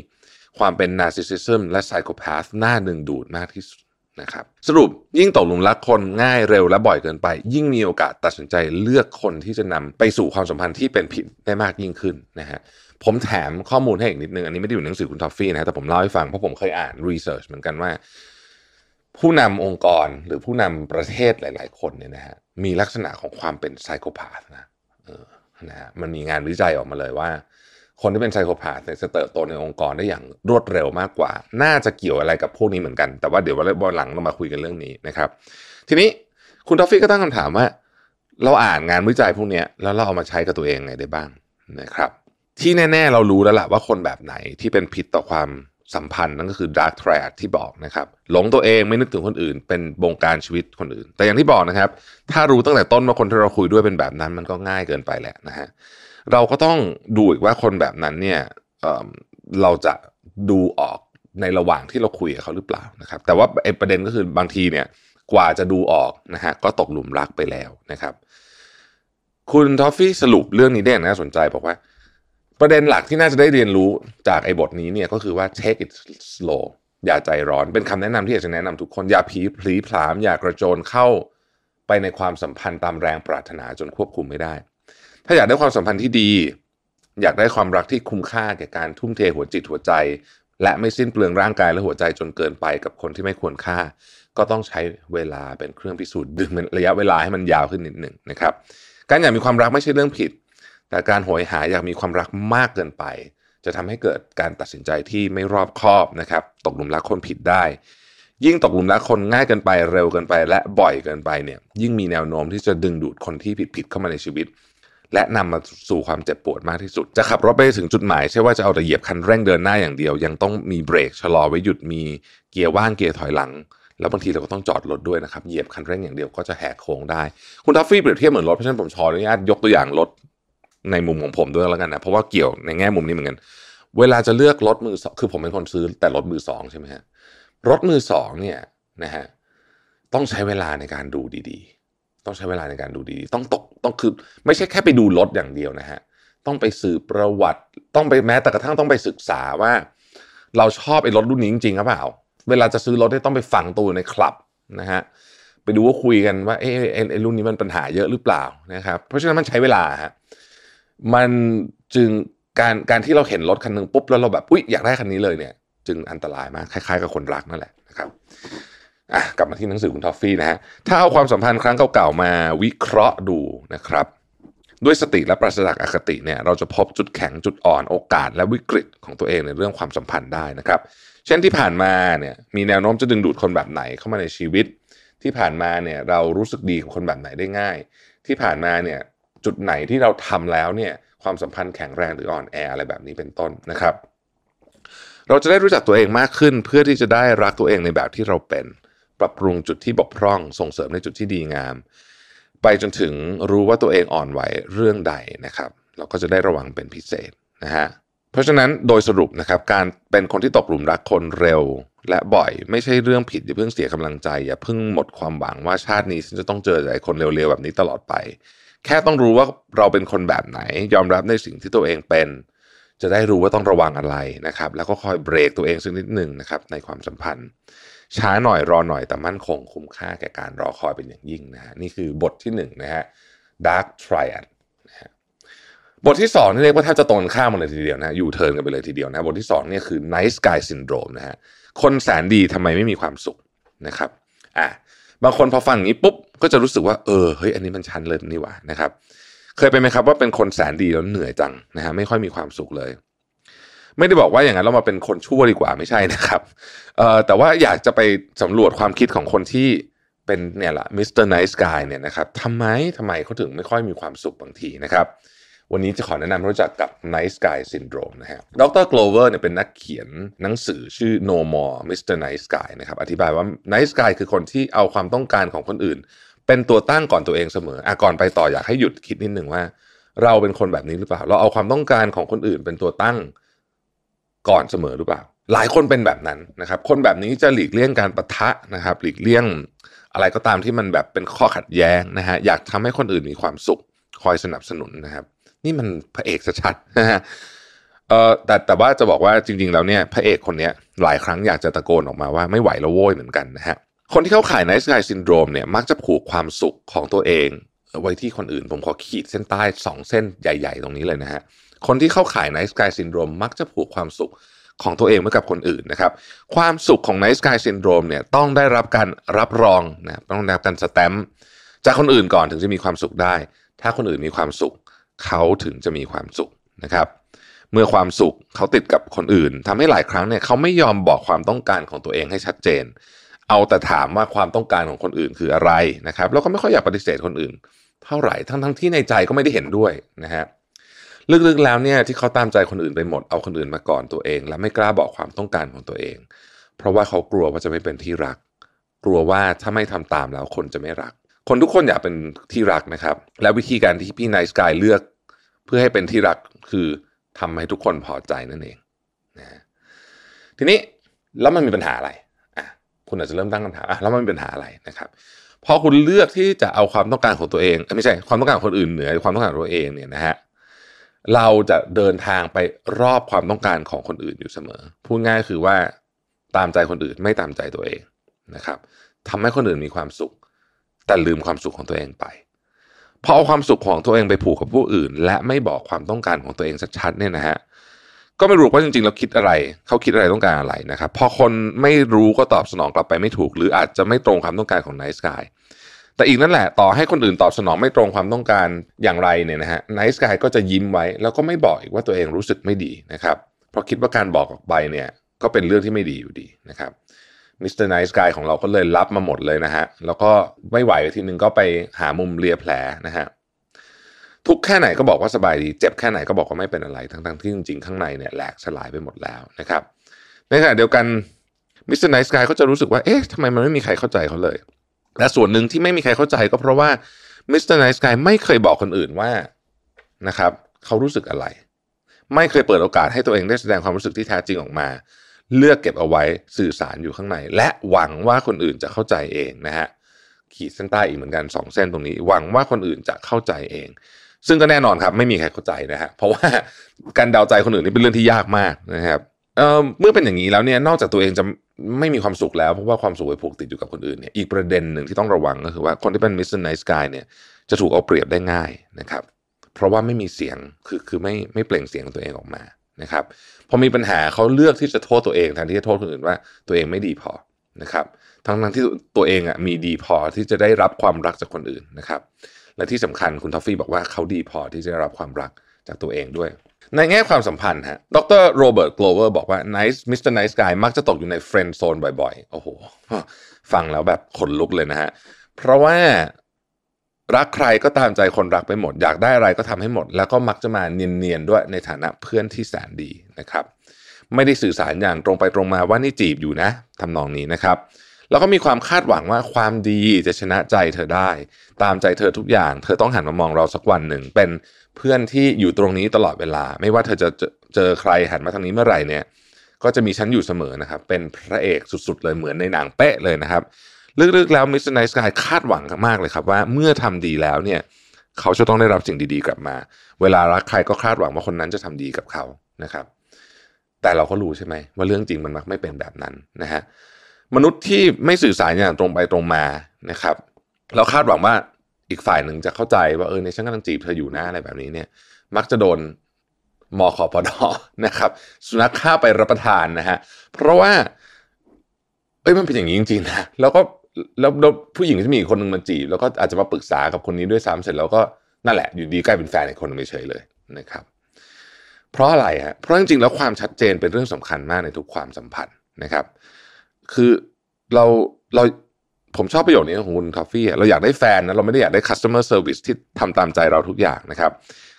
Speaker 2: ความเป็น narcissism และ psychopath น่าดึงดูดมากที่สุด นะครับสรุปยิ่งตกหลุมรักคนง่ายเร็วและบ่อยเกินไป ยิ่งมีโอกาสตัดสินใจเลือกคนที่จะนำไปสู่ความสัมพันธ์ที่เป็นพิษได้มากยิ่งขึ้นนะฮะผมแถมข้อมูลให้อีกนิดนึง อันนี้ไม่ได้อยู่ในหนังสือคุณท้อฟฟี่นะ แต่ผมเล่าให้ฟังเพราะผมเคยอ่าน research เหมือนกันว่า ผู้นำองค์กรหรือผู้นำประเทศหลาย ๆ คนเนี่ยนะฮะมีลักษณะของความเป็น psychopath นะเออนะฮะมันมีงานวิจัยออกมาเลยว่า คนที่เป็น psychopath จะเติบโตในองค์กรได้อย่างรวดเร็วมากกว่า น่าจะเกี่ยวอะไรกับพวกนี้เหมือนกัน แต่ว่าเดี๋ยววันหลังเรามาคุยกันเรื่องนี้นะครับ ทีนี้คุณท้อฟฟี่ก็ตั้งคำถามว่า เราอ่านงานวิจัยพวกนี้แล้วเราเอามาใช้กับตัวเองไงได้บ้างนะครับ ที่แน่ ๆ เรารู้แล้วล่ะว่าคนแบบไหนที่เป็นพิษต่อความสัมพันธ์นั่นก็คือ dark triad ที่บอกนะครับหลงตัวเองไม่นึกถึงคนอื่น เป็นบงการชีวิตคนอื่น แต่อย่างที่บอกนะครับ ถ้ารู้ตั้งแต่ต้นว่าคนที่เราคุยด้วยเป็นแบบนั้น มันก็ง่ายเกินไปแหละนะฮะ เราก็ต้องดูอีกว่าคนแบบนั้นเนี่ยเเราจะดูออกในระหว่างที่เราคุยกับเขาหรือเปล่านะครับ แต่ว่าไอ้ประเด็นก็คือบางทีเนี่ยกว่าจะดูออกนะฮะก็ตกหลุมรักไปแล้วนะครับ คุณทอฟฟี่สรุปเรื่องนี้ได้น่าสนใจบอกว่า ประเด็นหลักที่น่าจะได้เรียนรู้จากไอ้บทนี้เนี่ยก็คือว่า take it slow อย่าใจร้อนเป็นคำแนะนำที่อยากจะแนะนำทุกคน อย่าผีพลีผลาม อย่ากระโจนเข้าไปในความสัมพันธ์ตามแรงปรารถนาจนควบคุมไม่ได้ ถ้าอยากได้ความสัมพันธ์ที่ดี อยากได้ความรักที่คุ้มค่าแก่การทุ่มเทหัวจิตหัวใจ และไม่สิ้นเปลืองร่างกายและหัวใจจนเกินไปกับคนที่ไม่ควรค่า ก็ต้องใช้เวลาเป็นเครื่องพิสูจน์ดึงระยะเวลาให้มันยาวขึ้นนิดหนึ่งนะครับ การอยากมีความรักไม่ใช่เรื่องผิด แต่การโหยหาอยากมีความรักมากเกินไป จะทำให้เกิดการตัดสินใจที่ไม่รอบคอบนะครับ ตกหลุมรักคนผิดได้ยิ่งตกหลุมรักคนง่ายเกินไปเร็วเกินไป และบ่อยเกินไปเนี่ยยิ่งมีแนวโน้มที่จะดึงดูดคนที่ผิดๆเข้ามาในชีวิต และนำมาสู่ความเจ็บปวดมากที่สุด จะขับรถไปถึงจุดหมายใช่ว่าจะเอาแต่เหยียบคันเร่งเดินหน้าอย่างเดียว ยังต้องมีเบรกชะลอไว้หยุดมีเกียร์ว่างเกียร์ถอยหลัง แล้วบางทีเราก็ต้องจอดรถด้วยนะครับเหยียบคันเร่งอย่างเดียวก็จะแหกโค้งได้ คุณทัฟฟี่เปรียบเทียบเหมือนรถเพราะฉะนั้นผมชออนุญาตยกตัวอย่างรถในมุมของผมด้วยแล้วกันนะเพราะว่าเกี่ยวในแง่มุมนี้เหมือนกัน เวลาจะเลือกรถมือสองคือผมเป็นคนซื้อแต่รถมือสองใช่ไหมฮะรถมือสองเนี่ยนะฮะต้องใช้เวลาในการดูดีๆ ต้องใช้เวลาในการดูดีๆ ต้องตกต้องคือไม่ใช่แค่ไปดูรถอย่างเดียวนะฮะต้องไปสืบประวัติต้องไปแม้แต่กระทั่งต้องไปศึกษาว่า เราชอบไอ้รถรุ่นนี้จริงๆหรือเปล่า เวลาจะซื้อรถต้องไปฝังตัวในคลับนะฮะไปดูว่าคุยกันว่าเออไอ้รุ่นนี้มันปัญหาเยอะหรือเปล่านะครับเพราะฉะนั้นมันใช้เวลาฮะมันจึงการการที่เราเห็นรถคันหนึ่งปุ๊บแล้วเราแบบอุ๊ยอยากได้คันนี้เลยเนี่ย จึงอันตรายมากคล้ายๆ กับคนรักนั่นแหละนะครับ อะกลับมาที่หนังสือคุณทอฟฟี่นะฮะถ้าเอาความสัมพันธ์ครั้งเก่าๆมาวิเคราะห์ดูนะครับ ด้วยสติและปราศจากอคติเนี่ยเราจะพบจุดแข็งจุดอ่อนโอกาส และวิกฤตของตัวเองในเรื่องความสัมพันธ์ได้นะครับ เช่นที่ผ่านมาเนี่ยมีแนวโน้มจะดึงดูดคนแบบไหนเข้ามาในชีวิต ที่ผ่านมาเนี่ยเรารู้สึกดีกับคนแบบไหนได้ง่าย ที่ผ่านมาเนี่ยจุดไหนที่เราทำแล้วเนี่ยความสัมพันธ์แข็งแรงหรืออ่อนแออะไรแบบนี้เป็นต้นนะครับ เราจะได้รู้จักตัวเองมากขึ้นเพื่อที่จะได้รักตัวเองในแบบที่เราเป็น ปรับปรุงจุดที่บกพร่อง ส่งเสริมในจุดที่ดีงาม ไปจนถึงรู้ว่าตัวเองอ่อนไหวเรื่องใดนะครับ เราก็จะได้ระวังเป็นพิเศษนะฮะเพราะฉะนั้นโดยสรุปนะครับการเป็นคนที่ตกหลุมรักคนเร็ว และบ่อยไม่ใช่เรื่องผิดอย่าเพิ่งเสียกำลังใจ อย่าเพิ่งหมดความหวังว่าชาตินี้ฉันจะต้องเจอแต่คนเร็วๆแบบนี้ตลอดไป แค่ต้องรู้ว่าเราเป็นคนแบบไหน ยอมรับในสิ่งที่ตัวเองเป็น จะได้รู้ว่าต้องระวังอะไรนะครับ แล้วก็คอยเบรกตัวเองสักนิดหนึ่งนะครับในความสัมพันธ์ ช้าหน่อยรอหน่อยแต่มั่นคงคุ้มค่าแก่การรอคอยเป็นอย่างยิ่งนะฮะนี่คือบทที่1นนะฮะ dark triad นะฮะบทที่2นี่เรียกว่าแทบจะตรงข้ามมาเลยทีเดียวนะอยู่เทิร์นกันไปเลยทีเดียวนะบทที่2เนี่ยคือ nice guy syndrome นะฮะคนแสนดีทำไมไม่มีความสุขนะครับอะบางคนพอฟังอย่างนี้ปุ๊บก็จะรู้สึกว่าเออเฮ้ยอันนี้มันชันเลยนี่หว่านะครับ เคยเป็นไหมครับว่าเป็นคนแสนดีแล้วเหนื่อยจังนะฮะไม่ค่อยมีความสุขเลย ไม่ได้บอกว่าอย่างนั้นเรามาเป็นคนชั่วดีกว่าไม่ใช่นะครับเอ่อแต่ว่าอยากจะไปสำรวจความคิดของคนที่เป็นเนี่ยละ Mr. Nice Guy เนี่ยนะครับทำไมทำไมเขาถึงไม่ค่อยมีความสุขบางทีนะครับวันนี้จะขอแนะนำรู้จักกับ Nice Guy Syndrome นะฮะ ดร. Glover เนี่ยเป็นนักเขียนหนังสือชื่อ No More Mr. Nice Guy นะครับ อธิบายว่า Nice Guy คือคนที่เอาความต้องการของคนอื่น เป็นตัวตั้งก่อนตัวเองเสมออะก่อนไปต่ออยากให้หยุดคิดนิดหนึ่งว่า เราเป็นคนแบบนี้หรือเปล่า เราเอาความต้องการของคนอื่นเป็นตัวตั้ง ก่อนเสมอหรือเปล่า หลายคนเป็นแบบนั้นนะครับ คนแบบนี้จะหลีกเลี่ยงการประทะนะครับ หลีกเลี่ยงอะไรก็ตามที่มันแบบเป็นข้อขัดแย้งนะฮะอยากทำให้คนอื่นมีความสุขคอยสนับสนุนนะครับ นี่มันพระเอกชัดๆนะฮะเออแต่แต่ว่าจะบอกว่าจริง ๆ แล้วเนี่ยพระเอกคนนี้หลายครั้งอยากจะตะโกนออกมาว่าไม่ไหวแล้วโว้ยเหมือนกันนะฮะคนที่เข้าข่าย Nice Guy Syndrome เนี่ยมักจะผูกความสุขของตัวเอง ไว้ที่คนอื่นผมขอขีดเส้นใต้สองเส้นใหญ่ ๆ ตรงนี้เลยนะฮะ คนที่เข้าข่าย Nice Guy Syndrome มักจะผูกความสุขของตัวเองไว้กับคนอื่นนะครับ ความสุขของ Nice Guy Syndrome เนี่ยต้องได้รับการรับรองนะต้องได้รับการสแตมป์จากคนอื่นก่อนถึงจะมีความสุขได้ ถ้าคนอื่นมีความสุข เขาถึงจะมีความสุขนะครับ เมื่อความสุขเขาติดกับคนอื่นทำให้หลายครั้งเนี่ยเขาไม่ยอมบอกความต้องการของตัวเองให้ชัดเจน เอาแต่ถามว่าความต้องการของคนอื่นคืออะไรนะครับแล้วก็ไม่ค่อยอยากปฏิเสธคนอื่น เท่าไหร่ทั้งทั้งที่ในใจก็ไม่ได้เห็นด้วยนะฮะ ลึกๆแล้วเนี่ยที่เขาตามใจคนอื่นไปหมดเอาคนอื่นมาก่อนตัวเอง และไม่กล้าบอกความต้องการของตัวเอง เพราะว่าเขากลัวว่าจะไม่เป็นที่รัก กลัวว่าถ้าไม่ทำตามแล้วคนจะไม่รัก คนทุกคนอยากเป็นที่รักนะครับ และวิธีการที่พี่ไนท์กายเลือก เพื่อให้เป็นที่รักคือทำให้ทุกคนพอใจนั่นเองนะทีนี้แล้วมันมีปัญหาอะไรอะคุณอาจจะเริ่มตั้งคำถามอะแล้วมันมีปัญหาอะไรนะครับพอคุณเลือกที่จะเอาความต้องการของตัวเองไม่ใช่ความต้องการของคนอื่นเหนือความต้องการของตัวเองเนี่ยนะฮะ เราจะเดินทางไปรอบความต้องการของคนอื่นอยู่เสมอ พูดง่ายคือว่าตามใจคนอื่นไม่ตามใจตัวเองนะครับทำให้คนอื่นมีความสุข แต่ลืมความสุขของตัวเองไปพอเอาความสุขของตัวเองไปผูกกับผู้อื่น และไม่บอกความต้องการของตัวเองชัดๆเนี่ยนะฮะก็ไม่รู้ว่าจริงๆเราคิดอะไร เขาคิดอะไรต้องการอะไรนะครับพอคนไม่รู้ก็ตอบสนองกลับไปไม่ถูก หรืออาจจะไม่ตรงความต้องการของไนท์สกาย แต่อีกนั่นแหละต่อให้คนอื่นตอบสนองไม่ตรงความต้องการอย่างไรเนี่ยนะฮะไนท์สกายก็จะยิ้มไว้ แล้วก็ไม่บอกอีกว่าตัวเองรู้สึกไม่ดีนะครับเพราะคิดว่าการบอกออกไปเนี่ยก็เป็นเรื่องที่ไม่ดีอยู่ดีนะครับ Mr. Nice Guy ของเราก็เลยรับมาหมดเลยนะฮะแล้วก็ไม่ไหวทีนึงก็ไปหามุมเลียแผลนะฮะทุกข์แค่ไหนก็บอกว่าสบายดี เจ็บแค่ไหนก็บอกว่าไม่เป็นอะไร ทั้งๆที่จริงๆ ข้างในเนี่ยแหลกสลายไปหมดแล้วนะครับในขณะเดียวกัน Mr. Nice Guy เขาจะรู้สึกว่าเอ๊ะทำไมมันไม่มีใครเข้าใจเขาเลย และส่วนหนึ่งที่ไม่มีใครเข้าใจก็เพราะว่า Mr. Nice Guy ไม่เคยบอกคนอื่นว่านะครับเขารู้สึกอะไร ไม่เคยเปิดโอกาสให้ตัวเองได้แสดงความรู้สึกที่แท้จริงออกมา เลือกเก็บเอาไว้สื่อสารอยู่ข้างใน และหวังว่าคนอื่นจะเข้าใจเองนะฮะขีดเส้นใต้อีกเหมือนกันสองเส้นตรงนี้ หวังว่าคนอื่นจะเข้าใจเอง ซึ่งก็แน่นอนครับ ไม่มีใครเข้าใจนะฮะเพราะว่าการเดาใจคนอื่นนี่เป็นเรื่องที่ยากมากนะครับเมื่อเป็นอย่างนี้แล้วเนี่ยนอกจากตัวเองจะ ไม่มีความสุขแล้ว เพราะว่าความสุขไปผูกติดอยู่กับคนอื่นเนี่ยอีกประเด็นหนึ่งที่ต้องระวังก็คือว่าคนที่เป็น Mr. Nice Guy เนี่ยจะถูกเอาเปรียบได้ง่ายนะครับ เพราะว่าไม่มีเสียงคือคือไม่ไม่เปล่งเสียงตัวเองออกมานะครับพอมีปัญหาเขาเลือกที่จะโทษตัวเองแทนที่จะโทษคนอื่นว่าตัวเองไม่ดีพอนะครับทั้งทั้งที่ตัวเองอะมีดีพอที่จะได้รับความรักจากคนอื่นนะครับ และที่สำคัญคุณท้อฟฟี่บอกว่าเขาดีพอที่จะได้รับความรักจากตัวเองด้วย ในแง่ความสัมพันธ์ฮะ ดร.โรเบิร์ต โกลเวอร์บอกว่า nice Mr. Nice Guy มักจะตกอยู่ใน friend zone บ่อยๆ โอ้โห ฟังแล้วแบบขนลุกเลยนะฮะ เพราะว่ารักใครก็ตามใจคนรักไปหมด อยากได้อะไรก็ทำให้หมด แล้วก็มักจะมาเนียนๆด้วยในฐานะเพื่อนที่แสนดีนะครับ ไม่ได้สื่อสารอย่างตรงไปตรงมาว่านี่จีบอยู่นะทำนองนี้นะครับ แล้วก็มีความคาดหวังว่าความดีจะชนะใจเธอได้ ตามใจเธอทุกอย่าง เธอต้องหันมามองเราสักวันหนึ่ง เป็นเพื่อนที่อยู่ตรงนี้ตลอดเวลา ไม่ว่าเธอจะเจอใครหันมาทางนี้เมื่อไหร่เนี่ย ก็จะมีฉันอยู่เสมอนะครับ เป็นพระเอกสุดๆเลยเหมือนในหนังเป๊ะเลยนะครับลึกๆแล้ว Mr. Nice Guy คาดหวังมากเลยครับว่าเมื่อทำดีแล้วเนี่ย เขาจะต้องได้รับสิ่งดีๆกลับมา เวลารักใครก็คาดหวังว่าคนนั้นจะทำดีกับเขานะครับ แต่เราก็รู้ใช่ไหมว่าเรื่องจริงมันมักไม่เป็นแบบนั้นนะฮะ มนุษย์ที่ไม่สื่อสารอย่างตรงไปตรงมานะครับเราคาดหวังว่าอีกฝ่ายหนึ่งจะเข้าใจว่าเออในฉันกำลังจีบเธออยู่นะอะไรแบบนี้เนี่ย มักจะโดนมอขอพอดอนะครับ สุนัขฆ่าไปรับประทานนะฮะเพราะว่า เอ้ยมันเป็นอย่างนี้จริงๆนะแล้วก็แล้วผู้หญิงที่มีคนหนึ่งมาจีบ แล้วก็อาจจะมาปรึกษากับคนนี้ด้วยซ้ำเสร็จแล้วก็นั่นแหละ อยู่ดีกลายเป็นแฟนอีกคนนึงเฉยเลยนะครับ เพราะอะไรฮะเพราะจริงๆแล้วความชัดเจนเป็นเรื่องสำคัญมากในทุกความสัมพันธ์นะครับ คือเราเราผมชอบประโยคนี้ของคุณทอฟฟี่เราอยากได้แฟนนะเราไม่ได้อยากได้ customer service ที่ทำตามใจเราทุกอย่างนะครับ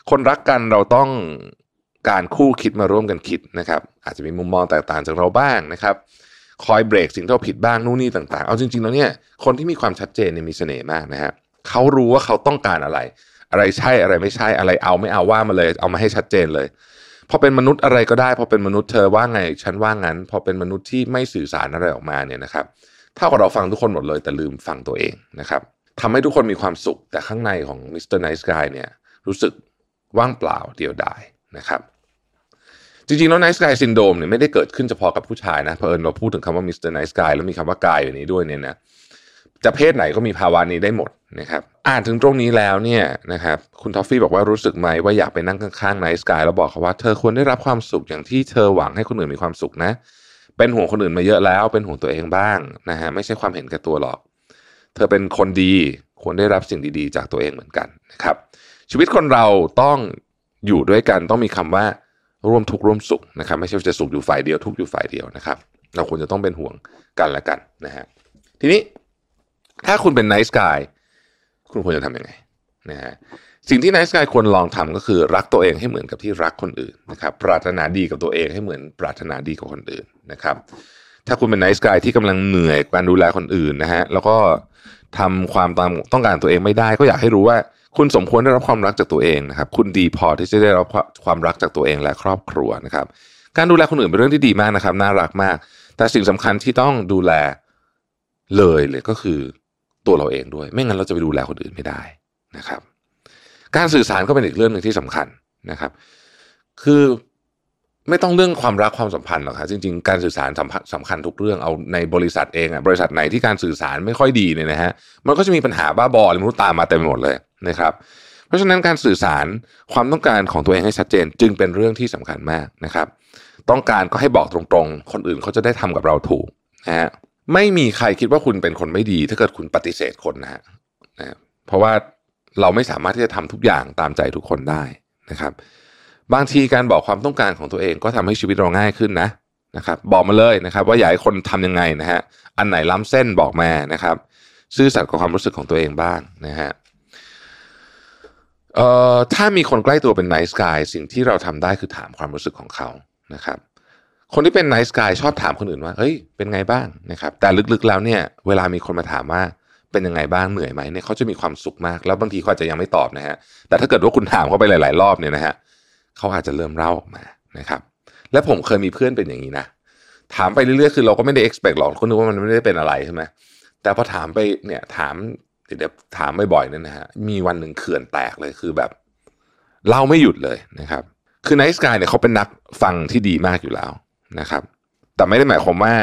Speaker 2: คนรักกันเราต้องการคู่คิดมาร่วมกันคิดนะครับ อาจจะมีมุมมองแตกต่างจากเราบ้างนะครับ คอยเบรกสิ่งที่เราผิดบ้างนู่นนี่ต่าง ๆ เอาจริงๆแล้วเนี่ยคนที่มีความชัดเจนเนี่ยมีเสน่ห์มากนะฮะเขารู้ว่าเขาต้องการอะไร อะไรใช่อะไรไม่ใช่อะไรเอาไม่เอาว่ามาเลย เอามาให้ชัดเจนเลย พอเป็นมนุษย์อะไรก็ได้ พอเป็นมนุษย์เธอว่าไงฉันว่างั้น พอเป็นมนุษย์ที่ไม่สื่อสารอะไรออกมาเนี่ยนะครับเท่ากับเราฟังทุกคนหมดเลยแต่ลืมฟังตัวเองนะครับทำให้ทุกคนมีความสุขแต่ข้างในของ Mr. Nice Guy เนี่ยรู้สึกว่างเปล่าเดียวดายนะครับจริงๆ แล้ว Nice Guy Syndrome เนี่ยไม่ได้เกิดขึ้นเฉพาะกับผู้ชายนะเพราะเอิญเราพูดถึงคำว่า Mr. Nice Guy แล้วมีคำว่า Guy อยู่นี้ด้วยเนี่ยนะ จะเพศไหนก็มีภาวะนี้ได้หมดนะครับอ่านถึงตรงนี้แล้วเนี่ยนะครับคุณทอฟฟี่บอกว่ารู้สึกไหมว่าอยากไปนั่งข้างๆ Nice Guy แล้วบอกเขาว่าเธอควรได้รับความสุขอย่างที่เธอหวังให้คนอื่นมีความสุขนะ เป็นห่วงคนอื่นมาเยอะแล้ว เป็นห่วงตัวเองบ้างนะฮะไม่ใช่ความเห็นแก่ตัวหรอก เธอเป็นคนดีควรได้รับสิ่งดีๆ จากตัวเองเหมือนกันนะครับ ชีวิตคนเราต้องอยู่ด้วยกันต้องมีคำว่าร่วมทุกข์ร่วมสุขนะครับไม่ใช่จะสุขอยู่ฝ่ายเดียวทุกข์อยู่ฝ่ายเดียวนะครับ เราควรจะต้องเป็นห่วงกันและกันนะฮะทีนี้ ถ้าคุณเป็นไนท์สกายคุณควรจะทำยังไงนะฮะสิ่งที่ Nice Guy ควรลองทำก็คือรักตัวเองให้เหมือนกับที่รักคนอื่นนะครับปรารถนาดีกับตัวเองให้เหมือนปรารถนาดีกับคนอื่นนะครับ ถ้าคุณเป็น Nice Guy ที่กำลังเหนื่อยการดูแลคนอื่นนะฮะแล้วก็ทำความตามต้องการตัวเองไม่ได้ ก็อยากให้รู้ว่าคุณสมควรได้รับความรักจากตัวเองนะครับ คุณดีพอที่จะได้รับความรักจากตัวเองและครอบครัวนะครับ การดูแลคนอื่นเป็นเรื่องที่ดีมากนะครับ น่ารักมาก แต่สิ่งสำคัญที่ต้องดูแลเลยเลยก็คือ ตัวเราเองด้วย ไม่งั้นเราจะไปดูแลคนอื่นไม่ได้นะครับ การสื่อสารก็เป็นอีกเรื่องหนึ่งที่สำคัญนะครับ คือไม่ต้องเรื่องความรักความสัมพันธ์หรอกครับจริงๆ การสื่อสารสำคัญสำคัญทุกเรื่องเอาในบริษัทเองอะบริษัทไหนที่การสื่อสารไม่ค่อยดีเนี่ยนะฮะมันก็จะมีปัญหาบ้าบออะไรไม่รู้ตามมาเต็มไปหมดเลยนะครับ เพราะฉะนั้นการสื่อสารความต้องการของตัวเองให้ชัดเจน จึงเป็นเรื่องที่สำคัญมากนะครับ ต้องการก็ให้บอกตรงๆ คนอื่นเขาจะได้ทำกับเราถูกนะฮะ ไม่มีใครคิดว่าคุณเป็นคนไม่ดี ถ้าเกิดคุณปฏิเสธคนนะฮะนะเพราะว่าเราไม่สามารถที่จะทำทุกอย่างตามใจทุกคนได้นะครับ บางทีการบอกความต้องการของตัวเองก็ทำให้ชีวิตเราง่ายขึ้นนะนะครับ บอกมาเลยนะครับ ว่าอยากให้คนทำยังไงนะฮะอันไหนล้ำเส้นบอกมานะครับ ซื่อสัตย์กับความรู้สึกของตัวเองบ้างนะฮะเอ่อถ้ามีคนใกล้ตัวเป็นไนส์กายสิ่งที่เราทำได้คือถามความรู้สึกของเขานะครับ คนที่เป็นไนส์กายชอบถามคนอื่นว่า เฮ้ย เป็นไงบ้างนะครับ แต่ลึกๆแล้วเนี่ย เวลามีคนมาถามว่าเป็นยังไงบ้างเหนื่อยไหมเนี่ยเขาจะมีความสุขมาก แล้วบางทีเขาอาจจะยังไม่ตอบนะฮะ แต่ถ้าเกิดว่าคุณถามเขาไปหลาย ๆ รอบเนี่ยนะฮะเขาอาจจะเริ่มเล่าออกมานะครับ และผมเคยมีเพื่อนเป็นอย่างนี้นะ ถามไปเรื่อยๆ คือเราก็ไม่ได้ expect หรอกคนนึกว่ามันไม่ได้เป็นอะไรใช่ไหมแต่พอถามไปเนี่ยถามเดี๋ยวถามบ่อยๆเนี่ยนะฮะ มีวันหนึ่งเขื่อนแตกเลยคือแบบเล่าไม่หยุดเลยนะครับ คือไนท์สกายเนี่ยเขาเป็นนักฟังที่ดีมากอยู่แล้ว นะครับ แต่ไม่ได้หมายความว่า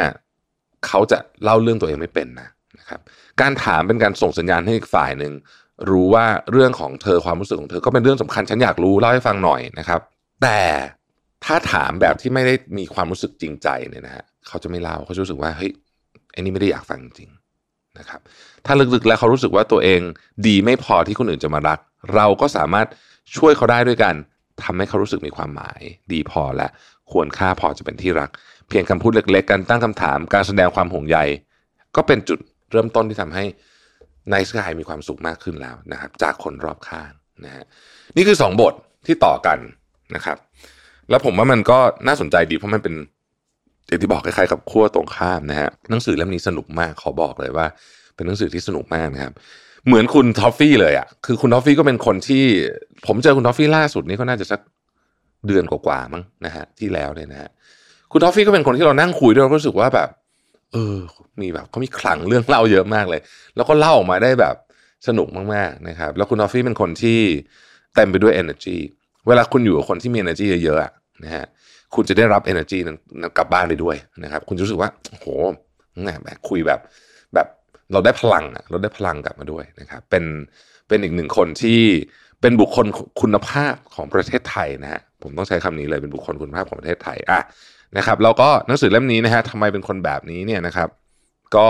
Speaker 2: เขาจะเล่าเรื่องตัวเองไม่เป็นนะนะครับ การถามเป็นการส่งสัญญาณให้อีกฝ่ายหนึ่งรู้ว่าเรื่องของเธอความรู้สึกของเธอก็เป็นเรื่องสำคัญฉันอยากรู้เล่าให้ฟังหน่อยนะครับ แต่ถ้าถามแบบที่ไม่ได้มีความรู้สึกจริงใจเนี่ยนะฮะเขาจะไม่เล่าเขาจะรู้สึกว่าเฮ้ยไอ้นี่ไม่ได้อยากฟังจริงนะครับ ถ้าลึกๆแล้วเขารู้สึกว่าตัวเองดีไม่พอที่คนอื่นจะมารัก เราก็สามารถช่วยเขาได้ด้วยกันทำให้เขารู้สึกมีความหมายดีพอและ ควรค่าพอจะเป็นที่รัก เพียงคำพูดเล็กๆ การตั้งคำถาม การแสดงความห่วงใย ก็เป็นจุดเริ่มต้นที่ทำให้ในสกายมีความสุขมากขึ้นแล้วนะครับ จากคนรอบข้างนะฮะนี่คือสองบทที่ต่อกันนะครับ แล้วผมว่ามันก็น่าสนใจดีเพราะมันเป็นอย่างที่บอกคล้ายๆกับขั้วตรงข้ามนะฮะหนังสือเล่มนี้สนุกมากขอบอกเลยว่า เป็นหนังสือที่สนุกมากนะครับ เหมือนคุณทอฟฟี่เลยอะ่ะคือคุณทอฟฟี่ก็เป็นคนที่ ผมเจอคุณทอฟฟี่ล่าสุดนี้ก็น่าจะสัก เดือนกว่าๆมั้งนะฮะที่แล้วเนี่ยนะฮะคุณท็อฟฟี่ก็เป็นคนที่เรานั่งคุยด้วยเราก็รู้สึกว่าแบบ เออ มีแบบเขามีคลังเรื่องเล่าเยอะมากเลย แล้วก็เล่าออกมาได้แบบสนุกมากๆนะครับ แล้วคุณท็อฟฟี่เป็นคนที่เต็มไปด้วย energy เวลาคุณอยู่กับคนที่มี energy เยอะๆนะฮะคุณจะได้รับ energy นั้นกลับบ้านไปด้วยนะครับ คุณจะรู้สึกว่าโหแหมแบบคุยแบบแบบเราได้พลังอะเราได้พลังกลับมาด้วยนะครับ เป็นเป็นอีกหนึ่งคนที่ เป็นบุคคลคุณภาพของประเทศไทยนะฮะผมต้องใช้คำนี้เลยเป็นบุคคลคุณภาพของประเทศไทยอะนะครับ แล้วก็หนังสือเล่มนี้นะฮะทำไมเป็นคนแบบนี้เนี่ยนะครับ ก็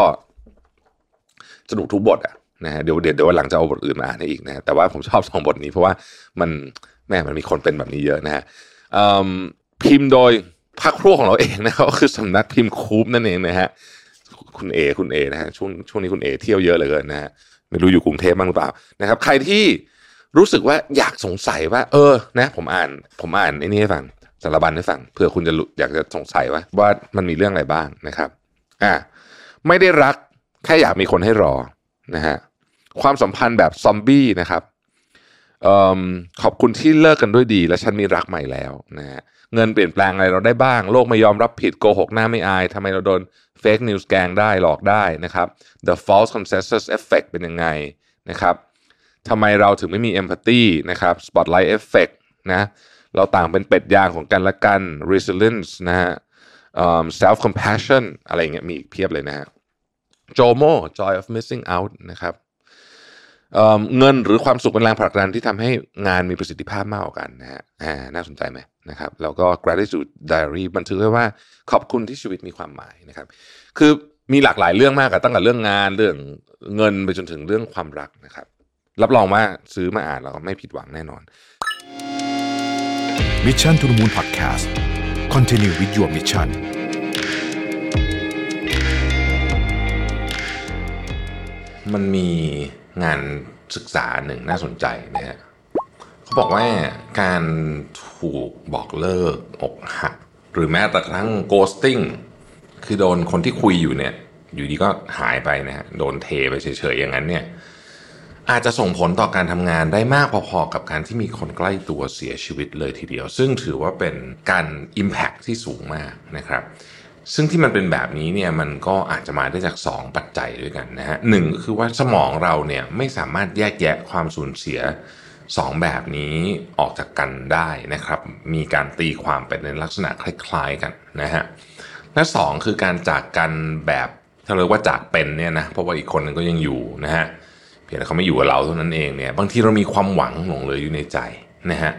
Speaker 2: สนุกทุกบทอะนะฮะเดี๋ยวเดี๋ยวเดี๋ยวหลังจะเอาบทอื่นมาอ่านอีกนะแต่ว่าผมชอบสองบทนี้เพราะว่ามันแม่มันมีคนเป็นแบบนี้เยอะนะฮะพิมพ์โดยพักพวของเราเองนะครับก็คือสำนักพิมพ์คูปนั่นเองนะฮะคุณเอคุณเอนะฮะช่วงช่วงนี้คุณเอเที่ยวเยอะเลยเกินนะฮะไม่รู้อยู่กรุงเทพบ้างหรือเปล่านะครับ ใครที่ รู้สึกว่าอยากสงสัยว่า เออ นะ ผมอ่าน ผมอ่านไอ้นี่ให้ฟังสารบัญให้ฟังเผื่อคุณจะอยากจะสงสัยว่าว่ามันมีเรื่องอะไรบ้างนะครับ อ่าไม่ได้รักแค่อยากมีคนให้รอนะฮะความสัมพันธ์แบบซอมบี้นะครับออขอบคุณที่เลิกกันด้วยดี และฉันมีรักใหม่แล้วนะฮะเงินเปลี่ยนแปลงอะไรเราได้บ้าง โลกไม่ยอมรับผิดโกหกหน้าไม่อายทำไมเราโดนเฟกนิวส์แกงได้หลอกได้นะครับ the false consensus effect เป็นยังไงนะครับ ทำไมเราถึงไม่มี empathy นะครับ spotlight effect นะเราต่างเป็นเป็ดยางของกันและกัน resilience นะฮะ self compassion อะไรเงี้ยมีอีกเพียบเลยนะฮะ JOMO joy of missing out นะครับเเงินหรือความสุขเป็นแรงผลักดันที่ทำให้งานมีประสิทธิภาพมากกว่ากันนะฮะน่าสนใจไหมนะครับแล้วก็ gratitude diary บันทึกไว้ว่าขอบคุณที่ชีวิตมีความหมายนะครับ คือมีหลากหลายเรื่องมากอะตั้งแต่เรื่องงานเรื่องเงินไปจนถึงเรื่องความรักนะครับ รับรองว่าซื้อมาอ่านแล้วไม่ผิดหวังแน่นอน
Speaker 1: Mission to the Moon Podcast Continue with your mission
Speaker 3: มันมีงานศึกษาหนึ่งน่าสนใจนะฮะ
Speaker 2: เขาบอกว่าการถูกบอกเลิกอกหัก หรือแม้แต่กระทั่ง ghosting คือโดนคนที่คุยอยู่เนี่ย อยู่ดีก็หายไปนะฮะโดนเทไปเฉยๆอย่างนั้นเนี่ย อาจจะส่งผลต่อการทำงานได้มากพอๆกับการที่มีคนใกล้ตัวเสียชีวิตเลยทีเดียว ซึ่งถือว่าเป็นการ Impact ที่สูงมากนะครับ ซึ่งที่มันเป็นแบบนี้เนี่ยมันก็อาจจะมาได้จาก 2 ปัจจัยด้วยกันนะฮะหนึ่งก็คือว่าสมองเราเนี่ยไม่สามารถแยกแยะความสูญเสีย 2 แบบนี้ออกจากกันได้นะครับ มีการตีความเป็นในลักษณะคล้ายๆกันนะฮะและ 2 คือการจากกันแบบถ้าเรียกว่าจากเป็นเนี่ยนะเพราะว่าอีกคนนึงก็ยังอยู่นะฮะ เพียงแต่เขาไม่อยู่กับเราเท่านั้นเองเนี่ยบางทีเรามีความหวังหลงเหลืออยู่ในใจนะฮะ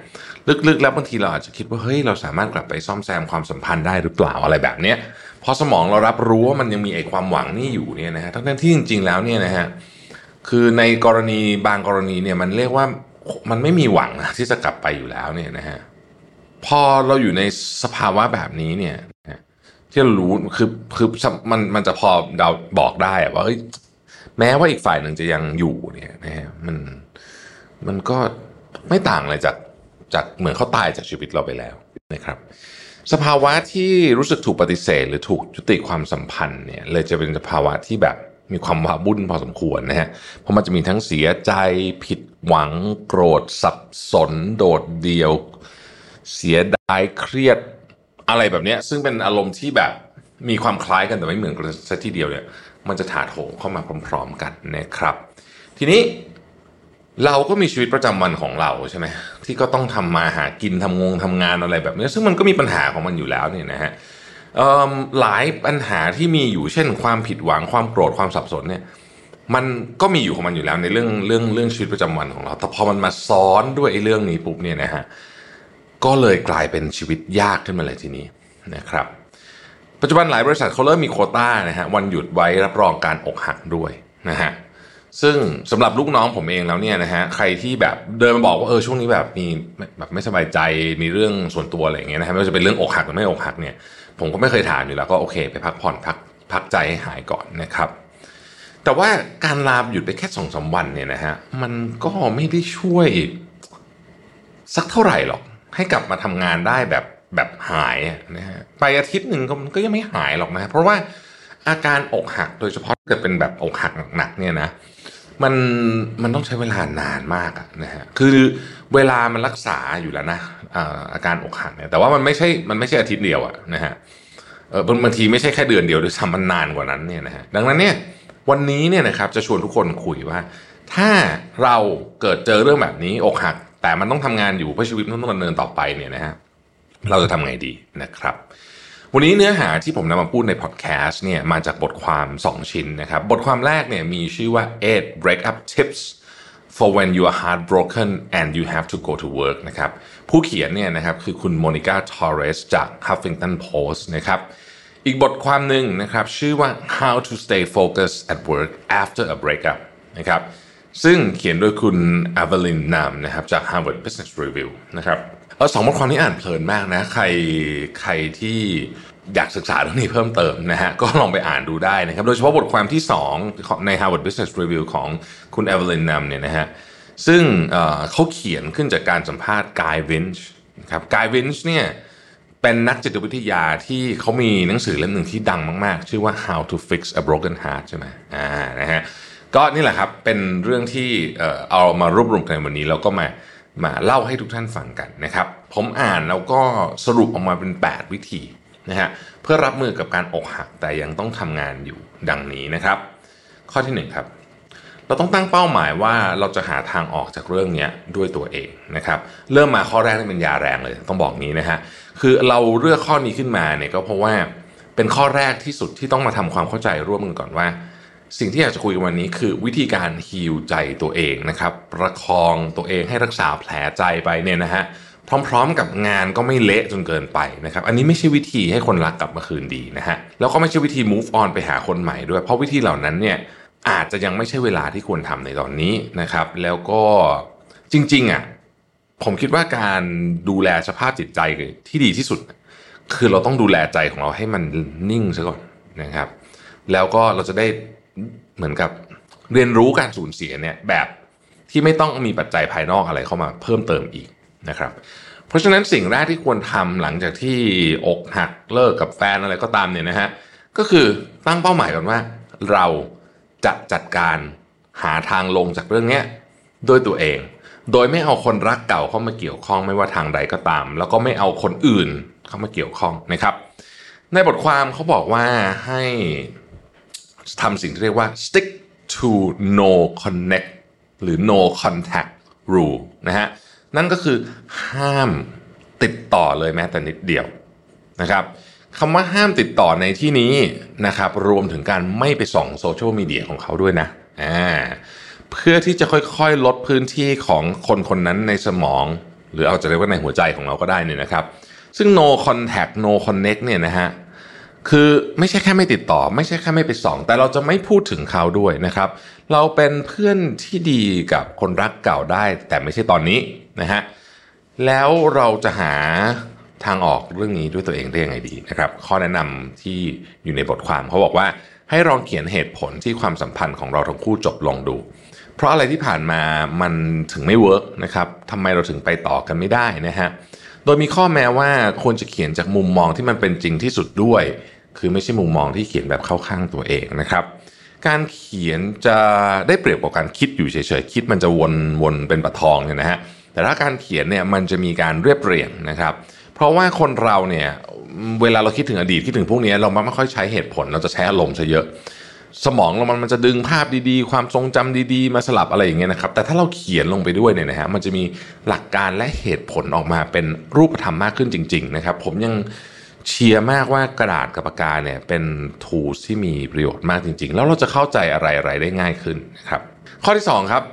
Speaker 2: ลึกๆแล้วบางทีเราอาจจะคิดว่าเฮ้ยเราสามารถกลับไปซ่อมแซมความสัมพันธ์ได้หรือเปล่าอะไรแบบเนี้ยพอสมองเรารับรู้ว่ามันยังมีไอ้ความหวังนี่อยู่เนี่ยนะฮะทั้งที่จริง ๆ แล้วเนี่ยนะฮะคือในกรณีบางกรณีเนี่ยมันเรียกว่ามันไม่มีหวังนะที่จะกลับไปอยู่แล้วเนี่ยนะฮะพอเราอยู่ในสภาวะแบบนี้เนี่ยที่เรารู้คือคือมันมันจะพอเดาบอกได้อะว่าเฮ้ย แม้ว่าอีกฝ่ายหนึ่งจะยังอยู่เนี่ยนะฮะมันมันก็ไม่ต่างอะไรจากจากเหมือนเขาตายจากชีวิตเราไปแล้วนะครับ สภาวะที่รู้สึกถูกปฏิเสธ หรือถูกยุติความสัมพันธ์เนี่ยเลยจะเป็นสภาวะที่แบบมีความว้าวุ่นพอสมควรนะฮะเพราะมันจะมีทั้งเสียใจผิดหวังโกรธสับสน โดดเดี่ยว เสียดายเครียดอะไรแบบเนี้ยซึ่งเป็นอารมณ์ที่แบบมีความคล้ายกันแต่ไม่เหมือนกันสักทีเดียวเนี่ย มันจะถาโถมเข้ามาพร้อม ๆ กันนะครับ ทีนี้เราก็มีชีวิตประจำวันของเราใช่ไหมที่ก็ต้องทำมาหากินทำงงทำงานอะไรแบบนี้ ซึ่งมันก็มีปัญหาของมันอยู่แล้วเนี่ยนะฮะหลายปัญหาที่มีอยู่เช่น ความผิดหวังความโกรธความสับสนเนี่ยมันก็มีอยู่ของมันอยู่แล้วในเรื่องเรื่องเรื่องชีวิตประจำวันของเรา แต่พอมันมาซ้อนด้วยไอ้เรื่องนี้ปุ๊บเนี่ยนะฮะก็เลยกลายเป็นชีวิตยากขึ้นมาเลยทีนี้นะครับ ปัจจุบันหลายบริษัทเขาเริ่มมีโคต้านะฮะวันหยุดไว้รับรองการอกหักด้วยนะฮะซึ่งสำหรับลูกน้องผมเองแล้วเนี่ยนะฮะใครที่แบบเดินมาบอกว่าเออช่วงนี้แบบมีแบบไม่สบายใจมีเรื่องส่วนตัวอะไรอย่างเงี้ยนะฮะไม่ว่าจะเป็นเรื่องอกหักหรือไม่อกหักเนี่ยผมก็ไม่เคยถามอยู่แล้วก็โอเคไปพักผ่อนพักพักใจให้หายก่อนนะครับ แต่ว่าการลาหยุดไปแค่สองสาวันเนี่ยนะฮะมันก็ไม่ได้ช่วย สักเท่าไหร่หรอก ให้กลับมาทำงานได้แบบ แบบหายนะฮะไปอาทิตย์หนึ่งก็มันก็ยังไม่หายหรอกนะ เพราะว่าอาการอกหักโดยเฉพาะเกิดเป็นแบบอกหักหนักๆเนี่ยนะมันมันต้องใช้เวลานานมากนะฮะคือเวลามันรักษาอยู่แล้วนะอาการอกหักเนี่ยแต่ว่ามันไม่ใช่มันไม่ใช่อาทิตย์เดียวอะนะฮะเออบางทีไม่ใช่แค่เดือนเดียวด้วยซ้ำมันนานกว่านั้นเนี่ยนะฮะดังนั้นเนี่ยวันนี้เนี่ยนะครับจะชวนทุกคนคุยว่า ถ้าเราเกิดเจอเรื่องแบบนี้อกหัก แต่มันต้องทำงานอยู่เพื่อชีวิตต้องดำเนินต่อไปเนี่ยนะฮะ เราจะทำไงดีนะครับ วันนี้เนื้อหาที่ผมนำมาพูดในพอดแคสต์เนี่ยมาจากบทความ 2 ชิ้นนะครับ บทความแรกเนี่ยมีชื่อว่า eight breakup tips for when you are heartbroken and you have to go to work นะครับ ผู้เขียนเนี่ยนะครับคือคุณโมนิก้าทอร์เรสจาก Huffington Post นะครับ อีกบทความหนึ่งนะครับชื่อว่า how to stay focused at work after a breakup นะครับซึ่งเขียนโดยคุณ Evelyn Nam นะครับจาก Harvard Business Review นะครับ เออสองบทความนี้อ่านเพลินมากนะ ใครใครที่อยากศึกษาเรื่องนี้เพิ่มเติมนะฮะ ก็ลองไปอ่านดูได้นะครับ โดยเฉพาะบทความที่ 2 ใน Harvard Business Review ของคุณ Evelyn Nam เนี่ยนะฮะ ซึ่งเขาเขียนขึ้นจากการสัมภาษณ์กายวินช์นะครับกายวินช์เนี่ยเป็นนักจิตวิทยาที่เขามีหนังสือเล่มหนึ่งที่ดังมากๆ ชื่อว่า How to Fix a Broken Heart ใช่ไหมอ่านะฮะก็นี่แหละครับเป็นเรื่องที่เอามารวบรวมกันวันนี้แล้วก็มา มาเล่าให้ทุกท่านฟังกันนะครับ ผมอ่านแล้วก็สรุปออกมาเป็น 8 วิธีนะฮะเพื่อรับมือกับการอกหักแต่ยังต้องทำงานอยู่ดังนี้นะครับ ข้อที่1ครับเราต้องตั้งเป้าหมายว่าเราจะหาทางออกจากเรื่องนี้ด้วยตัวเองนะครับ เริ่มมาข้อแรกนี่เป็นยาแรงเลย ต้องบอกงี้นะฮะคือเราเลือกข้อนี้ขึ้นมาเนี่ยก็เพราะว่าเป็นข้อแรกที่สุดที่ต้องมาทำความเข้าใจร่วมกันก่อนว่า สิ่งที่อยากจะคุยกันวันนี้คือวิธีการฮีลใจตัวเองนะครับ ประคองตัวเองให้รักษาแผลใจไปเนี่ยนะฮะพร้อมๆ กับงานก็ไม่เละจนเกินไปนะครับ อันนี้ไม่ใช่วิธีให้คนรักกลับมาคืนดีนะฮะแล้วก็ไม่ใช่วิธี move on ไปหาคนใหม่ด้วย เพราะวิธีเหล่านั้นเนี่ยอาจจะยังไม่ใช่เวลาที่ควรทำในตอนนี้นะครับ แล้วก็จริงๆอะผมคิดว่าการดูแลสภาพจิตใจที่ดีที่สุด คือเราต้องดูแลใจของเราให้มันนิ่งซะก่อนนะครับ แล้วก็เราจะได้ เหมือนกับเรียนรู้การสูญเสียเนี่ยแบบที่ไม่ต้องมีปัจจัยภายนอกอะไรเข้ามาเพิ่มเติมอีกนะครับ เพราะฉะนั้นสิ่งแรกที่ควรทำหลังจากที่อกหักเลิกกับแฟนอะไรก็ตามเนี่ยนะฮะก็คือตั้งเป้าหมายก่อนว่า เราจะจัดการหาทางลงจากเรื่องนี้ด้วยตัวเอง โดยไม่เอาคนรักเก่าเข้ามาเกี่ยวข้องไม่ว่าทางใดก็ตาม แล้วก็ไม่เอาคนอื่นเข้ามาเกี่ยวข้องนะครับ ในบทความเขาบอกว่าให้ ทำสิ่งที่เรียกว่า stick to no connect หรือ no contact rule นะฮะนั่นก็คือห้ามติดต่อเลยแม้แต่นิดเดียวนะครับคำว่าห้ามติดต่อในที่นี้นะครับรวมถึงการไม่ไปส่องโซเชียลมีเดียของเขาด้วยนะอ่าเพื่อที่จะค่อยๆ ลดพื้นที่ของคนคนนั้นในสมอง หรือเอาจะเรียกว่าในหัวใจของเราก็ได้เนี่ยนะครับ ซึ่ง no contact no connect เนี่ยนะฮะ คือไม่ใช่แค่ไม่ติดต่อ ไม่ใช่แค่ไม่ไปส่อง แต่เราจะไม่พูดถึงเขาด้วยนะครับ เราเป็นเพื่อนที่ดีกับคนรักเก่าได้ แต่ไม่ใช่ตอนนี้นะฮะแล้วเราจะหาทางออกเรื่องนี้ด้วยตัวเองได้ยังไงดีนะครับ ข้อแนะนำที่อยู่ในบทความเขาบอกว่าให้ลองเขียนเหตุผลที่ความสัมพันธ์ของเราทั้งคู่จบลงดู เพราะอะไรที่ผ่านมามันถึงไม่เวิร์กนะครับทำไมเราถึงไปต่อกันไม่ได้นะฮะโดยมีข้อแม้ว่าควรจะเขียนจากมุมมองที่มันเป็นจริงที่สุดด้วย คือไม่ใช่มุมมองที่เขียนแบบเข้าข้างตัวเองนะครับ การเขียนจะได้เปรียบกว่าการคิดอยู่เฉยๆคิดมันจะวนวนเป็นปะทองเนี่ยนะฮะแต่ถ้าการเขียนเนี่ยมันจะมีการเรียบเรียงนะครับ เพราะว่าคนเราเนี่ยเวลาเราคิดถึงอดีตคิดถึงพวกนี้เราไม่ค่อยใช้เหตุผลเราจะใช้อารมณ์ซะเยอะสมองเรามันมันจะดึงภาพดีๆ ความทรงจำดีๆ มาสลับอะไรอย่างเงี้ยนะครับ แต่ถ้าเราเขียนลงไปด้วยเนี่ยนะฮะมันจะมีหลักการและเหตุผลออกมาเป็นรูปธรรมมากขึ้นจริง ๆ นะครับ ผมยัง เชียร์มากว่ากระดาษกับปากกาเนี่ยเป็น tools ที่มีประโยชน์มากจริง ๆ แล้วเราจะเข้าใจอะไรๆได้ง่ายขึ้นนะครับ ข้อที่สองครับ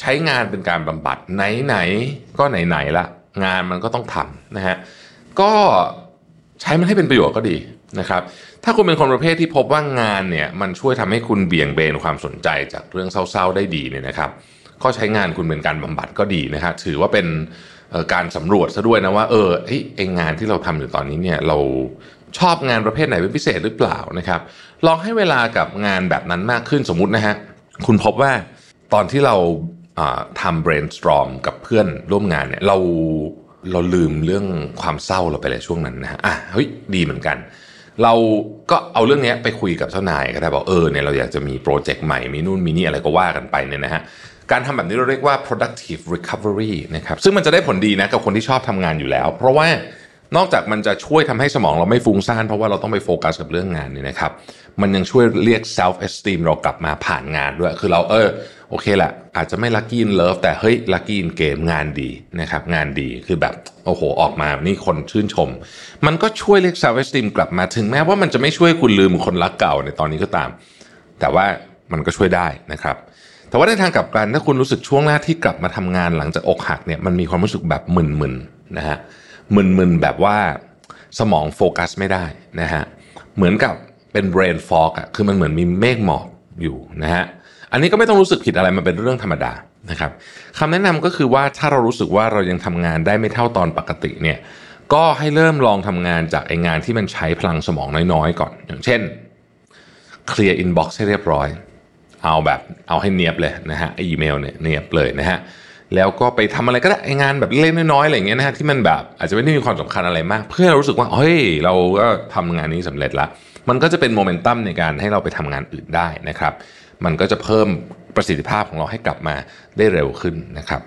Speaker 2: ใช้งานเป็นการบำบัดไหนๆก็ไหนๆละงานมันก็ต้องทำนะฮะก็ใช้มันให้เป็นประโยชน์ก็ดีนะครับถ้าคุณเป็นคนประเภทที่พบว่างานเนี่ยมันช่วยทำให้คุณเบี่ยงเบนความสนใจจากเรื่องเศร้าๆได้ดีเนี่ยนะครับ ก็ใช้งานคุณเป็นการบำบัดก็ดีนะครับถือว่าเป็น การสำรวจซะด้วยนะว่าเออไองานที่เราทำอยู่ตอนนี้เนี่ยเราชอบงานประเภทไหนเป็นพิเศษหรือเปล่านะครับลองให้เวลากับงานแบบนั้นมากขึ้นสมมุตินะฮะคุณพบว่าตอนที่เราทำ brainstorm กับเพื่อนร่วมงานเนี่ยเราเราลืมเรื่องความเศร้าเราไปเลยช่วงนั้นนะฮะอะเฮ้ยดีเหมือนกัน เราก็เอาเรื่องนี้ไปคุยกับเจ้านายก็ได้บอกเออเนี่ยเราอยากจะมีโปรเจกต์ใหม่มีนู่นมีนี่อะไรก็ว่ากันไปเนี่ยนะฮะ การทำแบบนี้เราเรียกว่า productive recovery นะครับซึ่งมันจะได้ผลดีนะกับคนที่ชอบทำงานอยู่แล้ว เพราะว่านอกจากมันจะช่วยทำให้สมองเราไม่ฟุ้งซ่านเพราะว่าเราต้องไปโฟกัสกับเรื่องงานนี่นะครับ มันยังช่วยเรียก self esteem เรากลับมาผ่านงานด้วย คือเราเออโอเคแหละอาจจะไม่ lucky in love แต่เฮ้ย lucky in game งานดีนะครับงานดีคือแบบโอ้โหออกมานี่คนชื่นชม มันก็ช่วยเรียก self esteem กลับมาถึงแม้ว่ามันจะไม่ช่วยคุณลืมคนรักเก่าในตอนนี้ก็ตาม แต่ว่ามันก็ช่วยได้นะครับ แต่ว่าในทางกลับกันถ้าคุณรู้สึกช่วงแรกที่กลับมาทำงานหลังจากอกหักเนี่ยมันมีความรู้สึกแบบมึนๆนะฮะมึนๆแบบว่าสมองโฟกัสไม่ได้นะฮะเหมือนกับเป็น brain fog อะคือมันเหมือนมีเมฆหมอกอยู่นะฮะอันนี้ก็ไม่ต้องรู้สึกผิดอะไรมันเป็นเรื่องธรรมดานะครับคำแนะนำก็คือว่าถ้าเรารู้สึกว่าเรายังทำงานได้ไม่เท่าตอนปกติเนี่ยก็ให้เริ่มลองทำงานจากไองานที่มันใช้พลังสมองน้อยๆ ก่อน อย่างเช่นเคลียร์ inbox ให้เรียบร้อย เอาแบบเอาให้เนียบเลยนะฮะอีเมลเนี่ยเนียบเลยนะฮะแล้วก็ไปทำอะไรก็ได้งานแบบเล็กน้อยๆอะไรอย่างเงี้ยนะฮะที่มันแบบอาจจะไม่ได้มีความสำคัญอะไรมาก เพื่อเรารู้สึกว่าเฮ้ยเราก็ทำงานนี้สำเร็จละมันก็จะเป็นโมเมนตัมในการให้เราไปทำงานอื่นได้นะครับ มันก็จะเพิ่มประสิทธิภาพของเราให้กลับมาได้เร็วขึ้นนะครับ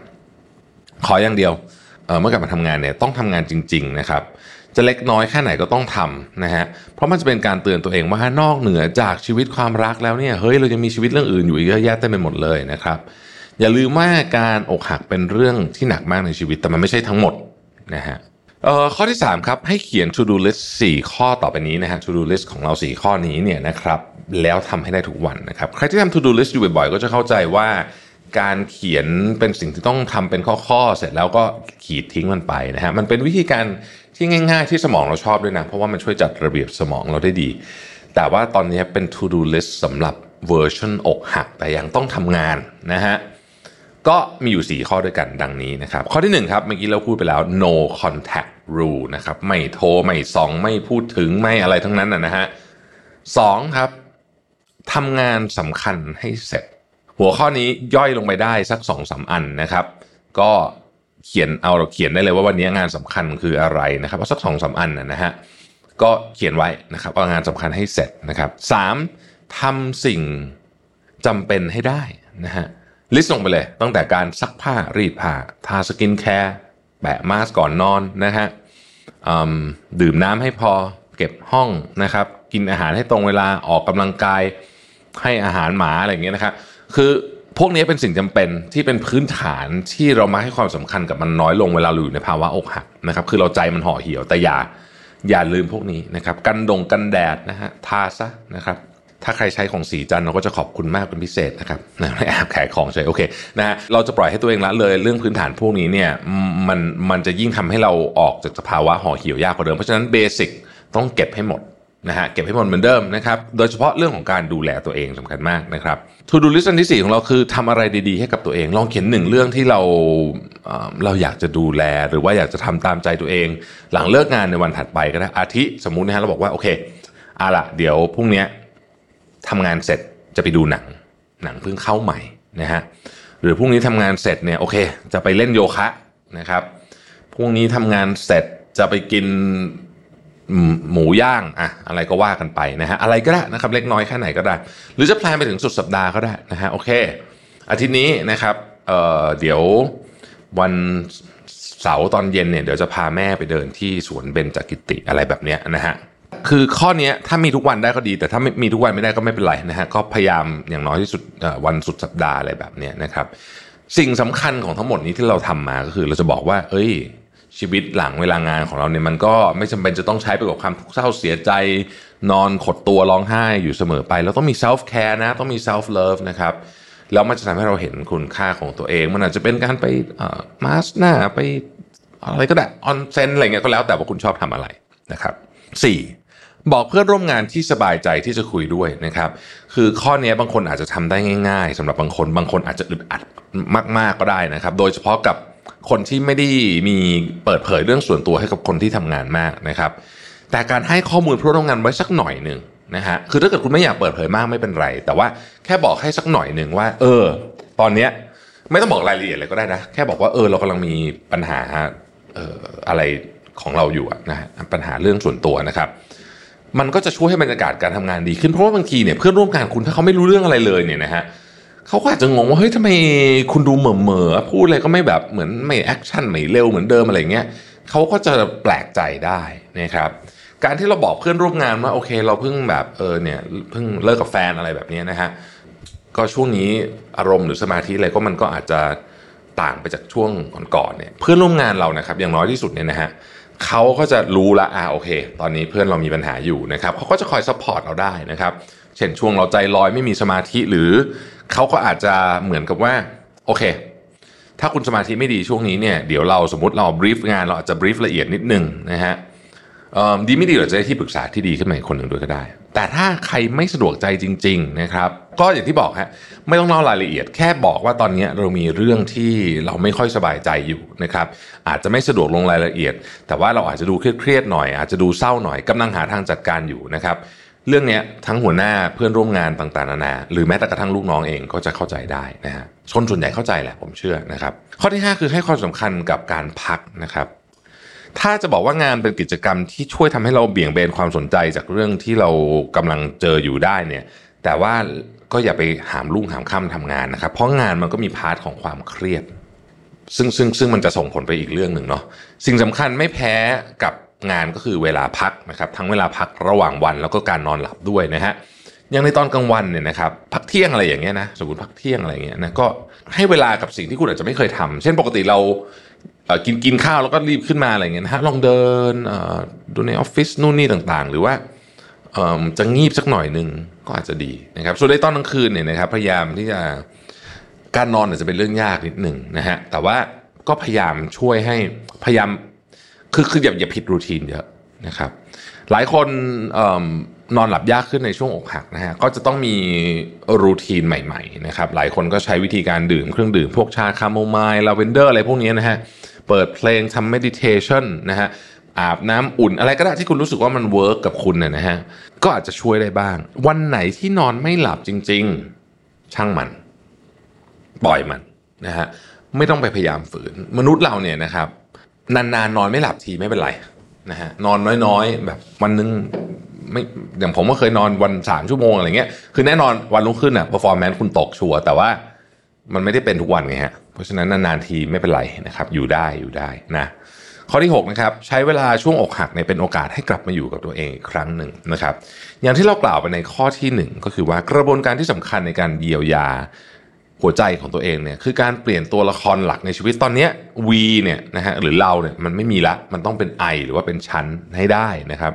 Speaker 2: ขออย่างเดียวเมื่อกลับมาทำงานเนี่ยต้องทำงานจริง ๆ นะครับ จะเล็กน้อยแค่ไหนก็ต้องทำนะฮะ เพราะมันจะเป็นการเตือนตัวเองว่านอกเหนือจากชีวิตความรักแล้วเนี่ยเฮ้ยเราจะมีชีวิตเรื่องอื่นอยู่เยอะแยะเต็มไปหมดเลยนะครับ อย่าลืมว่าการอกหักเป็นเรื่องที่หนักมากในชีวิตแต่มันไม่ใช่ทั้งหมดนะฮะข้อที่ 3 ครับ ให้เขียน to do list 4 ข้อต่อไปนี้นะฮะ to do list ของเรา 4 ข้อนี้เนี่ยนะครับแล้วทำให้ได้ทุกวันนะครับ ใครที่ทำ to do list อยู่บ่อยๆ ก็จะเข้าใจว่าการเขียนเป็นสิ่งที่ต้องทำเป็นข้อๆ เสร็จแล้วก็ขีดทิ้งมันไปนะฮะมันเป็นวิธีการ ที่ง่ายๆที่สมองเราชอบด้วยนะ เพราะว่ามันช่วยจัดระเบียบสมองเราได้ดี แต่ว่าตอนนี้เป็น to do list สำหรับเวอร์ชันอกหักแต่ยังต้องทำงานนะฮะก็มีอยู่ 4 ข้อด้วยกันดังนี้นะครับ ข้อที่ 1 ครับ เมื่อกี้เราพูดไปแล้ว no contact rule นะครับ ไม่โทร ไม่ส่อง ไม่พูดถึงไม่อะไรทั้งนั้นนะฮะสองครับทำงานสำคัญให้เสร็จ หัวข้อนี้ย่อยลงไปได้สักสองสามอันนะครับ ก็ เขียนเอาเราเขียนได้เลยว่าวันนี้งานสำคัญคืออะไรนะครับเอาสักสองสามอันนะฮะก็เขียนไว้นะครับเอางานสำคัญให้เสร็จนะครับสามทำสิ่งจำเป็นให้ได้นะฮะ list ลงไปเลยตั้งแต่การซักผ้ารีดผ้าทา skincare แปะมาสก่อนนอนนะฮะดื่มน้ำให้พอเก็บห้องนะครับ กินอาหารให้ตรงเวลาออกกำลังกายให้อาหารหมาอะไรอย่างเงี้ยนะครับคือ พวกนี้เป็นสิ่งจำเป็นที่เป็นพื้นฐานที่เรามาให้ความสำคัญกับมันน้อยลงเวลาเราอยู่ในภาวะอกหักนะครับคือเราใจมันห่อเหี่ยวแต่อย่าอย่าลืมพวกนี้นะครับกันดงกันแดดนะฮะทาซะนะครับถ้าใครใช้ของสีจันเราก็จะขอบคุณมากเป็นพิเศษนะครับนแอบขายของใช่โอเคนะฮะเราจะปล่อยให้ตัวเองละเลยเรื่องพื้นฐานพวกนี้เนี่ยมันมันจะยิ่งทำให้เราออกจากสภาวะห่อเหี่ยวยากกว่าเดิมเพราะฉะนั้นเบสิกต้องเก็บให้หมด นะฮะเก็บให้หมดเหมือนเดิมนะครับ โดยเฉพาะเรื่องของการดูแลตัวเองสำคัญมากนะครับทูดูลิสต์อันที่ 4 ของเราคือทำอะไรดีๆให้กับตัวเอง ลองเขียนหนึ่งเรื่องที่เราเราอยากจะดูแลหรือว่าอยากจะทำตามใจตัวเอง หลังเลิกงานในวันถัดไปก็ได้อาทิสมมุตินะฮะเราบอกว่าโอเคเอาละเดี๋ยวพรุ่งนี้ทำงานเสร็จจะไปดูหนัง หนังเพิ่งเข้าใหม่นะฮะหรือพรุ่งนี้ทำงานเสร็จเนี่ยโอเค จะไปเล่นโยคะนะครับพรุ่งนี้ทำงานเสร็จจะไปกิน หมูย่างอะอะไรก็ว่ากันไปนะฮะอะไรก็ได้นะครับเล็กน้อยแค่ไหนก็ได้ หรือจะแพลนไปถึงสุดสัปดาห์ก็ได้นะฮะโอเค อาทิตย์นี้นะครับเอ่อเดี๋ยววันเสาร์ตอนเย็นเนี่ยเดี๋ยวจะพาแม่ไปเดินที่สวนเบญจกิติอะไรแบบเนี้ยนะฮะคือข้อนี้ถ้ามีทุกวันได้ก็ดี แต่ถ้าไม่มีทุกวันไม่ได้ก็ไม่เป็นไรนะฮะก็พยายามอย่างน้อยที่สุดวันสุดสัปดาห์อะไรแบบเนี้ยนะครับ สิ่งสำคัญของทั้งหมดนี้ที่เราทำมาก็คือเราจะบอกว่า เอ้ย ชีวิตหลังเวลางานของเราเนี่ยมันก็ไม่จำเป็นจะต้องใช้ไปกับความทุกข์เศร้าเสียใจ นอนขดตัวร้องไห้อยู่เสมอไป เราต้องมี self care นะ ต้องมี self love นะครับแล้วมันจะทำให้เราเห็นคุณค่าของตัวเอง มันอาจจะเป็นการไปมาสหน้าไปอะไรก็ได้ออนเซนอะไรเงี้ยก็แล้วแต่ว่าคุณชอบทำอะไรนะครับสี่บอกเพื่อนร่วมงานที่สบายใจที่จะคุยด้วยนะครับ คือข้อนี้บางคนอาจจะทำได้ง่าย ๆสำหรับบางคนบางคนอาจจะอึดอัดมาก ๆก็ได้นะครับ โดยเฉพาะกับ คนที่ไม่ได้มีเปิดเผยเรื่องส่วนตัวให้กับคนที่ทำงานมากนะครับ แต่การให้ข้อมูลเพื่อนร่วมงานไว้สักหน่อยหนึ่งนะฮะคือถ้าเกิดคุณไม่อยากเปิดเผยมากไม่เป็นไร แต่ว่าแค่บอกให้สักหน่อยหนึ่งว่า เออ ตอนเนี้ยไม่ต้องบอกรายละเอียดเลยก็ได้นะ แค่บอกว่าเออเรากำลังมีปัญหาเอ่ออะไรของเราอยู่นะฮะปัญหาเรื่องส่วนตัวนะครับ มันก็จะช่วยให้บรรยากาศการทำงานดีขึ้นเพราะว่าบางทีเนี่ยเพื่อนร่วมงานคุณถ้าเขาไม่รู้เรื่องอะไรเลยเนี่ยนะฮะเเขาก็อาจจะงงว่าเฮ้ยทำไมคุณดูเหม่อเมอพูดอะไรก็ไม่แบบเหมือนไม่แอคชั่นไม่เร็วเหมือนเดิมอะไรเงี้ยเขาก็จะแปลกใจได้นะครับการที่เราบอกเพื่อนร่วมงานว่าโอเค เราเพิ่งแบบเออเนี่ยเพิ่งเลิกกับแฟนอะไรแบบนี้นะฮะก็ช่วงนี้อารมณ์หรือสมาธิอะไรก็มันก็อาจจะต่างไปจากช่วงก่อนๆเนี่ยเพื่อนร่วมงานเรานะครับอย่างน้อยที่สุดเนี่ยนะฮะเขาก็จะรู้ละอ่าโอเค ตอนนี้เพื่อนเรามีปัญหาอยู่นะครับเขาก็จะคอย support เราได้นะครับเช่นช่วงเราใจลอยไม่มีสมาธิหรือ เขาก็อาจจะเหมือนกับว่าโอเค ถ้าคุณสมาธิไม่ดีช่วงนี้เนี่ยเดี๋ยวเราสมมติเรา brief งานเราอาจจะ brief ละเอียดนิดนึงนะฮะดีไม่ดีเราจะได้ที่ปรึกษาที่ดีขึ้นมาอีกคนหนึ่งด้วยก็ได้ แต่ถ้าใครไม่สะดวกใจจริง ๆนะครับ ก็อย่างที่บอกฮะไม่ต้องเล่ารายละเอียด แค่บอกว่าตอนนี้เรามีเรื่องที่เราไม่ค่อยสบายใจอยู่นะครับ อาจจะไม่สะดวกลงรายละเอียด แต่ว่าเราอาจจะดูเครียดๆหน่อย อาจจะดูเศร้าหน่อยกำลังหาทางจัดการอยู่นะครับ เรื่องนี้ทั้งหัวหน้าเพื่อนร่วมงานต่างๆนานา หรือแม้แต่กระทั่งลูกน้องเองก็จะเข้าใจได้นะฮะชนส่วนใหญ่เข้าใจแหละผมเชื่อนะครับ ข้อที่ 5 คือให้ความสำคัญกับการพักนะครับ ถ้าจะบอกว่างานเป็นกิจกรรมที่ช่วยทำให้เราเบี่ยงเบนความสนใจจากเรื่องที่เรากำลังเจออยู่ได้เนี่ย แต่ว่าก็อย่าไปหามลุ่งหามค่ำทำงานนะครับ เพราะงานมันก็มีพาร์ทของความเครียด ซึ่งซึ่งซึ่งมันจะส่งผลไปอีกเรื่องหนึ่งเนาะสิ่งสำคัญไม่แพ้กับ งานก็คือเวลาพักนะครับทั้งเวลาพักระหว่างวันแล้วก็การนอนหลับด้วยนะฮะอย่างในตอนกลางวันเนี่ยนะครับพักเที่ยงอะไรอย่างเงี้ยนะสมมติพักเที่ยงอะไรเงี้ยนะก็ให้เวลากับสิ่งที่คุณอาจจะไม่เคยทำเช่นปกติเรากินกินข้าวแล้วก็รีบขึ้นมาอะไรเงี้ยนะฮะลองเดินดูในออฟฟิศนู่นนี่ต่างๆ หรือว่าจะงีบสักหน่อยหนึ่งก็อาจจะดีนะครับส่วนในตอนกลางคืนเนี่ยนะครับพยายามที่จะการนอนอาจจะเป็นเรื่องยากนิดหนึ่งนะฮะแต่ว่าก็พยายามช่วยให้พยายาม คือคืออย่าอย่าผิด routine เยอะนะครับ หลายคนนอนหลับยากขึ้นในช่วงอกหักนะฮะก็จะต้องมี routine ใหม่ๆนะครับหลายคนก็ใช้วิธีการดื่มเครื่องดื่มพวกชา chamomile ลาเวนเดอร์อะไรพวกนี้นะฮะเปิดเพลงทำ meditation นะฮะอาบน้ำอุ่นอะไรก็ได้ที่คุณรู้สึกว่ามัน work กับคุณนะฮะก็อาจจะช่วยได้บ้าง วันไหนที่นอนไม่หลับจริง ๆ ช่างมัน ปล่อยมันนะฮะไม่ต้องไปพยายามฝืน มนุษย์เราเนี่ยนะครับ นานๆนอนไม่หลับทีไม่เป็นไรนะฮะนอนน้อยๆ แบบวันนึงไม่อย่างผมก็เคยนอนวันสามชั่วโมงอะไรเงี้ยคือแน่นอนวันรุ่งขึ้นอะ performance คุณตกชัวร์แต่ว่ามันไม่ได้เป็นทุกวันไงฮะเพราะฉะนั้นนานๆทีไม่เป็นไรนะครับ อยู่ได้อยู่ได้นะข้อที่6นะครับใช้เวลาช่วงอกหักเนี่ยเป็นโอกาสให้กลับมาอยู่กับตัวเองอีกครั้งหนึ่งนะครับ อย่างที่เรากล่าวไปในข้อที่ 1 ก็คือว่ากระบวนการที่สำคัญในการเยียวยา หัวใจของตัวเองเนี่ยคือการเปลี่ยนตัวละครหลักในชีวิตตอนนี้วีเนี่ยนะฮะหรือเราเนี่ยมันไม่มีละมันต้องเป็นไอหรือว่าเป็นชั้นให้ได้นะครับ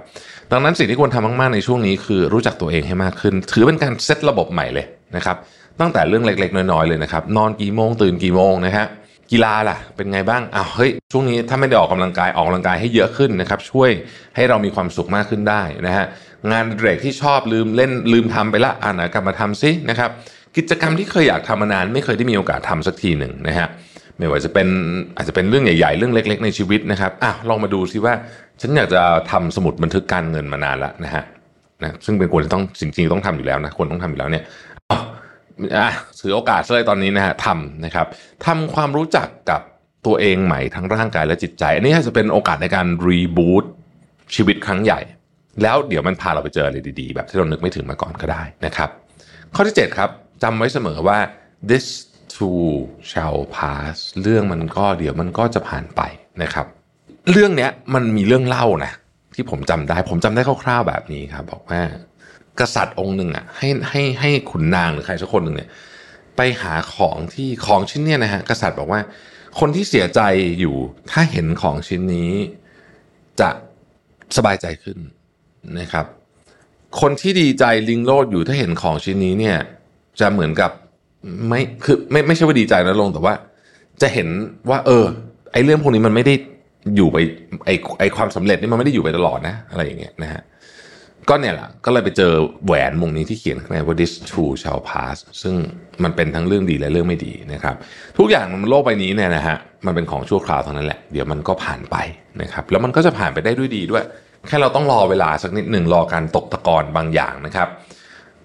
Speaker 2: ดังนั้นสิ่งที่ควรทำมากๆในช่วงนี้คือรู้จักตัวเองให้มากขึ้น ถือเป็นการเซตระบบใหม่เลยนะครับตั้งแต่เรื่องเล็ก ๆ น้อยๆเลยนะครับนอนกี่โมงตื่นกี่โมงนะฮะกีฬาล่ะเป็นไงบ้างอ้าวเฮ้ยช่วงนี้ถ้าไม่ได้ออกกำลังกายออกกำลังกายให้เยอะขึ้นนะครับช่วยให้เรามีความสุขมากขึ้นได้นะฮะงานเด็กที่ชอบลืมเล่นลืมทำไปละอ่านกลับมาทำซินะครับ กิจกรรมที่เคยอยากทำมานานไม่เคยได้มีโอกาสทำสักทีหนึ่งนะฮะไม่ว่าจะเป็นอาจจะเป็นเรื่องใหญ่ๆ เรื่องเล็ก ๆ ในชีวิตนะครับอะลองมาดูซิว่า ฉันอยากจะทำสมุดบันทึกการเงินมานานละนะฮะนะซึ่งเป็นควรจะต้องจริงๆต้องทำอยู่แล้วนะควรต้องทำอยู่แล้วเนี่ยอะอะถือโอกาสเลยตอนนี้นะฮะทำนะครับทำความรู้จักกับตัวเองใหม่ทั้งร่างกายและจิตใจ อันนี้จะเป็นโอกาสในการรีบูตชีวิตครั้งใหญ่ แล้วเดี๋ยวมันพาเราไปเจออะไรดีๆ แบบที่เรานึกไม่ถึงมาก่อนก็ได้นะครับ ข้อที่ 7 ครับ จำไว้เสมอว่า this too shall pass เรื่องมันก็เดี๋ยวมันก็จะผ่านไปนะครับ เรื่องเนี้ยมันมีเรื่องเล่านะที่ผมจำได้ ผมจำได้คร่าวๆแบบนี้ครับ บอกว่ากษัตริย์องค์หนึ่งอะให้ให้ให้ขุนนางหรือใครสักคนหนึ่งเนี่ยไปหาของที่ของชิ้นเนี้ยนะฮะกษัตริย์บอกว่า คนที่เสียใจอยู่ถ้าเห็นของชิ้นนี้จะสบายใจขึ้นนะครับ คนที่ดีใจลิงโลดอยู่ถ้าเห็นของชิ้นนี้เนี่ย จะเหมือนกับไม่คือไม่ไม่ใช่ว่าดีใจนะลงแต่ว่า จะเห็นว่า เออ ไอ้เรื่องพวกนี้มันไม่ได้อยู่ไปไอ้ไอ้ความสำเร็จนี่มันไม่ได้อยู่ไปตลอดนะ อะไรอย่างเงี้ยนะฮะก็เนี่ยแหละก็เลยไปเจอแหวนวงนี้ที่เขียนข้างในว่า this too shall pass ซึ่งมันเป็นทั้งเรื่องดีและเรื่องไม่ดีนะครับ ทุกอย่างมันโลกใบนี้เนี่ยนะฮะมันเป็นของชั่วคราวเท่านั้นแหละ เดี๋ยวมันก็ผ่านไปนะครับ แล้วมันก็จะผ่านไปได้ด้วยดีด้วย แค่เราต้องรอเวลาสักนิดหนึ่งรอการตกตะกอนบางอย่างนะครับ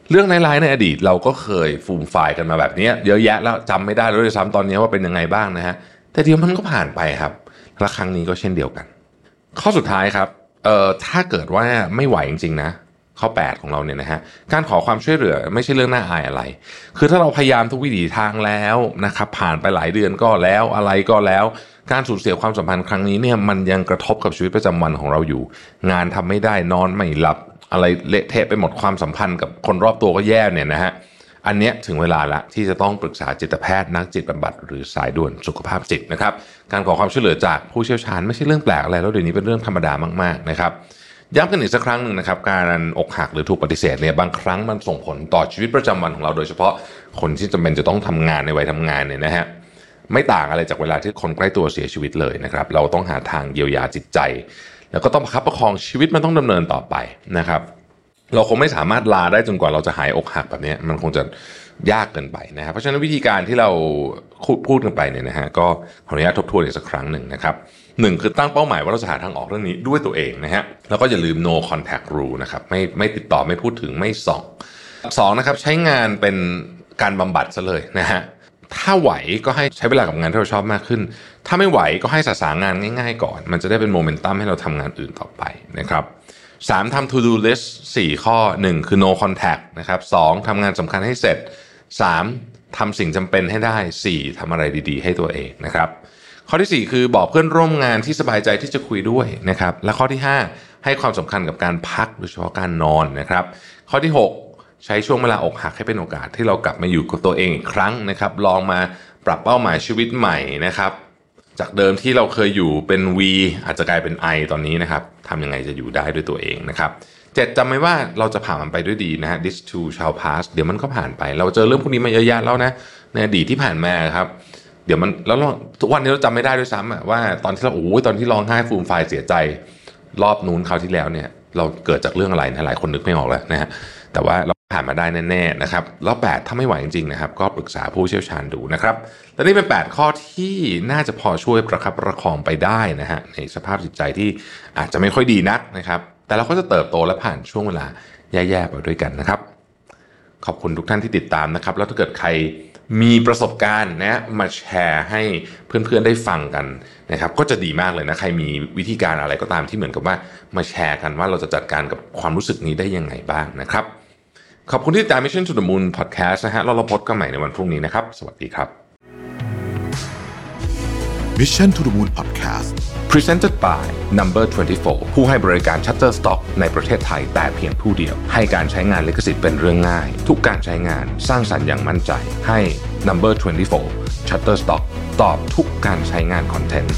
Speaker 2: เรื่องร้ายๆในอดีตเราก็เคยฟูมไฟล์กันมาแบบนี้เยอะแยะแล้วจำไม่ได้แล้วด้วยซ้ำตอนนี้ว่าเป็นยังไงบ้างนะฮะแต่เดี๋ยวมันก็ผ่านไปครับและครั้งนี้ก็เช่นเดียวกัน ข้อสุดท้ายครับเอ่อถ้าเกิดว่าไม่ไหวจริงๆนะข้อ 8 ของเราเนี่ยนะฮะการขอความช่วยเหลือไม่ใช่เรื่องน่าอายอะไร คือถ้าเราพยายามทุกวิถีทางแล้วนะครับผ่านไปหลายเดือนก็แล้วอะไรก็แล้ว การสูญเสียความสัมพันธ์ครั้งนี้เนี่ยมันยังกระทบกับชีวิตประจำวันของเราอยู่ งานทำไม่ได้นอนไม่หลับ อะไรเละเทะไปหมดความสัมพันธ์กับคนรอบตัวก็แย่เนี่ยนะฮะอันเนี้ยถึงเวลาละที่จะต้องปรึกษาจิตแพทย์นักจิตบำบัดหรือสายด่วนสุขภาพจิตนะครับการขอความช่วยเหลือจากผู้เชี่ยวชาญไม่ใช่เรื่องแปลกอะไรแล้วเดี๋ยวนี้เป็นเรื่องธรรมดามากๆนะครับย้ำกันอีกสักครั้งหนึ่งนะครับการอกหักหรือถูกปฏิเสธเนี่ยบางครั้งมันส่งผลต่อชีวิตประจำวันของเราโดยเฉพาะคนที่จำเป็นจะต้องทำงานในวัยทำงานเนี่ยนะฮะไม่ต่างอะไรจากเวลาที่คนใกล้ตัวเสียชีวิตเลยนะครับเราต้องหาทางเยียวยาจิตใจ แล้วก็ต้องประคับประคองชีวิตมันต้องดำเนินต่อไปนะครับ เราคงไม่สามารถลาได้จนกว่าเราจะหายอกหักแบบนี้มันคงจะยากเกินไปนะครับเพราะฉะนั้นวิธีการที่เราพูดกันไปเนี่ยนะฮะก็ขออนุญาตทบทวนอีกสักครั้งหนึ่งนะครับหนึ่งคือตั้งเป้าหมายว่าเราจะหาทางออกเรื่องนี้ด้วยตัวเองนะฮะแล้วก็อย่าลืม no contact rule นะครับไม่ไม่ติดต่อไม่พูดถึงไม่ส่องสองนะครับใช้งานเป็นการบำบัดซะเลยนะฮะถ้าไหวก็ให้ใช้เวลากับงานที่เราชอบมากขึ้น ถ้าไม่ไหวก็ให้สะสางงานง่าย ๆ ก่อน มันจะได้เป็นโมเมนตัมให้เราทำงานอื่นต่อไปนะครับสามทำ to do list 4ข้อ1คือ no contact นะครับสองทำงานสำคัญให้เสร็จ 3. ทำสิ่งจำเป็นให้ได้ 4. ทำอะไรดีๆ ให้ตัวเองนะครับ ข้อที่4คือบอกเพื่อนร่วมงานที่สบายใจที่จะคุยด้วยนะครับ และข้อที่5ให้ความสำคัญกับการพักโดยเฉพาะการนอนนะครับ ข้อที่6ใช้ช่วงเวลาอกหักให้เป็นโอกาสที่เรากลับมาอยู่กับตัวเองอีกครั้งนะครับ ลองมาปรับเป้าหมายชีวิตใหม่นะครับ จากเดิมที่เราเคยอยู่เป็น V อาจจะกลายเป็น I ตอนนี้นะครับทำยังไงจะอยู่ได้ด้วยตัวเองนะครับเจ็ดจำไว้ว่าเราจะผ่านมันไปด้วยดีนะฮะ this too shall pass เดี๋ยวมันก็ผ่านไป เราเจอเรื่องพวกนี้มาเยอะแยะแล้วนะในอดีตที่ผ่านมาครับ เดี๋ยวมันแล้วทุกวันนี้เราจำไม่ได้ด้วยซ้ำว่าตอนที่เราโอ้ยตอนที่ร้องไห้ฟูมไฟเสียใจรอบนู้นคราวที่แล้วเนี่ย เราเกิดจากเรื่องอะไรนะหลายคนนึกไม่ออกแล้วนะฮะแต่ว่าผ่านมาได้แน่ๆนะครับแล้วแปดถ้าไม่ไหวจริงๆนะครับก็ปรึกษาผู้เชี่ยวชาญดูนะครับและนี่เป็น 8 ข้อที่น่าจะพอช่วยประคับประคองไปได้นะฮะในสภาพจิตใจที่อาจจะไม่ค่อยดีนักนะครับแต่เราก็จะเติบโตและผ่านช่วงเวลาแย่ๆไปด้วยกันนะครับ ขอบคุณทุกท่านที่ติดตามนะครับ แล้วถ้าเกิดใคร
Speaker 4: มีประสบการณ์นะมาแชร์ให้เพื่อนๆได้ฟังกันนะครับ ก็จะดีมากเลยนะใครมีวิธีการอะไรก็ตามที่เหมือนกับว่ามาแชร์กันว่าเราจะจัดการกับความรู้สึกนี้ได้ยังไงบ้างนะครับ ขอบคุณที่ติดตาม Mission to the Moon Podcast นะฮะเราเราพบกันใหม่ในวันพรุ่งนี้นะครับ สวัสดีครับ
Speaker 1: Mission to the Moon Podcast
Speaker 2: Presented by Number 24 ผู้ให้บริการ Shutterstock ในประเทศไทยแต่เพียงผู้เดียว ให้การใช้งานลิขสิทธิ์เป็นเรื่องง่าย ทุกการใช้งานสร้างสรรค์อย่างมั่นใจ ให้ Number 24 Shutterstock ตอบทุกการใช้งานคอนเทนต์